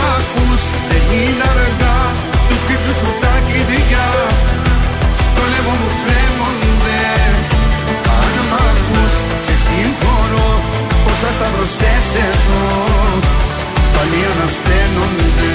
μ' ακούς δεν είναι αργά. Τους σπίτου σου τα κλειδιά. Στο λαιμό μου κρέμονται. Αν μ' ακούς σε συγχωρώ. Πόσα στα βρωσές εδώ Πάλι ανασταίνονται.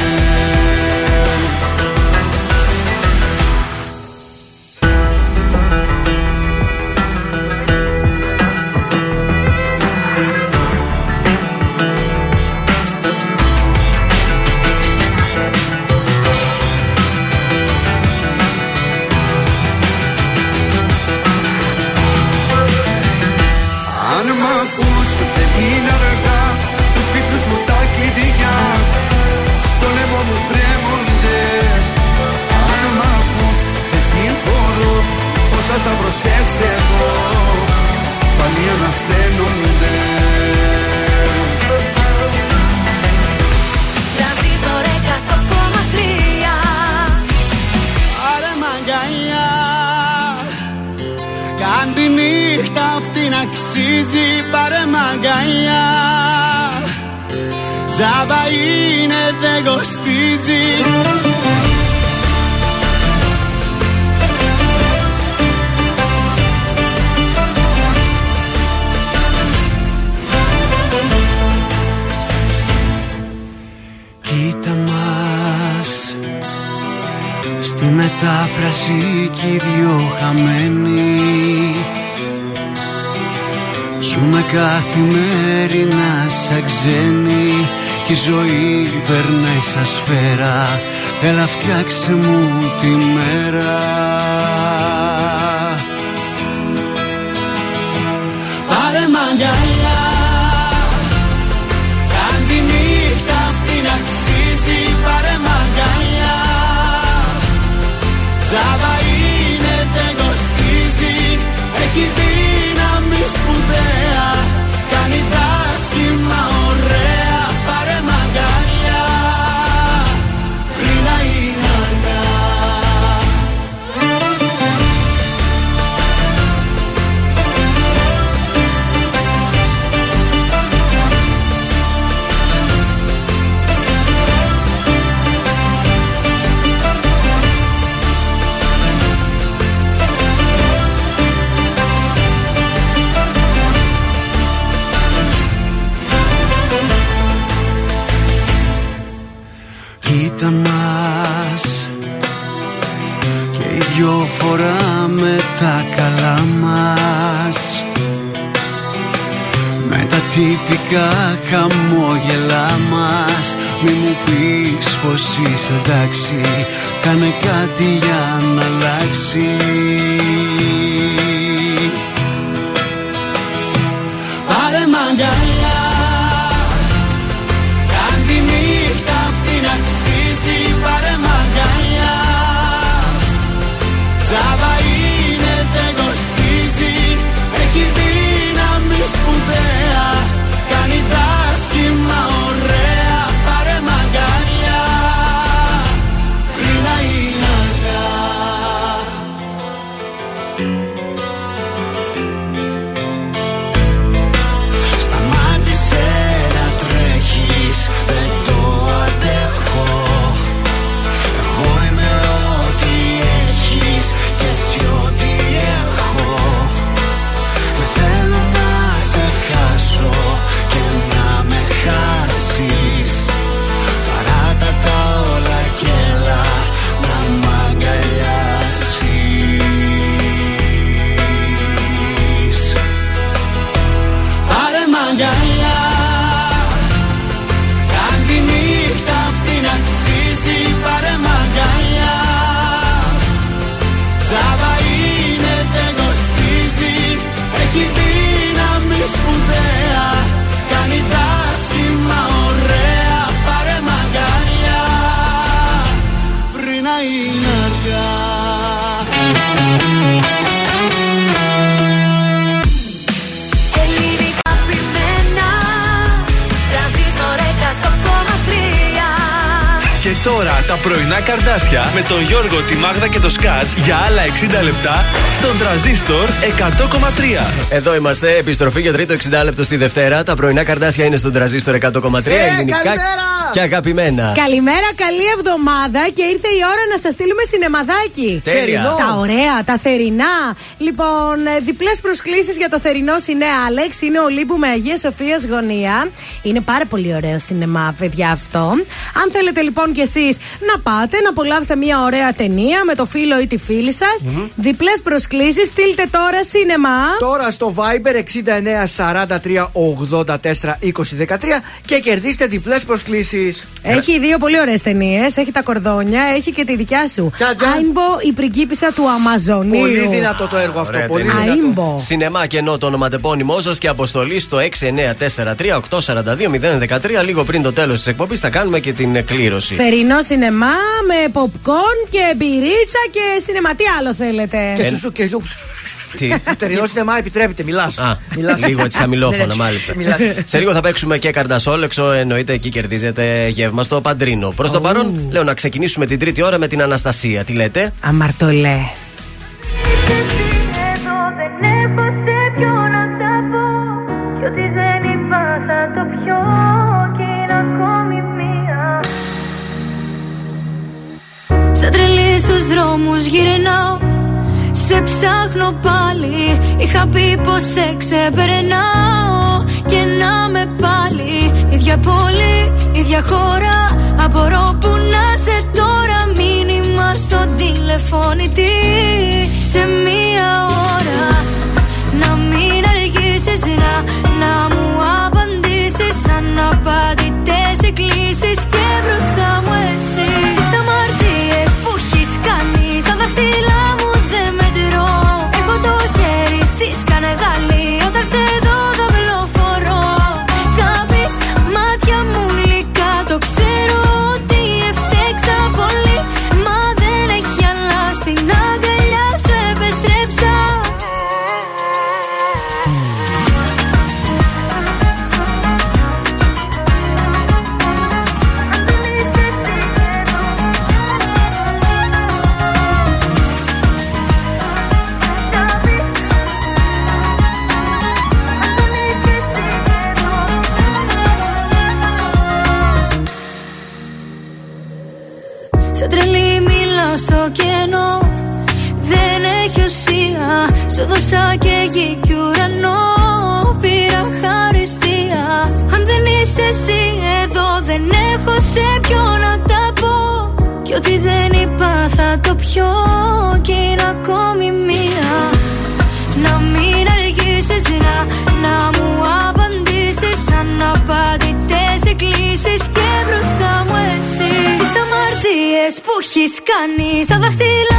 Τζάμπα είναι δεν κοστίζει. Κοίτα μας Στη μετάφραση κι οι δυο χαμένοι. Ζούμε καθημερινά σαν ξένοι. Κι η ζωή περνάει σαν σφαίρα. Έλα φτιάξε μου τη μέρα. Πάρε μαγιά με τα καλά μας. Με τα τύπικά χαμόγελά μας. Μη μου πεις πως είσαι εντάξει. Κάνε κάτι για να αλλάξει. Πάρε μαγιά. Τώρα τα πρωινά καρδάσια με τον Γιώργο, τη Μάγδα και το Σκάτς για άλλα 60 λεπτά στον τραζίστορ 100,3. Εδώ είμαστε, επιστροφή για τρίτο 60 λεπτό στη Δευτέρα. Τα πρωινά καρδάσια είναι στον τραζίστορ 100,3 ελληνικά καλημέρα! και αγαπημένα. Καλημέρα, καλή εβδομάδα και ήρθε η ώρα να σας στείλουμε σινεμαδάκι. Τέλεια. Θερινό. Τα ωραία, τα θερινά. Λοιπόν, διπλές προσκλήσεις για το θερινό σινέ Άλεξ. Είναι ο Λίμπου με Αγία Σοφίας Γωνία. Είναι πάρα πολύ ωραίο σινεμά, παιδιά αυτό. Αν θέλετε λοιπόν κι εσείς να πάτε να απολαύσετε μια ωραία ταινία με το φίλο ή τη φίλη σας, διπλές προσκλήσεις, στείλτε τώρα σινεμά. Τώρα στο Viber 69 43 84 20 13 και κερδίστε διπλές προσκλήσεις. Έχει δύο πολύ ωραίες ταινίες. Έχει τα κορδόνια, έχει και τη δικιά σου. Άιμπο, η πριγκίπισσα του Αμαζονίου. Πολύ δυνατό το έργο αυτό. Ωραία Πολύ ταινία. δυνατό. Αΐμπο. Σινεμά και ενώ το ονοματεπώνυμό σα και αποστολή στο 6943-842-013. Λίγο πριν το τέλος της εκπομπής θα κάνουμε και την κλήρωση. Θερινό σινεμά με popcorn και μπυρίτσα και σινεμά. Τι άλλο θέλετε; Και σου σου και σου. Τι; Το τερινό σινεμά επιτρέπεται, μιλάς. Α, λίγο έτσι χαμηλόφωνα μάλιστα. Μιλάς. Σε λίγο θα παίξουμε και καρτασόλεξο, εννοείται εκεί κερδίζετε γεύμα στο Παντρίνο. Προς το παρόν, λέω να ξεκινήσουμε την τρίτη ώρα με την Αναστασία. Τι λέτε; Αμαρτωλέ. Στους δρόμους γυρνάω Σε ψάχνω πάλι. Είχα πει πως σε ξεπερνάω. Και να με πάλι. Ίδια πόλη, ίδια χώρα. Απορώ που να σε τώρα. Μήνυμα στο τηλεφώνητη Σε μία ώρα. Να μην αργήσεις να, να μου απαντήσεις. Αναπαντητές εκκλήσεις. Και μπροστά μου εσύ. Τις αμαρτίες που έχεις κάνει Στα Σου δώσα και γη κι ουρανό Πήρα χαριστία. Αν δεν είσαι εσύ εδώ Δεν έχω σε ποιο να τα πω. Κι ό,τι δεν είπα θα το πιω Κι είναι ακόμη μία. Να μην αργήσεις να, να μου απαντήσεις. Αναπαντητές εκκλήσεις Και μπροστά μου εσύ. Τις αμαρτίες που έχεις κάνει Στα δάχτυλά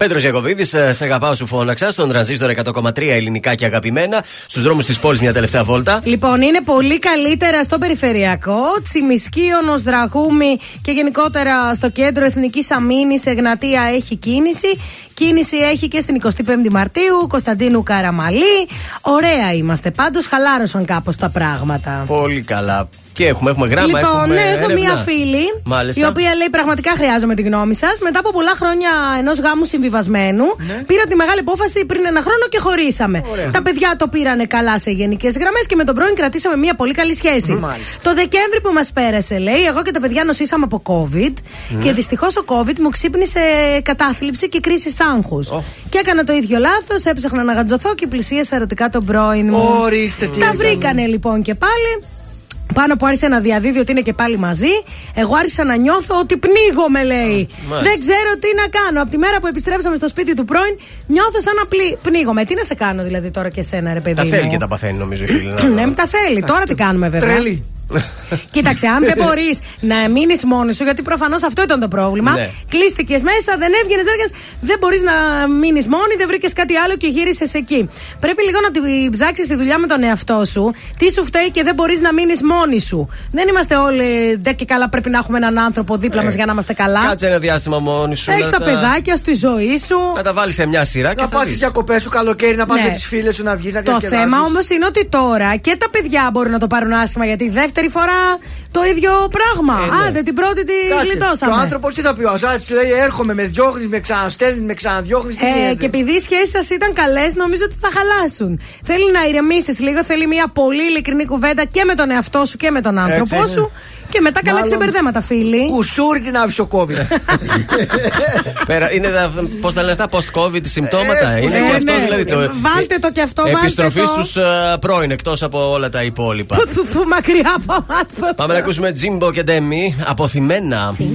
Πέτρος Ιακοβίδη, σε αγαπάω σου φώναξα στον τρανζίστορ 100,3 ελληνικά και αγαπημένα. Στους δρόμους της πόλης μια τελευταία βόλτα. Λοιπόν, είναι πολύ καλύτερα στο περιφερειακό. Τσιμισκίωνο, Δραγούμη και γενικότερα στο κέντρο Εθνικής Αμήνης, Εγνατία έχει κίνηση. Κίνηση έχει και στην 25η Μαρτίου, Κωνσταντίνου Καραμαλή. Ωραία είμαστε. Πάντως χαλάρωσαν κάπως τα πράγματα. Πολύ καλά. Και έχουμε, έχουμε γράμμα. λοιπόν, έχουμε ναι, έχω έρευνα. μία φίλη Μάλιστα. η οποία λέει πραγματικά χρειάζομαι τη γνώμη σας. Μετά από πολλά χρόνια ενός γάμου συμβιβασμένου, πήρα τη μεγάλη απόφαση πριν ένα χρόνο και χωρίσαμε. Τα παιδιά το πήρανε καλά σε γενικές γραμμές και με τον πρώην κρατήσαμε μία πολύ καλή σχέση. Το Δεκέμβρη που μας πέρασε, λέει, εγώ και τα παιδιά νοσήσαμε από COVID Ναι. και δυστυχώς ο COVID μου ξύπνησε κατάθλιψη και κρίση άγχους. Και έκανα το ίδιο λάθος, έψαχνα να γαντζωθώ και πλησίασα ερωτικά τον πρώην μου. Ορίστε τι Τα έκανε. βρήκανε λοιπόν και πάλι. Πάνω που άρχισε να διαδίδει ότι είναι και πάλι μαζί, εγώ άρχισα να νιώθω ότι πνίγομαι, λέει. μάλιστα. Δεν ξέρω τι να κάνω. Από τη μέρα που επιστρέψαμε στο σπίτι του πρώην, νιώθω σαν να πλη... πνίγομαι. Τι να σε κάνω δηλαδή τώρα και εσένα, ρε παιδί. Τα μου; θέλει και τα παθαίνει, νομίζω η φίλη. ναι, τα θέλει. Τώρα τι κάνουμε, βέβαια; Τρελή. Κοίταξε, αν δεν μπορείς να μείνεις μόνη σου, γιατί προφανώς αυτό ήταν το πρόβλημα. Ναι. Κλείστηκες μέσα, δεν έβγαινες, δεν έβγαινες. Δεν μπορείς να μείνεις μόνη, δεν βρήκες κάτι άλλο και γύρισες εκεί. Πρέπει λίγο να την ψάξεις τη δουλειά με τον εαυτό σου. Τι σου φταίει και δεν μπορείς να μείνεις μόνη σου. Δεν είμαστε όλοι ντε και καλά, πρέπει να έχουμε έναν άνθρωπο δίπλα Ε, μα για να είμαστε καλά. Κάτσε ένα διάστημα μόνη σου. Έχεις να τα παιδάκια στη ζωή σου. Να τα βάλεις σε μια σειρά και Να θα πας δεις. στι διακοπές σου καλοκαίρι, να πας Ναι. με τις φίλες σου να βγεις, να Το διασκεδάσεις. θέμα όμως είναι ότι τώρα και τα παιδιά μπορούν να το πάρουν άσχημα γιατί δεύτερη φορά το ίδιο πράγμα. Ε, ναι. Άντε την πρώτη τη Κάτσε. γλιτώσαμε. Και ο άνθρωπος τι θα πει, ο Αζάτης λέει: Έρχομαι, με διώχνεις, με ξαναστέλνεις, με ξαναδιώχνεις. Ε, και επειδή οι σχέσεις σας ήταν καλές, νομίζω ότι θα χαλάσουν. Θέλει να ηρεμήσεις λίγο, θέλει μια πολύ ειλικρινή κουβέντα και με τον εαυτό σου και με τον άνθρωπό Έτσι. σου. Και μετά καλά Μάλλον- ξεμπερδέματα, φίλοι. Κουσούρι την άφησε ο COVID. Πέρα, είναι τα, πώς τα λένε αυτά, post-COVID συμπτώματα. Ε, είναι ναι, και αυτός ναι. δηλαδή. Το, Βάλτε το και αυτό, βάλτε Επιστροφή το. στους ε, πρώην εκτός από όλα τα υπόλοιπα. Που, που, που, μακριά από εμάς. Πάμε να ακούσουμε Τζίμπο και Ντέμι, αποθυμένα. Πες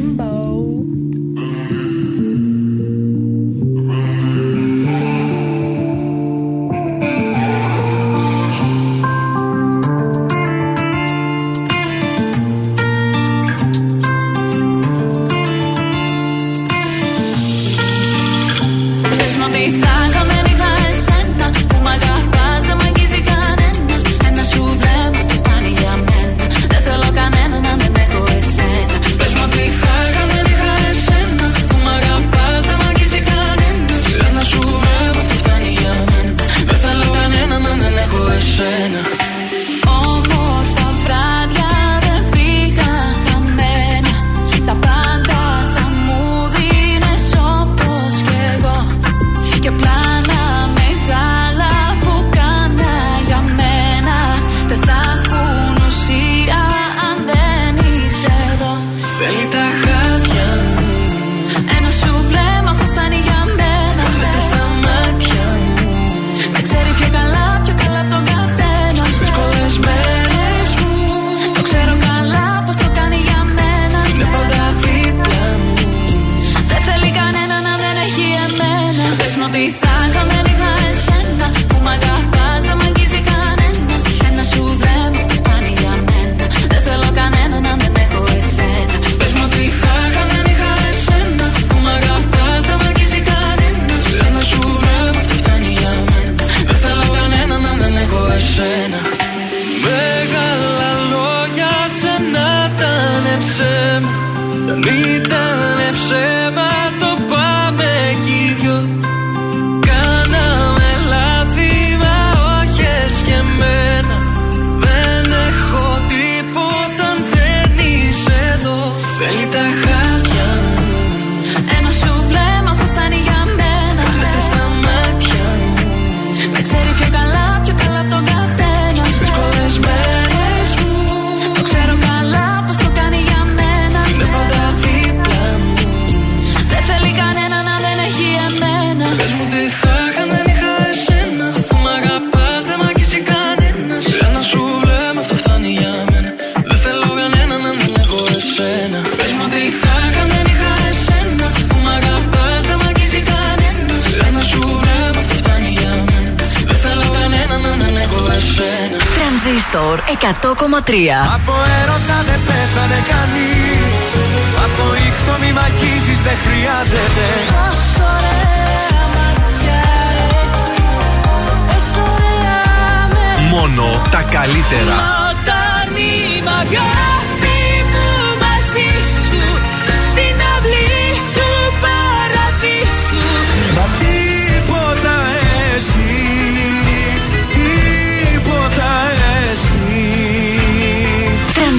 Τρανζίστορ 100,3 Από έρωτα δεν πέθανε κανείς. Από ήχτο μη μ' αγγίζεις δεν χρειάζεται. Πόσο ωραία ματιά έχεις, πόσο ωραία με Μόνο τα καλύτερα. Όταν είμαι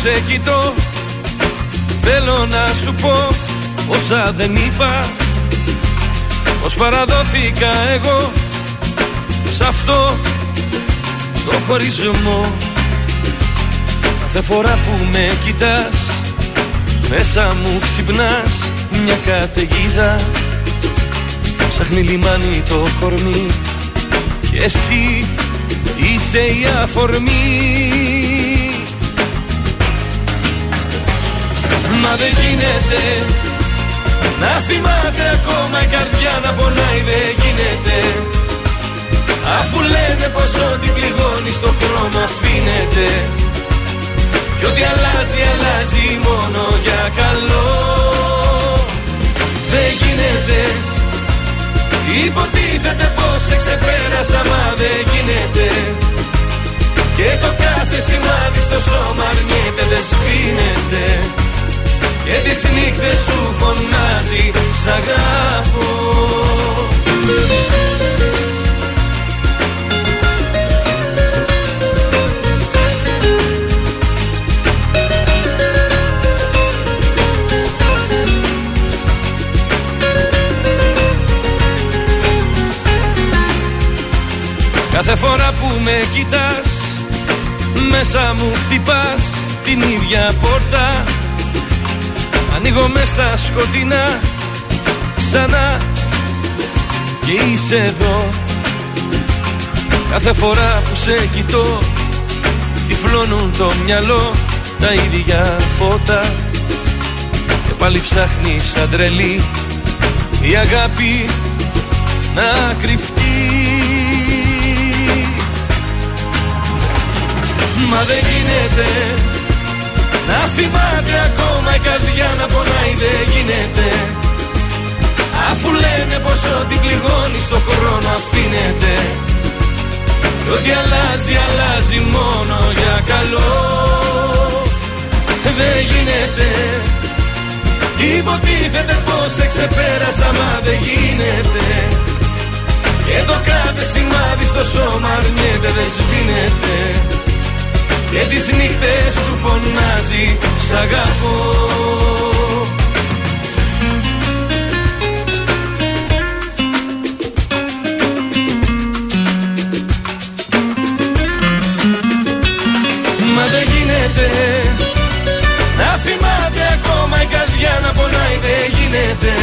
Σε κοιτώ. Θέλω να σου πω όσα δεν είπα. Πως παραδόθηκα εγώ Σ' αυτό το χωρισμό. Κάθε φορά που με κοιτάς Μέσα μου ξυπνάς μια καταιγίδα. Ψάχνει λιμάνι το κορμί Και εσύ είσαι η αφορμή Μα δεν γίνεται. Να θυμάται ακόμα η καρδιά να πονάει δεν γίνεται. Αφού λένε πως ό,τι πληγώνει στο χρόνο αφήνεται. Κι ό,τι αλλάζει αλλάζει μόνο για καλό. Δεν γίνεται. Υποτίθεται πως σε ξεπέρασα μα δεν γίνεται. Και το κάθε σημάδι στο σώμα αρνιέται δεν σβήνεται και τις νύχτες σου φωνάζει Σ' αγάπω Κάθε φορά που με κοιτάς Μέσα μου χτυπάς την ίδια πόρτα Ανοίγω μες στα σκοτεινά Ξανά Και είσαι εδώ. Κάθε φορά που σε κοιτώ Τυφλώνουν το μυαλό Τα ίδια φώτα. Και πάλι ψάχνεις σαν τρελή Η αγάπη να κρυφτεί. Μα δεν γίνεται να θυμάται ακόμα η καρδιά να πονάει δεν γίνεται. Αφού λένε πως ό,τι πληγώνει στο χρόνο αφήνεται. Κι ό,τι αλλάζει αλλάζει μόνο για καλό. Δεν γίνεται. Υποτίθεται πως σε ξεπέρασα μα δεν γίνεται. Και το κάθε σημάδι στο σώμα αρνιέται δεν σβήνεται και τις νύχτες σου φωνάζει Σ' αγαπώ. Μα δεν γίνεται Να θυμάται ακόμα η καρδιά να πονάει δεν γίνεται.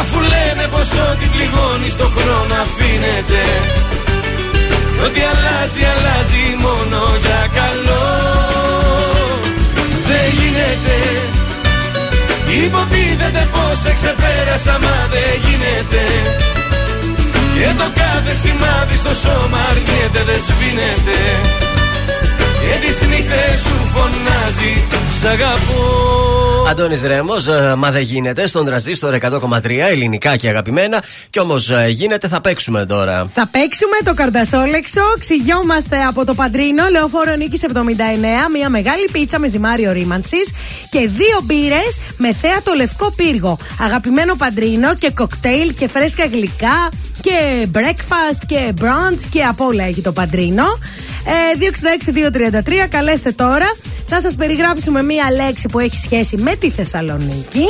Αφού λένε πως ό,τι πληγώνει στο χρόνο αφήνεται. Κι ό,τι αλλάζει αλλάζει, αλλάζει μόνο για καλό. Δεν γίνεται. Υποτίθεται πως σε ξεπέρασα μα δεν γίνεται. Και το κάθε σημάδι στο σώμα αρνιέται δεν σβήνεται Και τις νύχτες σου φωνάζει Σ' αγαπώ Αντώνης Ρέμος, μα δεν γίνεται στον τραζίστορ 100,3 ελληνικά και αγαπημένα. Κι όμως γίνεται, θα παίξουμε τώρα. Θα παίξουμε το καρδασόλεξο. Ξυγιόμαστε από το Παντρίνο, λεωφόρο Νίκης 79. Μια μεγάλη πίτσα με ζυμάριο ρήμανσης και δύο μπύρες με θέα το λευκό πύργο. Αγαπημένο Παντρίνο και κοκτέιλ και φρέσκα γλυκά και breakfast και brunch και από όλα έχει το Παντρίνο. Ε, 266-233, καλέστε τώρα. Θα σας περιγράψουμε μία λέξη που έχει σχέση με τη Θεσσαλονίκη.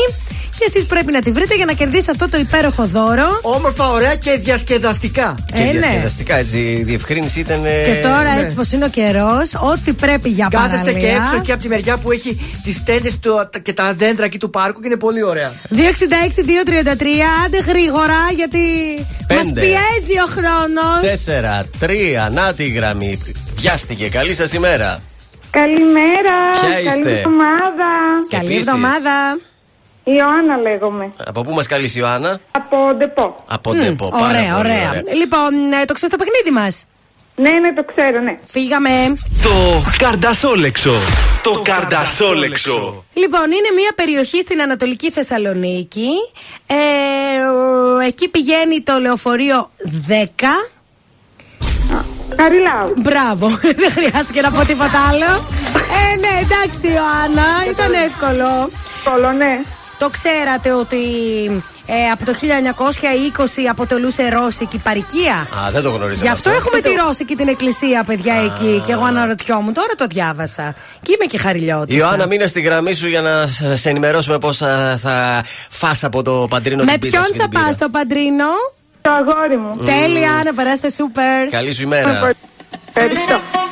Και εσείς πρέπει να τη βρείτε για να κερδίσετε αυτό το υπέροχο δώρο. Όμορφα, ωραία και διασκεδαστικά. Και Ε, ναι. διασκεδαστικά έτσι. Η διευκρίνηση ήταν. ε, Και τώρα, ναι. έτσι πως είναι ο καιρός, ό,τι πρέπει για Κάθεστε παραλία. και έξω και από τη μεριά που έχει τις τέντες και τα δέντρα εκεί του πάρκου και είναι πολύ ωραία. 266-233, άντε γρήγορα γιατί Πέντε. μα πιέζει ο χρόνος. Τέσσερα, τρία, να τη γραμμή. Πιάστηκε. Καλή σας ημέρα. Καλημέρα. Ποια Καλή είστε; εβδομάδα. Καλή Επίσης. εβδομάδα. Ιωάννα λέγομαι. Από πού μας καλείς η Ιωάννα; Από Ντεπό. Από Ντεπό. πάρα Ωραία, πολύ ωραία. Λοιπόν, ε, το ξέρεις το παιχνίδι μας; Ναι, ναι, το ξέρω, ναι. Φύγαμε. Το καρδασόλεξο. Το καρδασόλεξο. Λοιπόν, είναι μια περιοχή στην Ανατολική Θεσσαλονίκη. Ε, ο- εκεί πηγαίνει το λεωφορείο 10. Καριλάου. Μπράβο, δεν χρειάστηκε να πω τίποτα άλλο. Ε, ναι, εντάξει, Ιωάννα, ήταν εύκολο. Εύκολο, ναι. Το ξέρατε ότι ε, από το 1920 αποτελούσε ρώσικη παροικία. Α, δεν το γνωρίζαμε. Γι' αυτό έχουμε τη Ρώσικη την εκκλησία, παιδιά, εκεί. Και εγώ αναρωτιόμουν, τώρα το διάβασα. Και είμαι και χαριλιώτης. Ιωάννα, μείνε στη γραμμή σου για να σε- σε ενημερώσουμε πώς θα φας από το παντρίνο Με την πίτσα ποιον σου και θα την πύρα. πας στο Παντρίνο; Το αγόρι μου. Τέλεια, να περάσετε σούπερ. Καλή σου ημέρα. Ευχαριστώ.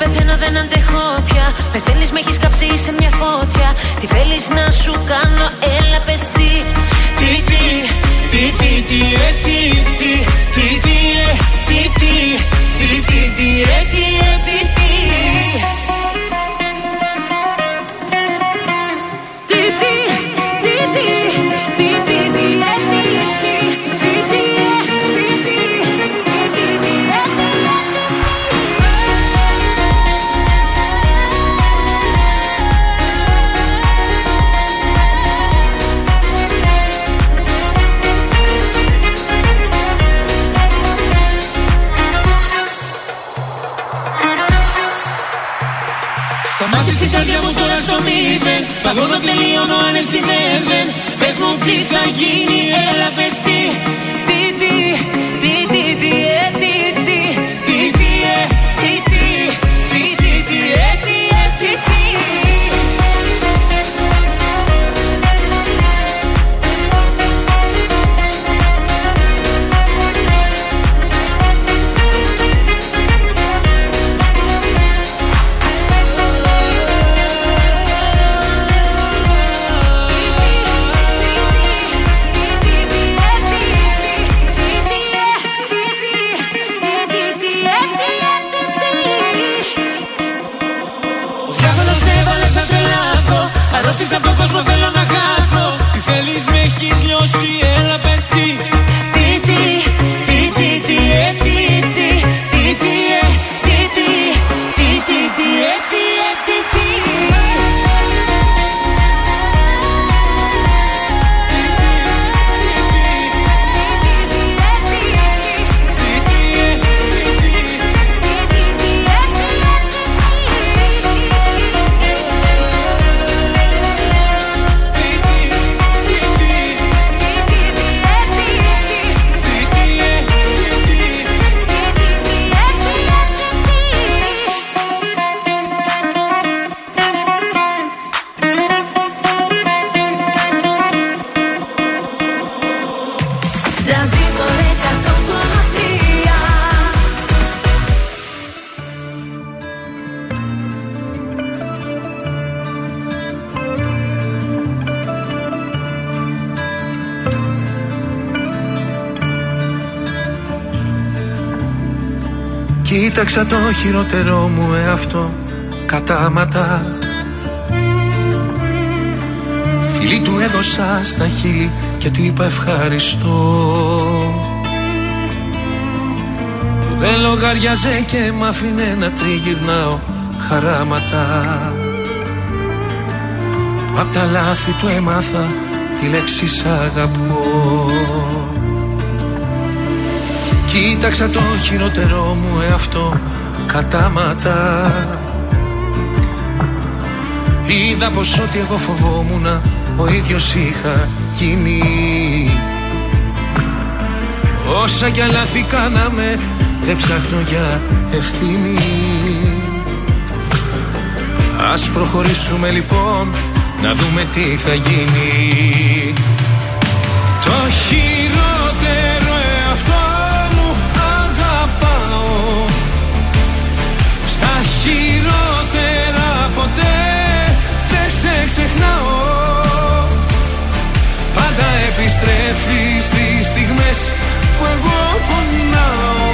Πεθαίνω, δεν αντέχω πια. Με στέλνει, με έχει κάψει σε μια φώτια. Τι θέλει να σου κάνω, έλα πε τι. Τι, τι, τι, τι, τι, ε, τι, τι, τι, τι, ε, τι, τι, τι, τι, τι, ε, τι, ε, τι, τι. Τι, Παγώνω τελείωνω αν εσύ δεν δεν. Πες μου τι θα γίνει έλα κόσμο θέλω να χάθω. Τι θέλεις με έχεις λιώσει Κοίταξα το χειρότερό μου εαυτό κατάματα. Φίλη του έδωσα στα χείλη και του είπα ευχαριστώ. Που δεν λογαριάζε και μ' άφηνε να τριγυρνάω χαράματα. Που απ' τα λάθη του έμαθα τη λέξη σ' αγαπώ Κοίταξα το χειρότερό μου εαυτό κατάματα. Είδα πως ό,τι εγώ φοβόμουν ο ίδιος είχα γίνει. Όσα κι λάθη κάναμε δεν ψάχνω για ευθύνη. Ας προχωρήσουμε λοιπόν να δούμε τι θα γίνει. Το χειρότερο ποτέ δεν σε ξεχνάω. Πάντα επιστρέφει στις στιγμές που εγώ φωνάω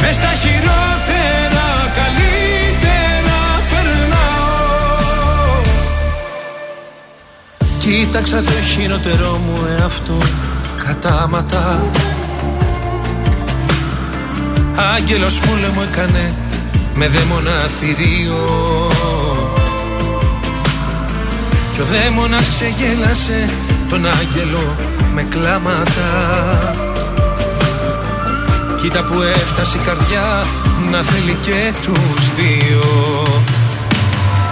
Μες στα χειρότερα καλύτερα περνάω. Κοίταξα το χειρότερό μου εαυτό κατάματα. Άγγελος μου μου έκανε με δαίμονα θηρίο. Κι ο δαίμονας ξεγέλασε τον άγγελο με κλάματα. Κοίτα που έφτασε η καρδιά να θέλει και τους δύο.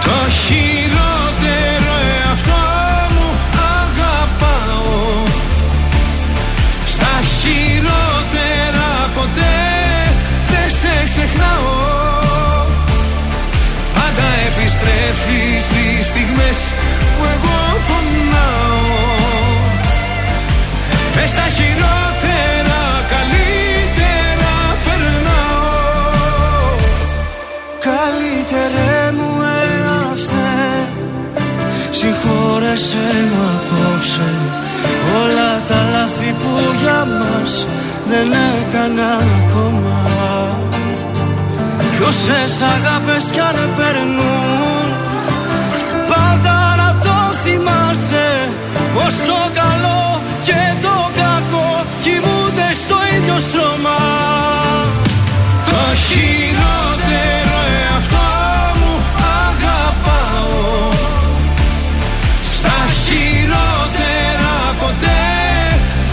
Το χειρότερο εαυτό μου αγαπάω. Στα χειρότερα ποτέ δεν σε ξεχνάω Πάντα επιστρέφει στις στιγμές που εγώ φωνάω. Μες στα χειρότερα καλύτερα περνάω. Καλύτερε μου εαυτέ Συγχώρεσέ με απόψε. Όλα τα λάθη που για μας δεν έκανα ακόμα Κι όσες αγάπες κι αν περνούν Πάντα να το θυμάσαι. Πως το καλό και το κακό Κοιμούνται στο ίδιο στρώμα Το χειρότερο εαυτό μου αγαπάω. Στα χειρότερα ποτέ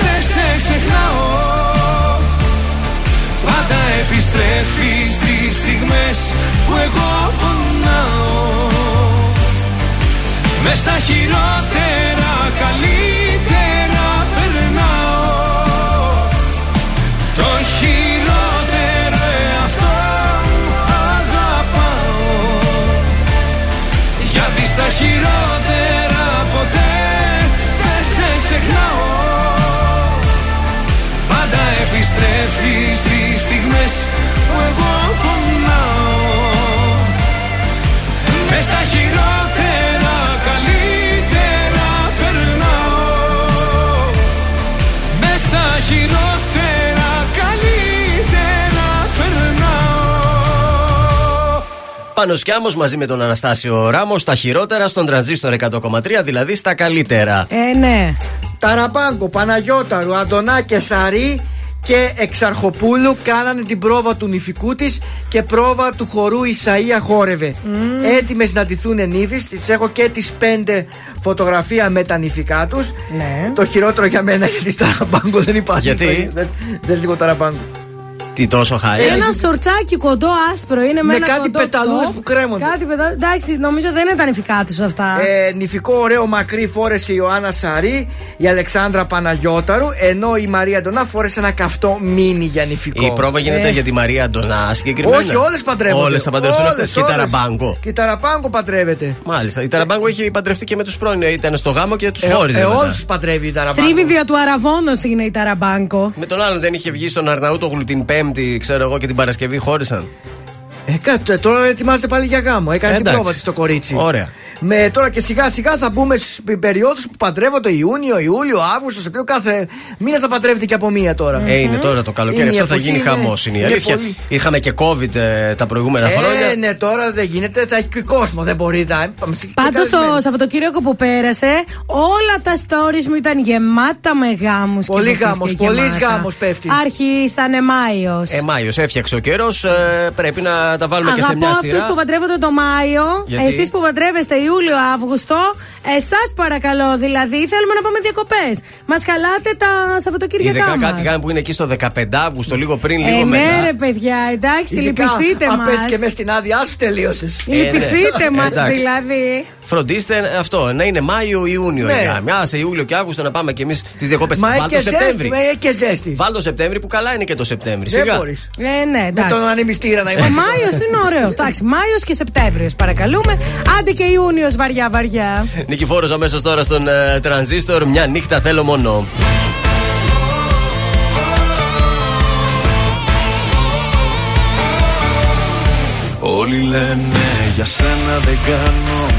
δεν σε ξεχνάω. Πάντα επιστρέφεις στις στιγμές που εγώ πονάω. Μες στα χειρότερα καλύτερα περνάω. Το χειρότερο εαυτό μου αγαπάω. Γιατί στα χειρότερα ποτέ δεν σε ξεχνάω. Πάντα επιστρέφει στις στιγμές που εγώ φωνάω Μες στα χειρότερα καλύτερα περνάω Μες στα χειρότερα καλύτερα περνάω Πάνω Σκιάμος μαζί με τον Αναστάσιο Ράμος στα χειρότερα στον τρανζίστορ 100,3 δηλαδή στα καλύτερα. Ε, ναι. Ταραπάγκο, Παναγιώταρου, Αντωνάκε Σαρή και Εξαρχοπούλου κάνανε την πρόβα του νηφικού της και πρόβα του χορού Ισαΐα χόρευε. Mm. Έτοιμες να ντυθούν νύφης, τις έχω και τις πέντε φωτογραφία με τα νηφικά τους. Ναι. Το χειρότερο για μένα γιατί στα Ταραπάγκο δεν υπάρχει. Γιατί; Δεν, δεν λίγο Ταραπάγκο. Τι τόσο χάρη. Ένα σορτσάκι κοντό άσπρο είναι με, Με ένα κάτι κοντό πεταλούδες top. που κρέμονται. Κάτι πεταλούδες. Εντάξει, νομίζω δεν είναι τα νηφικά τους αυτά. Ε, νηφικό ωραίο μακρύ φόρεσε η Ιωάννα Σαρή, η Αλεξάνδρα Παναγιώταρου, ενώ η Μαρία Αντωνά φόρεσε ένα καυτό μίνι για νηφικό. Η πρόβα γίνεται Ε. για τη Μαρία Αντωνά συγκεκριμένα. Όχι, όλες παντρεύονται. Όλες θα παντρευτούν αυτέ. Όλες, Και η όλες. Ταραμπάγκο. Και η Ταραμπάγκο παντρεύεται. Μάλιστα. Η Ταραμπάγκο είχε παντρευτεί και με τους πρώην. Ήταν στο γάμο και τους Ε, χώριζε. ε, μετά. όλους τους παντρεύει η Ταραμπάγκο. Τρίβιδια του Αραβόνος είναι η Ταραμπάνκο. Με τον άλλον δεν είχε βγει στον Αρναούτογλου την Πέμπτη, ξέρω εγώ, και την Παρασκευή χώρισαν. Ε, κάτι, τώρα ετοιμάζεται πάλι για γάμο. Έκανε την Εντάξει. πρόβα τη στο κορίτσι. Ωραία. Με τώρα και σιγά σιγά θα μπούμε στι περιόδους που παντρεύονται Ιούνιο, Ιούλιο, Αύγουστο, Σεπτέμβριο. Κάθε μήνα θα παντρεύεται και από μία τώρα. Ε, είναι τώρα το καλοκαίρι, Είναι η αυτό θα εποχή, γίνει είναι- χαμός. Είναι η είναι αλήθεια. πολύ- Είχαμε και COVID ε, τα προηγούμενα χρόνια. Ε, ναι, τώρα δεν γίνεται. Θα έχει και κόσμο. Δεν μπορεί να. Πάντως το Σαββατοκύριακο που πέρασε, όλα τα stories μου ήταν γεμάτα με γάμους. Πολύ γάμος, πολύς γάμος πέφτει. Άρχισανε Μάιος. Ε, Μάιος έφτιαξε ο καιρός. πρέπει να τα βάλουμε και σε Αγαπώ μια αυτούς σειρά. που παντρεύονται το Μάιο. Γιατί; Εσείς που παντρεύεστε Ιούλιο-Αύγουστο. Εσάς παρακαλώ, δηλαδή θέλουμε να πάμε διακοπές. Μας χαλάτε τα Σαββατοκύριακά Ειδικά μας. κάτι κάνουν που είναι εκεί στο 15 Αύγουστο, λίγο πριν, λίγο Ε, μετά. ναι, ρε παιδιά, εντάξει, λυπηθείτε Αν μας. πέσει και μέσα στην άδειά σου, τελείωσες. Λυπηθείτε Ε, ναι. μας, Εντάξει. δηλαδή. Φροντίστε αυτό, να είναι Μάιο-Ιούνιο Ναι. η γάμη. Α, σε Ιούλιο και Αύγουστο να πάμε κι εμείς τις διακοπές. Μα έχει Βάλ και το ζέστη. Σεπτέμβρη. μα Έχει και ζέστη. Βάλ το Σεπτέμβρη που καλά είναι και το Σεπτέμβρη. Δεν Σιγά. μπορείς. Ε, ναι, Με εντάξει. τον ανεμιστήρα να Ο είμαστε. Μάιος είναι ωραίος. Εντάξει, Μάιος και Σεπτέμβριος, παρακαλούμε. Άντε και Ιούνιος βαριά-βαριά. Νικηφόρο αμέσως τώρα στον ε, τρανζίστορ. Μια νύχτα θέλω μόνο. Όλοι λένε για σένα δεν κάνω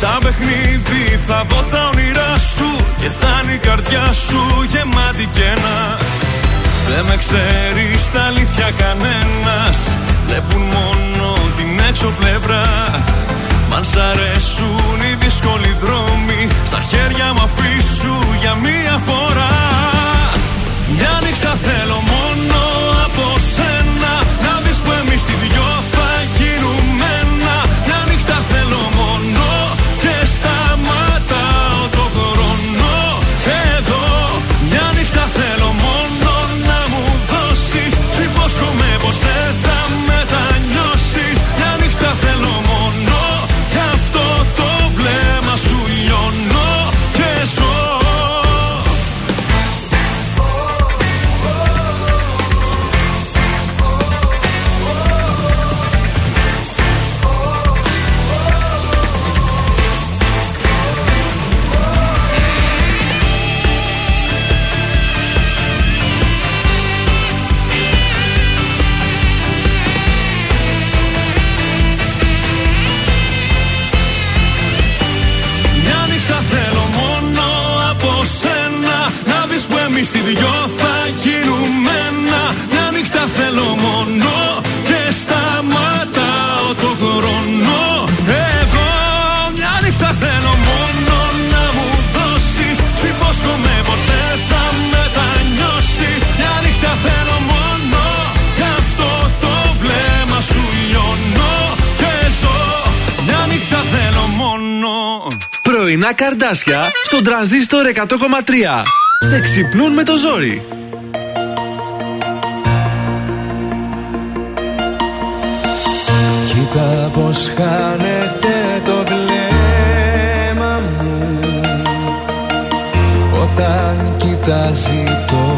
Σαν παιχνίδι θα δω τα όνειρά σου Και θα είναι η καρδιά σου γεμάτη κένα Δεν με ξέρεις στα αλήθεια κανένας Βλέπουν μόνο την έξω πλευρά. Μ' αν σ' αρέσουν οι δύσκολοι δρόμοι Στα χέρια μου αφήσου για μία φορά. Μια νύχτα θέλω μόνο Πρωινά καρδάσια στον τραζίστορ 100,3. Σε ξυπνούν με το ζόρι. Κοίτα πως χάνεται το βλέμμα μου Όταν κοιτάζει το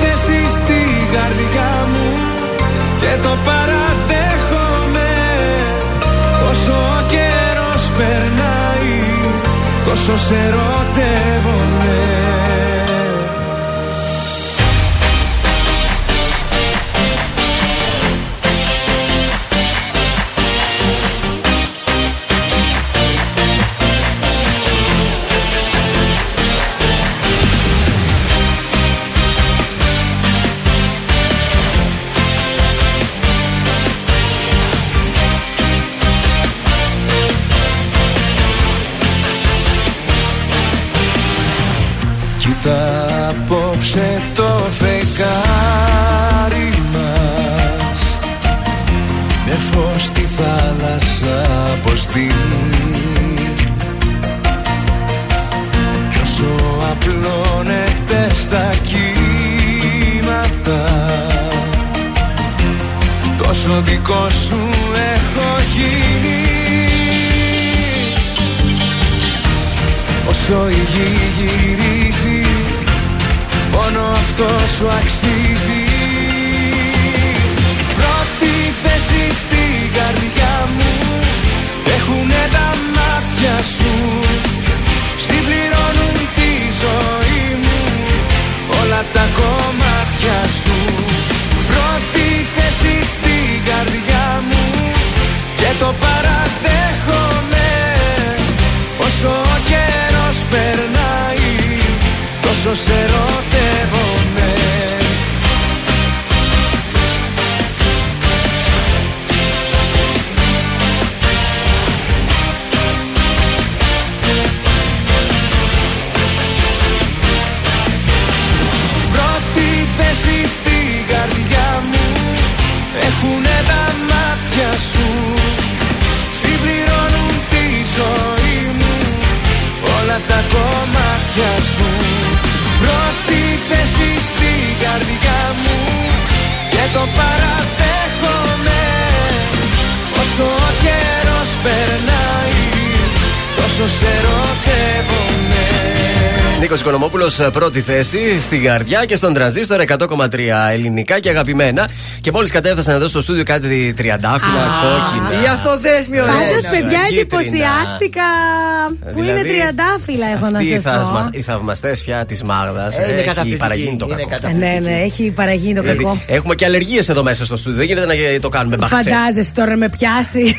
θέση στη καρδιά μου Και το παραδέχομαι. Όσο ο καιρός περνάει Τόσο σε ερωτεύομαι απόψε το φεγγάρι μας. Με φως στη θάλασσα αποστείλει Κι όσο απλώνεται στα κύματα Τόσο δικό σου έχω γίνει. Όσο η γη γυρίζει Μόνο αυτό σου αξίζει. Πρώτη θέση στην καρδιά μου. Έχουνε τα μάτια σου. Συμπληρώνουν τη ζωή μου. Όλα τα κομμάτια σου. Πρώτη θέση στην καρδιά μου. Και το παραδέχομαι. Όσο ο καιρός περνάει Τόσο σε ερωτεύομαι κομμάτια σου. Πρώτη θέση στην καρδιά μου Και το παραδέχομαι. Όσο ο καιρός περνάει Τόσο σε ερωτεύομαι Νίκος Οικονομόπουλος, πρώτη θέση στην καρδιά και στον τραζίστορ 100,3 ελληνικά και αγαπημένα. Και μόλις κατέφτασαν εδώ στο στούντιο κάτι τριαντάφυλλα, κόκκινα. Η αθοδέσμη ωραία. Πάντως, είναι. παιδιά, Κίτρινα. εντυπωσιάστηκα που είναι Δηλαδή, τριαντάφυλλα, έχω να Αυτοί οι, σας πω. θαυσμα, οι θαυμαστές πια της Μάγδας. Ε, είναι έχει καταπληκτική, παραγίνει το είναι κακό. καταπληκτική. Ναι, ναι, έχει παραγίνει το Δηλαδή, κακό. έχουμε και αλλεργίες εδώ μέσα στο στούντιο. Δεν γίνεται να το κάνουμε μπαχτσέ. Φαντάζεσαι τώρα να με πιάσει.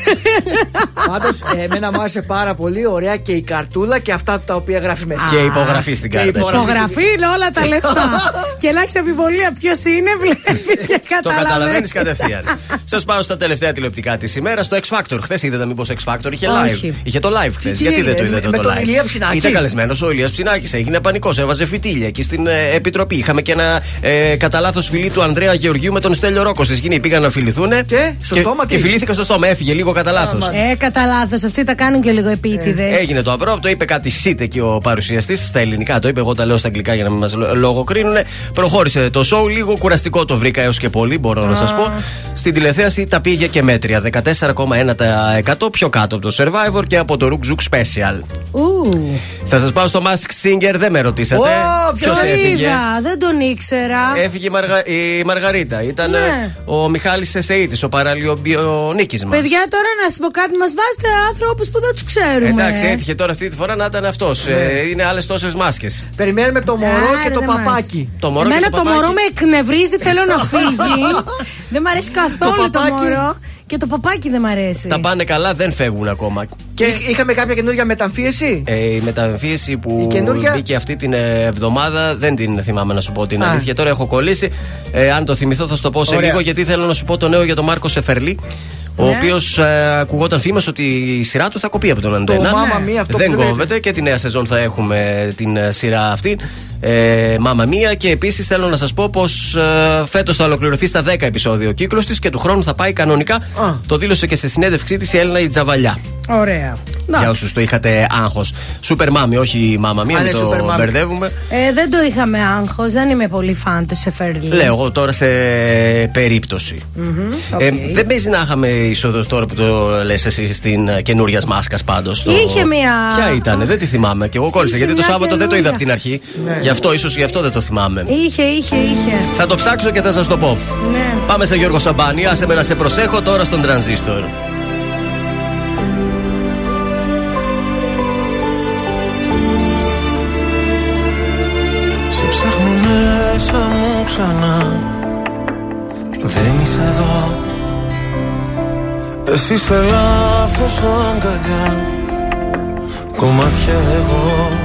Πάντως, εμένα μου άρεσε πάρα πολύ ωραία και η καρτούλα και αυτά τα οποία γράφεις μέσα. Και υπογραφή στην Και κάρτα. υπογραφή. Υπογραφή είναι όλα τα λεφτά. και να έχει αμφιβολία ποιος είναι, βλέπεις και Το καταλαβαίνεις καταλαβαίνεις. κατευθείαν. Σας πάω στα τελευταία τηλεοπτικά της ημέρας. Στο X Factor. Χθες είδατε μήπως X Factor είχε live. Όχι. Είχε το live χθες. τι Γιατί δεν το έγινε, είδατε με το τον live; Ηλίας Ψινάκη; Ήταν καλεσμένος ο Ηλίας Ψινάκης. Έγινε πανικός. Έβαζε φυτίλια εκεί στην ε, επιτροπή. Είχαμε και ένα ε, κατά λάθος φιλί του Ανδρέα Γεωργίου με τον Στέλιο Ρόκο. Στη σκηνή πήγαν να φιληθούν. Και στο στόμα τι; Και φιλήθηκα στο στόμα. Έφυγε λίγο κατά λάθος. Ε, κατά λάθος. Αυτοί τα κάνουν και λίγο επίτηδες. Έγινε το απρόπτο, είπε κάτι σίτ εκεί ο παρουσιαστής στα ελληνικά. Το είπε, εγώ τα λέω στα αγγλικά για να μην μας λογοκρίνουν. Προχώρησε το show, λίγο κουραστικό το βρήκα έως και πολύ, μπορώ να σας πω. Στην τηλεθέαση τα πήγε και μέτρια. 14,1% πιο κάτω από το Survivor και από το Rook Zook Special. Ου, Θα σας πάω στο Mask Singer, δεν με ρωτήσατε. Ω, ποιος το έφυγε; είδα, δεν τον ήξερα. Έφυγε η, Μαργα... η Μαργαρίτα. Ήταν Ναι. ε, ο Μιχάλης Εσεήτη, ο παραλιομπιονίκης μας. Παιδιά, τώρα να σας πω κάτι, μας βάζετε άνθρωπους που δεν τους ξέρουμε. Εντάξει, έτυχε τώρα αυτή τη φορά να ήταν αυτός. είναι άλλες τόσες μάσκες. Περιμένουμε το μωρό Άρα και το δεν μ' παπάκι. Το μωρό Εμένα και το, το μωρό παπάκι. με εκνευρίζει, θέλω να φύγει. δεν μ' αρέσει καθόλου το, παπάκι. μωρό. Και το παπάκι δεν μ' αρέσει. Τα πάνε καλά, δεν φεύγουν ακόμα. Και είχαμε κάποια καινούργια μεταμφίεση; Ε, η μεταμφίεση που Η καινούργια- μπήκε αυτή την ε, εβδομάδα δεν την θυμάμαι να σου πω την Α. αλήθεια. Τώρα έχω κολλήσει. Ε, αν το θυμηθώ θα σου το πω σε Ωραία. λίγο γιατί θέλω να σου πω το νέο για τον Μάρκο Σεφερλί. Ο Ναι. οποίος ε, ακουγόταν φήμε ότι η σειρά του θα κοπεί από τον Αντένα. Mamma Mia, αυτό δεν που λέτε. κόβεται και τη νέα σεζόν θα έχουμε την ε, σειρά αυτή. Ε, Μάμα Μία. Και επίσης θέλω να σας πω πως ε, φέτος θα ολοκληρωθεί στα 10 επεισόδια ο κύκλος της και του χρόνου θα πάει κανονικά. Το δήλωσε και στη συνέντευξή της η Έλληνα η Τζαβαλιά. Ωραία. Να. Για όσους το είχατε άγχος. Σούπερ μάμι, όχι μάμα μία, Α, μην ναι, το Super Mommy. μπερδεύουμε. Ε, δεν το είχαμε άγχος, δεν είμαι πολύ φαν του Σεφερλή. Λέω εγώ τώρα σε περίπτωση. Μμμ, Ε, οκ. δεν παίζει να είχαμε είσοδο τώρα που το λες εσύ στην ε, καινούριας μάσκας πάντως. Είχε μία- Ποια ήταν, δεν τη θυμάμαι. Και εγώ κόλλησα Είχε γιατί το μια Σάββατο δεν το είδα από την καινούρια. αρχή. Ναι. Γι' αυτό, ίσως γι' αυτό δεν το θυμάμαι. Είχε, είχε, είχε. Θα το ψάξω και θα σας το πω. Ναι. Πάμε σε Γιώργο Σαμπάνη. Άσε με να σε προσέχω τώρα στον τρανζίστορ. Σε ψάχνω μέσα μου ξανά Δεν είσαι εδώ Εσύ είσαι λάθος αγκαλιά Κομμάτια εγώ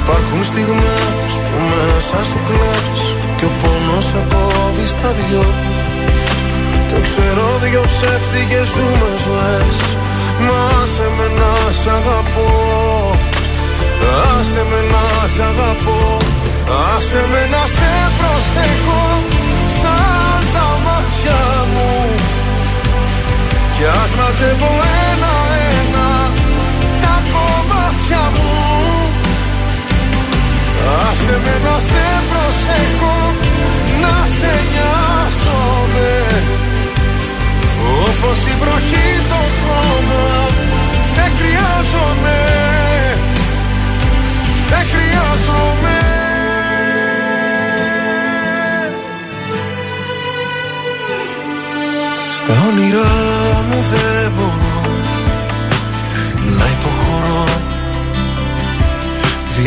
Υπάρχουν στιγμές που μέσα σου κλαις Και ο πόνος σε κόβει στα δυο. Το ξέρω δυο ψεύτικες ζούμε ζωές. Μα σε με να σ' αγαπώ. Άσε με να σ' αγαπώ. Άσε με να σε προσέχω Σαν τα μάτια μου. Κι ας μαζεύω Άσε με να σε προσέχω Να σε νοιάζομαι. Όπως η βροχή το χώμα Σε χρειάζομαι. Σε χρειάζομαι. Στα όνειρά μου δεν μπορώ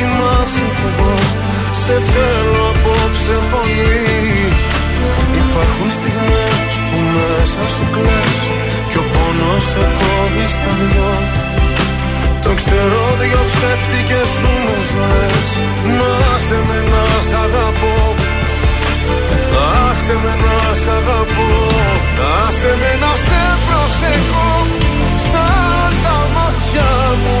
κοιμάσαι κι εγώ. Σε θέλω απόψε πολύ. Υπάρχουν στιγμές που μέσα σου κλαις Κι ο πόνος σε κόβει στα δυο. Το ξέρω δυο ψεύτικες σου με ζωές. Να σε με να σ' αγαπώ. Άσε με να σ' αγαπώ. Άσε με να σε προσέχω. Σαν τα μάτια μου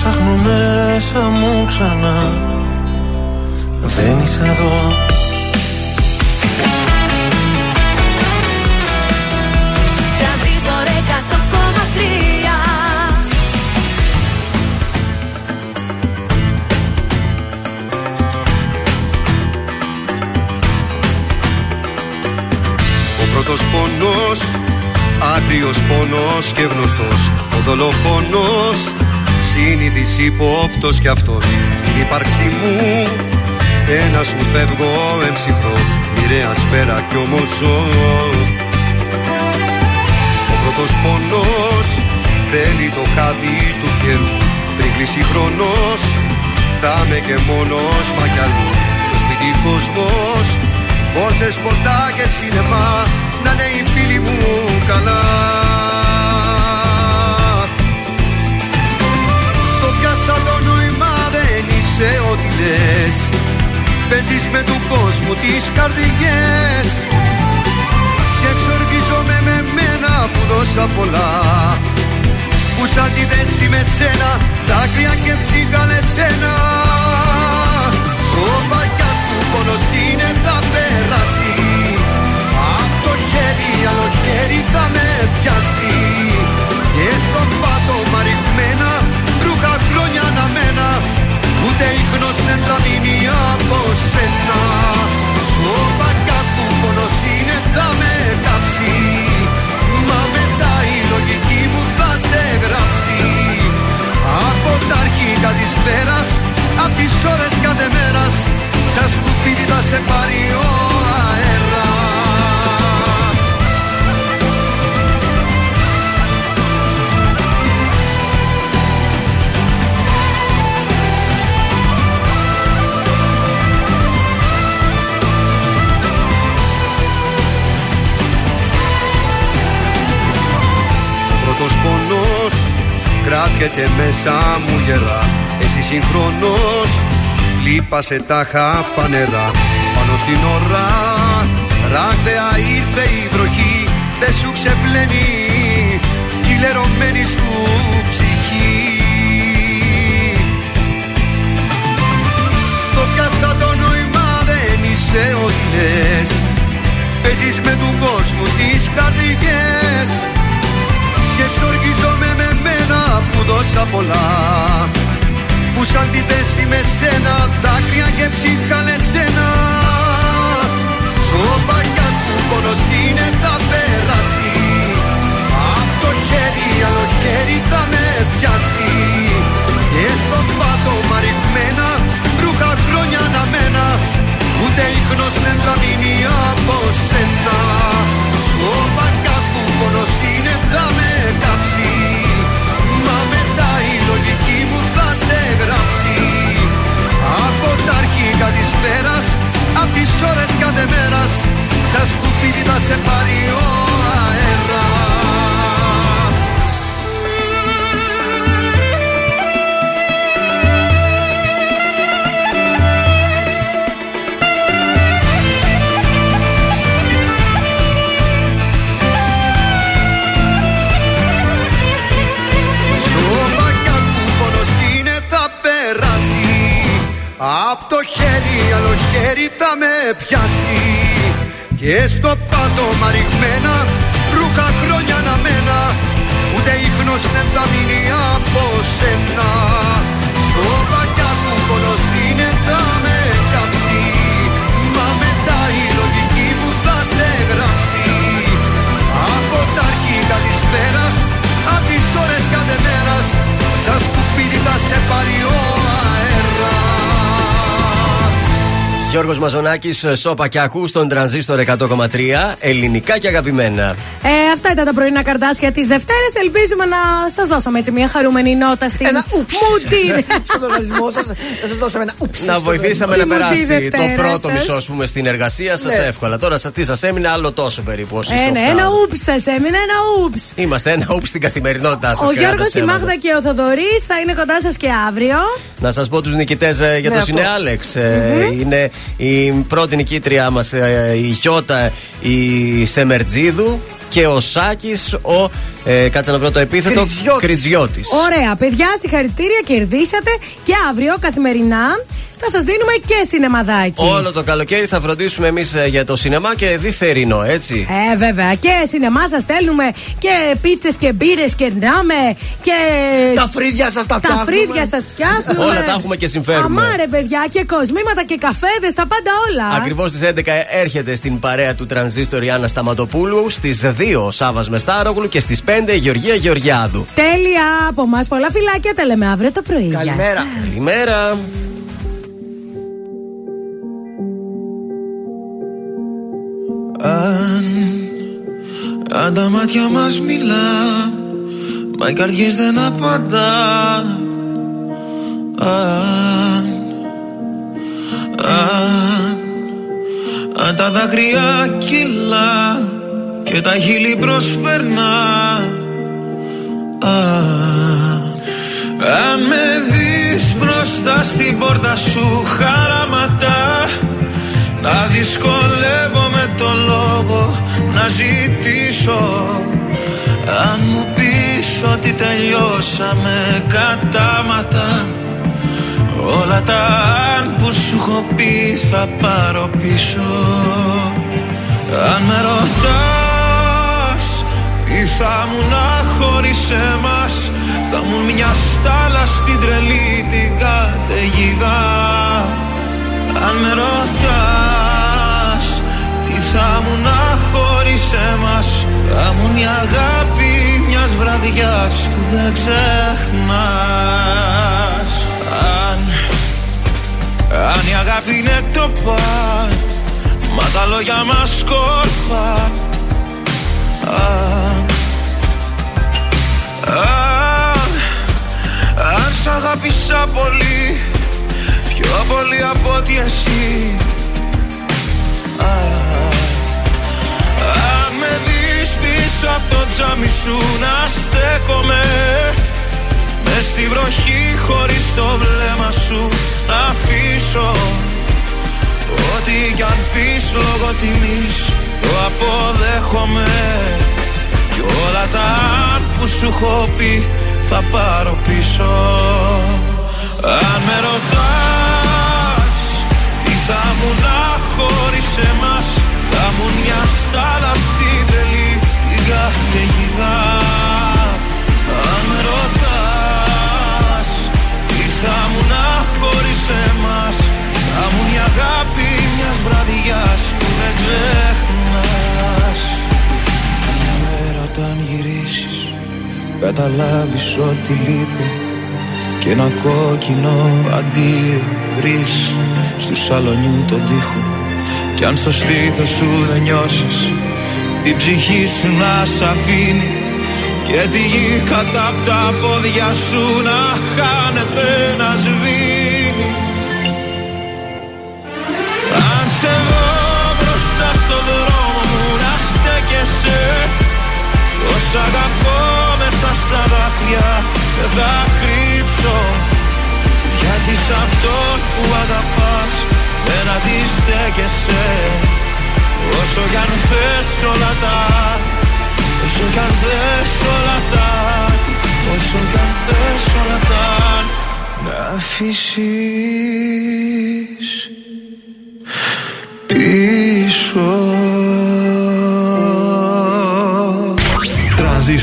ψάχνω μέσα μου ξανά. Δεν είσαι εδώ. Τρανζίστορ 100,3 Ο πρώτος πόνος, άγριος πόνος και γνωστός. Ο δολοφόνος, συνήθις υπόπτος κι αυτός. Στην ύπαρξή μου, ένα σου φεύγω εμψυχρό. Μοιραία σφαίρα κι όμως ζω. Ο πρώτος πόνος, θέλει το χάδι του καιρού. Πριν κλείσει χρόνος, θα είμαι και μόνος μα κι αλλού Στο σπίτι κόσμος, Φώτες, ποτά και σινεμά. Να είναι οι φίλοι μου καλά Το πιάσα το νόημα δεν είσαι ό,τι λες. Παίζεις με του κόσμου τις καρδιές. Και εξοργίζομαι με μένα που δώσα πολλά. Που σαν τη δέση με σένα Δάκρυα και ψυχάλε σένα. Σώπακια του πόνος είναι θα περάσει Απ' το χέρι άλλο χέρι θα με πιάσει. Και στο πάτωμα ρηγμένα Ούτε ίχνος δεν θα μείνει από σένα. Σώπακια του πόνος είναι θα με κάψει. Μα μετά η λογική μου θα σε γράψει. Από τα αρχικά της πέρας Απ' τις ώρες κάθε μέρας Σαν σκουπίδι θα σε πάρει ο αέρας κράτιεται μέσα μου γερά. Εσύ συγχρόνως λείπασε τα χαφανερά Πάνω στην ώρα ράγδαια ήρθε η βροχή. Δεν σου ξεπλένει η λερωμένη σου ψυχή. Το πιάσα το νόημα δεν είσαι ό,τι λες Παίζεις με του κόσμου τις καρδιές. Και εξοργίζομαι με μένα που δώσα πολλά. Που σαν τη θέση με σένα δάκρυα και ψυχάλε σένα. Σώπακια του πόνος είναι θα περάσει Απ' το χέρι άλλο χέρι θα με πιάσει. Και στο πάτωμα ρηγμένα Γιώργος Μαζονάκης, Σόπα και Ακού στον τρανζίστορ 100,3. Ελληνικά και αγαπημένα. Ε, αυτά ήταν τα πρωινά καρτάσια της Δευτέρας. Ελπίζουμε να σας δώσαμε έτσι μια χαρούμενη νότα στην Ένα ούψ. Μουτή. Στον οργανισμό σας, θα σας δώσαμε ένα ούψ. Να βοηθήσαμε να Τι μου τη περάσει Δευτέρα το πρώτο σας. μισό, ας πούμε, στην εργασία σας Ναι. εύκολα. Τώρα σας, τι σας έμεινε, άλλο τόσο περίπου. όσοι Ε, στο ναι, φτάνουν. ένα ούψ σας έμεινε, ένα ούψ. Είμαστε ένα ούψ στην καθημερινότητά σας. Ο Γιώργος, η Μάγδα και ο Θοδωρής θα είναι κοντά σας και αύριο. Να σας πω τους νικητές για Ναι, το αυτό. Συνεάλεξ. Είναι η πρώτη νικήτριά μας, η Γιώτα η Σεμερτζίδου και ο Σάκη, ο. Ε, κάτσε να βρω το επίθετο. Κριτζιώτης. Κριτζιώτη. Ωραία, παιδιά, συγχαρητήρια, κερδίσατε και αύριο καθημερινά θα σας δίνουμε και σινεμαδάκι. Όλο το καλοκαίρι θα φροντίσουμε εμείς για το σινεμά και διθερινό, έτσι. Ε, βέβαια. Και σινεμά σας στέλνουμε και πίτσες και μπύρες και νάμε και. Τα φρύδια σας τα Τα φτιάχνουμε. φρύδια σας φτιάχνουμε. Όλα τα έχουμε και συμφέρουμε. Αμάρε, παιδιά, και κοσμήματα και καφέδες, τα πάντα όλα. Ακριβώς στις 11 έρχεται στην παρέα του Τρανζίστορ η Άννα Σταματοπούλου. Στις 2 Σάβας Μεστάρογλου και στις 5 Γεωργία Γεωργιάδου. Τέλεια από εμά. Πολλά φιλάκια. Τα λέμε αύριο το πρωί. Γεια Καλημέρα. σας. Καλημέρα. Αν, αν τα μάτια μας μιλά Μα οι καρδιές δεν απαντά Αν, αν, αν τα δάκρυα κυλά Και τα χείλη προσπερνά. Αν, αν με δεις μπροστά μπροστά στην πόρτα σου χαραματά Να δυσκολεύομαι το λόγο να ζητήσω. Αν μου πεις ότι τελειώσαμε κατάματα Όλα τα αν που σου έχω πει θα πάρω πίσω. Αν με ρωτάς τι θα μου να χωρίς εμάς Θα μου μια στάλα στην τρελή την καταιγίδα. Αν με ρωτάς τι θα μου να χωρίς εμάς Θα μου η αγάπη μιας βραδιάς που δεν ξεχνάς. Αν, αν η αγάπη είναι το παν Μα τα λόγια μας σκόρπα αν, αν, αν σ' αγάπησα πολύ Πιο πολύ από ότι εσύ. Αν, αν με δεις πίσω από το τζάμι σου να στέκομαι Μες στη βροχή χωρίς το βλέμμα σου να αφήσω. Ό,τι κι αν πεις λόγω τιμής το αποδέχομαι Κι όλα τα που σου έχω πει θα πάρω πίσω. Αν με ρωτάς τι θα μου να χωρίς εμάς Θα μου μια στάλα στην τρελή την καταιγίδα Αν με ρωτάς τι θα μου να χωρίς εμάς Θα μου η αγάπη μιας βραδιάς που δεν ξεχνάς. Μέρα όταν γυρίσεις καταλάβεις ότι λείπει. Και ένα κόκκινο αντίο βρεις στου σαλονιού τον τοίχο. Κι αν στο στήθος σου δεν νιώσεις η ψυχή σου να σ' αφήνει. Και τη γη κατά απ' τα πόδια σου να χάνεται να σβήνει στέκεσαι Πως αγαπώ μέσα στα δάκρυα δεν θα κρύψω. Γιατί σ' αυτόν που αγαπάς δεν αντιστέκεσαι. Όσο κι αν θες όλα τα Όσο κι αν θες όλα τα Όσο κι αν θες όλα τα Να αφήσεις πίσω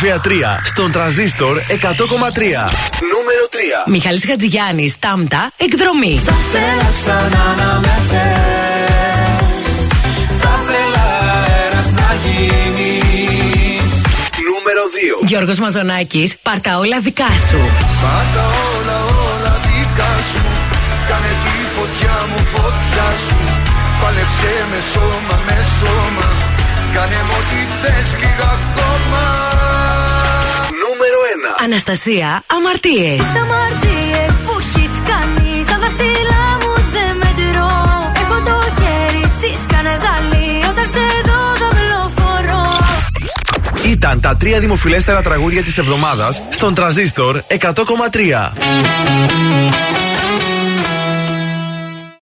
κορυφαία 3 στον τραζίστορ 100,3. Νούμερο 3. Μιχαλής Χατζηγιάννης, Τάμτα, εκδρομή. Θα ήθελα ξανά να με θες Θα ήθελα αέρας να γίνεις Νούμερο 2. Γιώργος Μαζονάκης, πάρτα όλα δικά σου. Πάντα όλα όλα δικά σου Κάνε τη φωτιά μου φωτιά σου Πάλεψε με σώμα με σώμα Κάνε μου ό,τι θες λίγα ακόμα Νούμερο 1. Αναστασία, αμαρτίες. Τις αμαρτίες που έχεις κάνει Στα δάχτυλά μου δεν μετρώ Έχω το χέρι στη σκανεδάλη Όταν σε δω δαυλοφορώ Ήταν τα τρία δημοφιλέστερα τραγούδια της εβδομάδας στον τραζίστορ 100,3.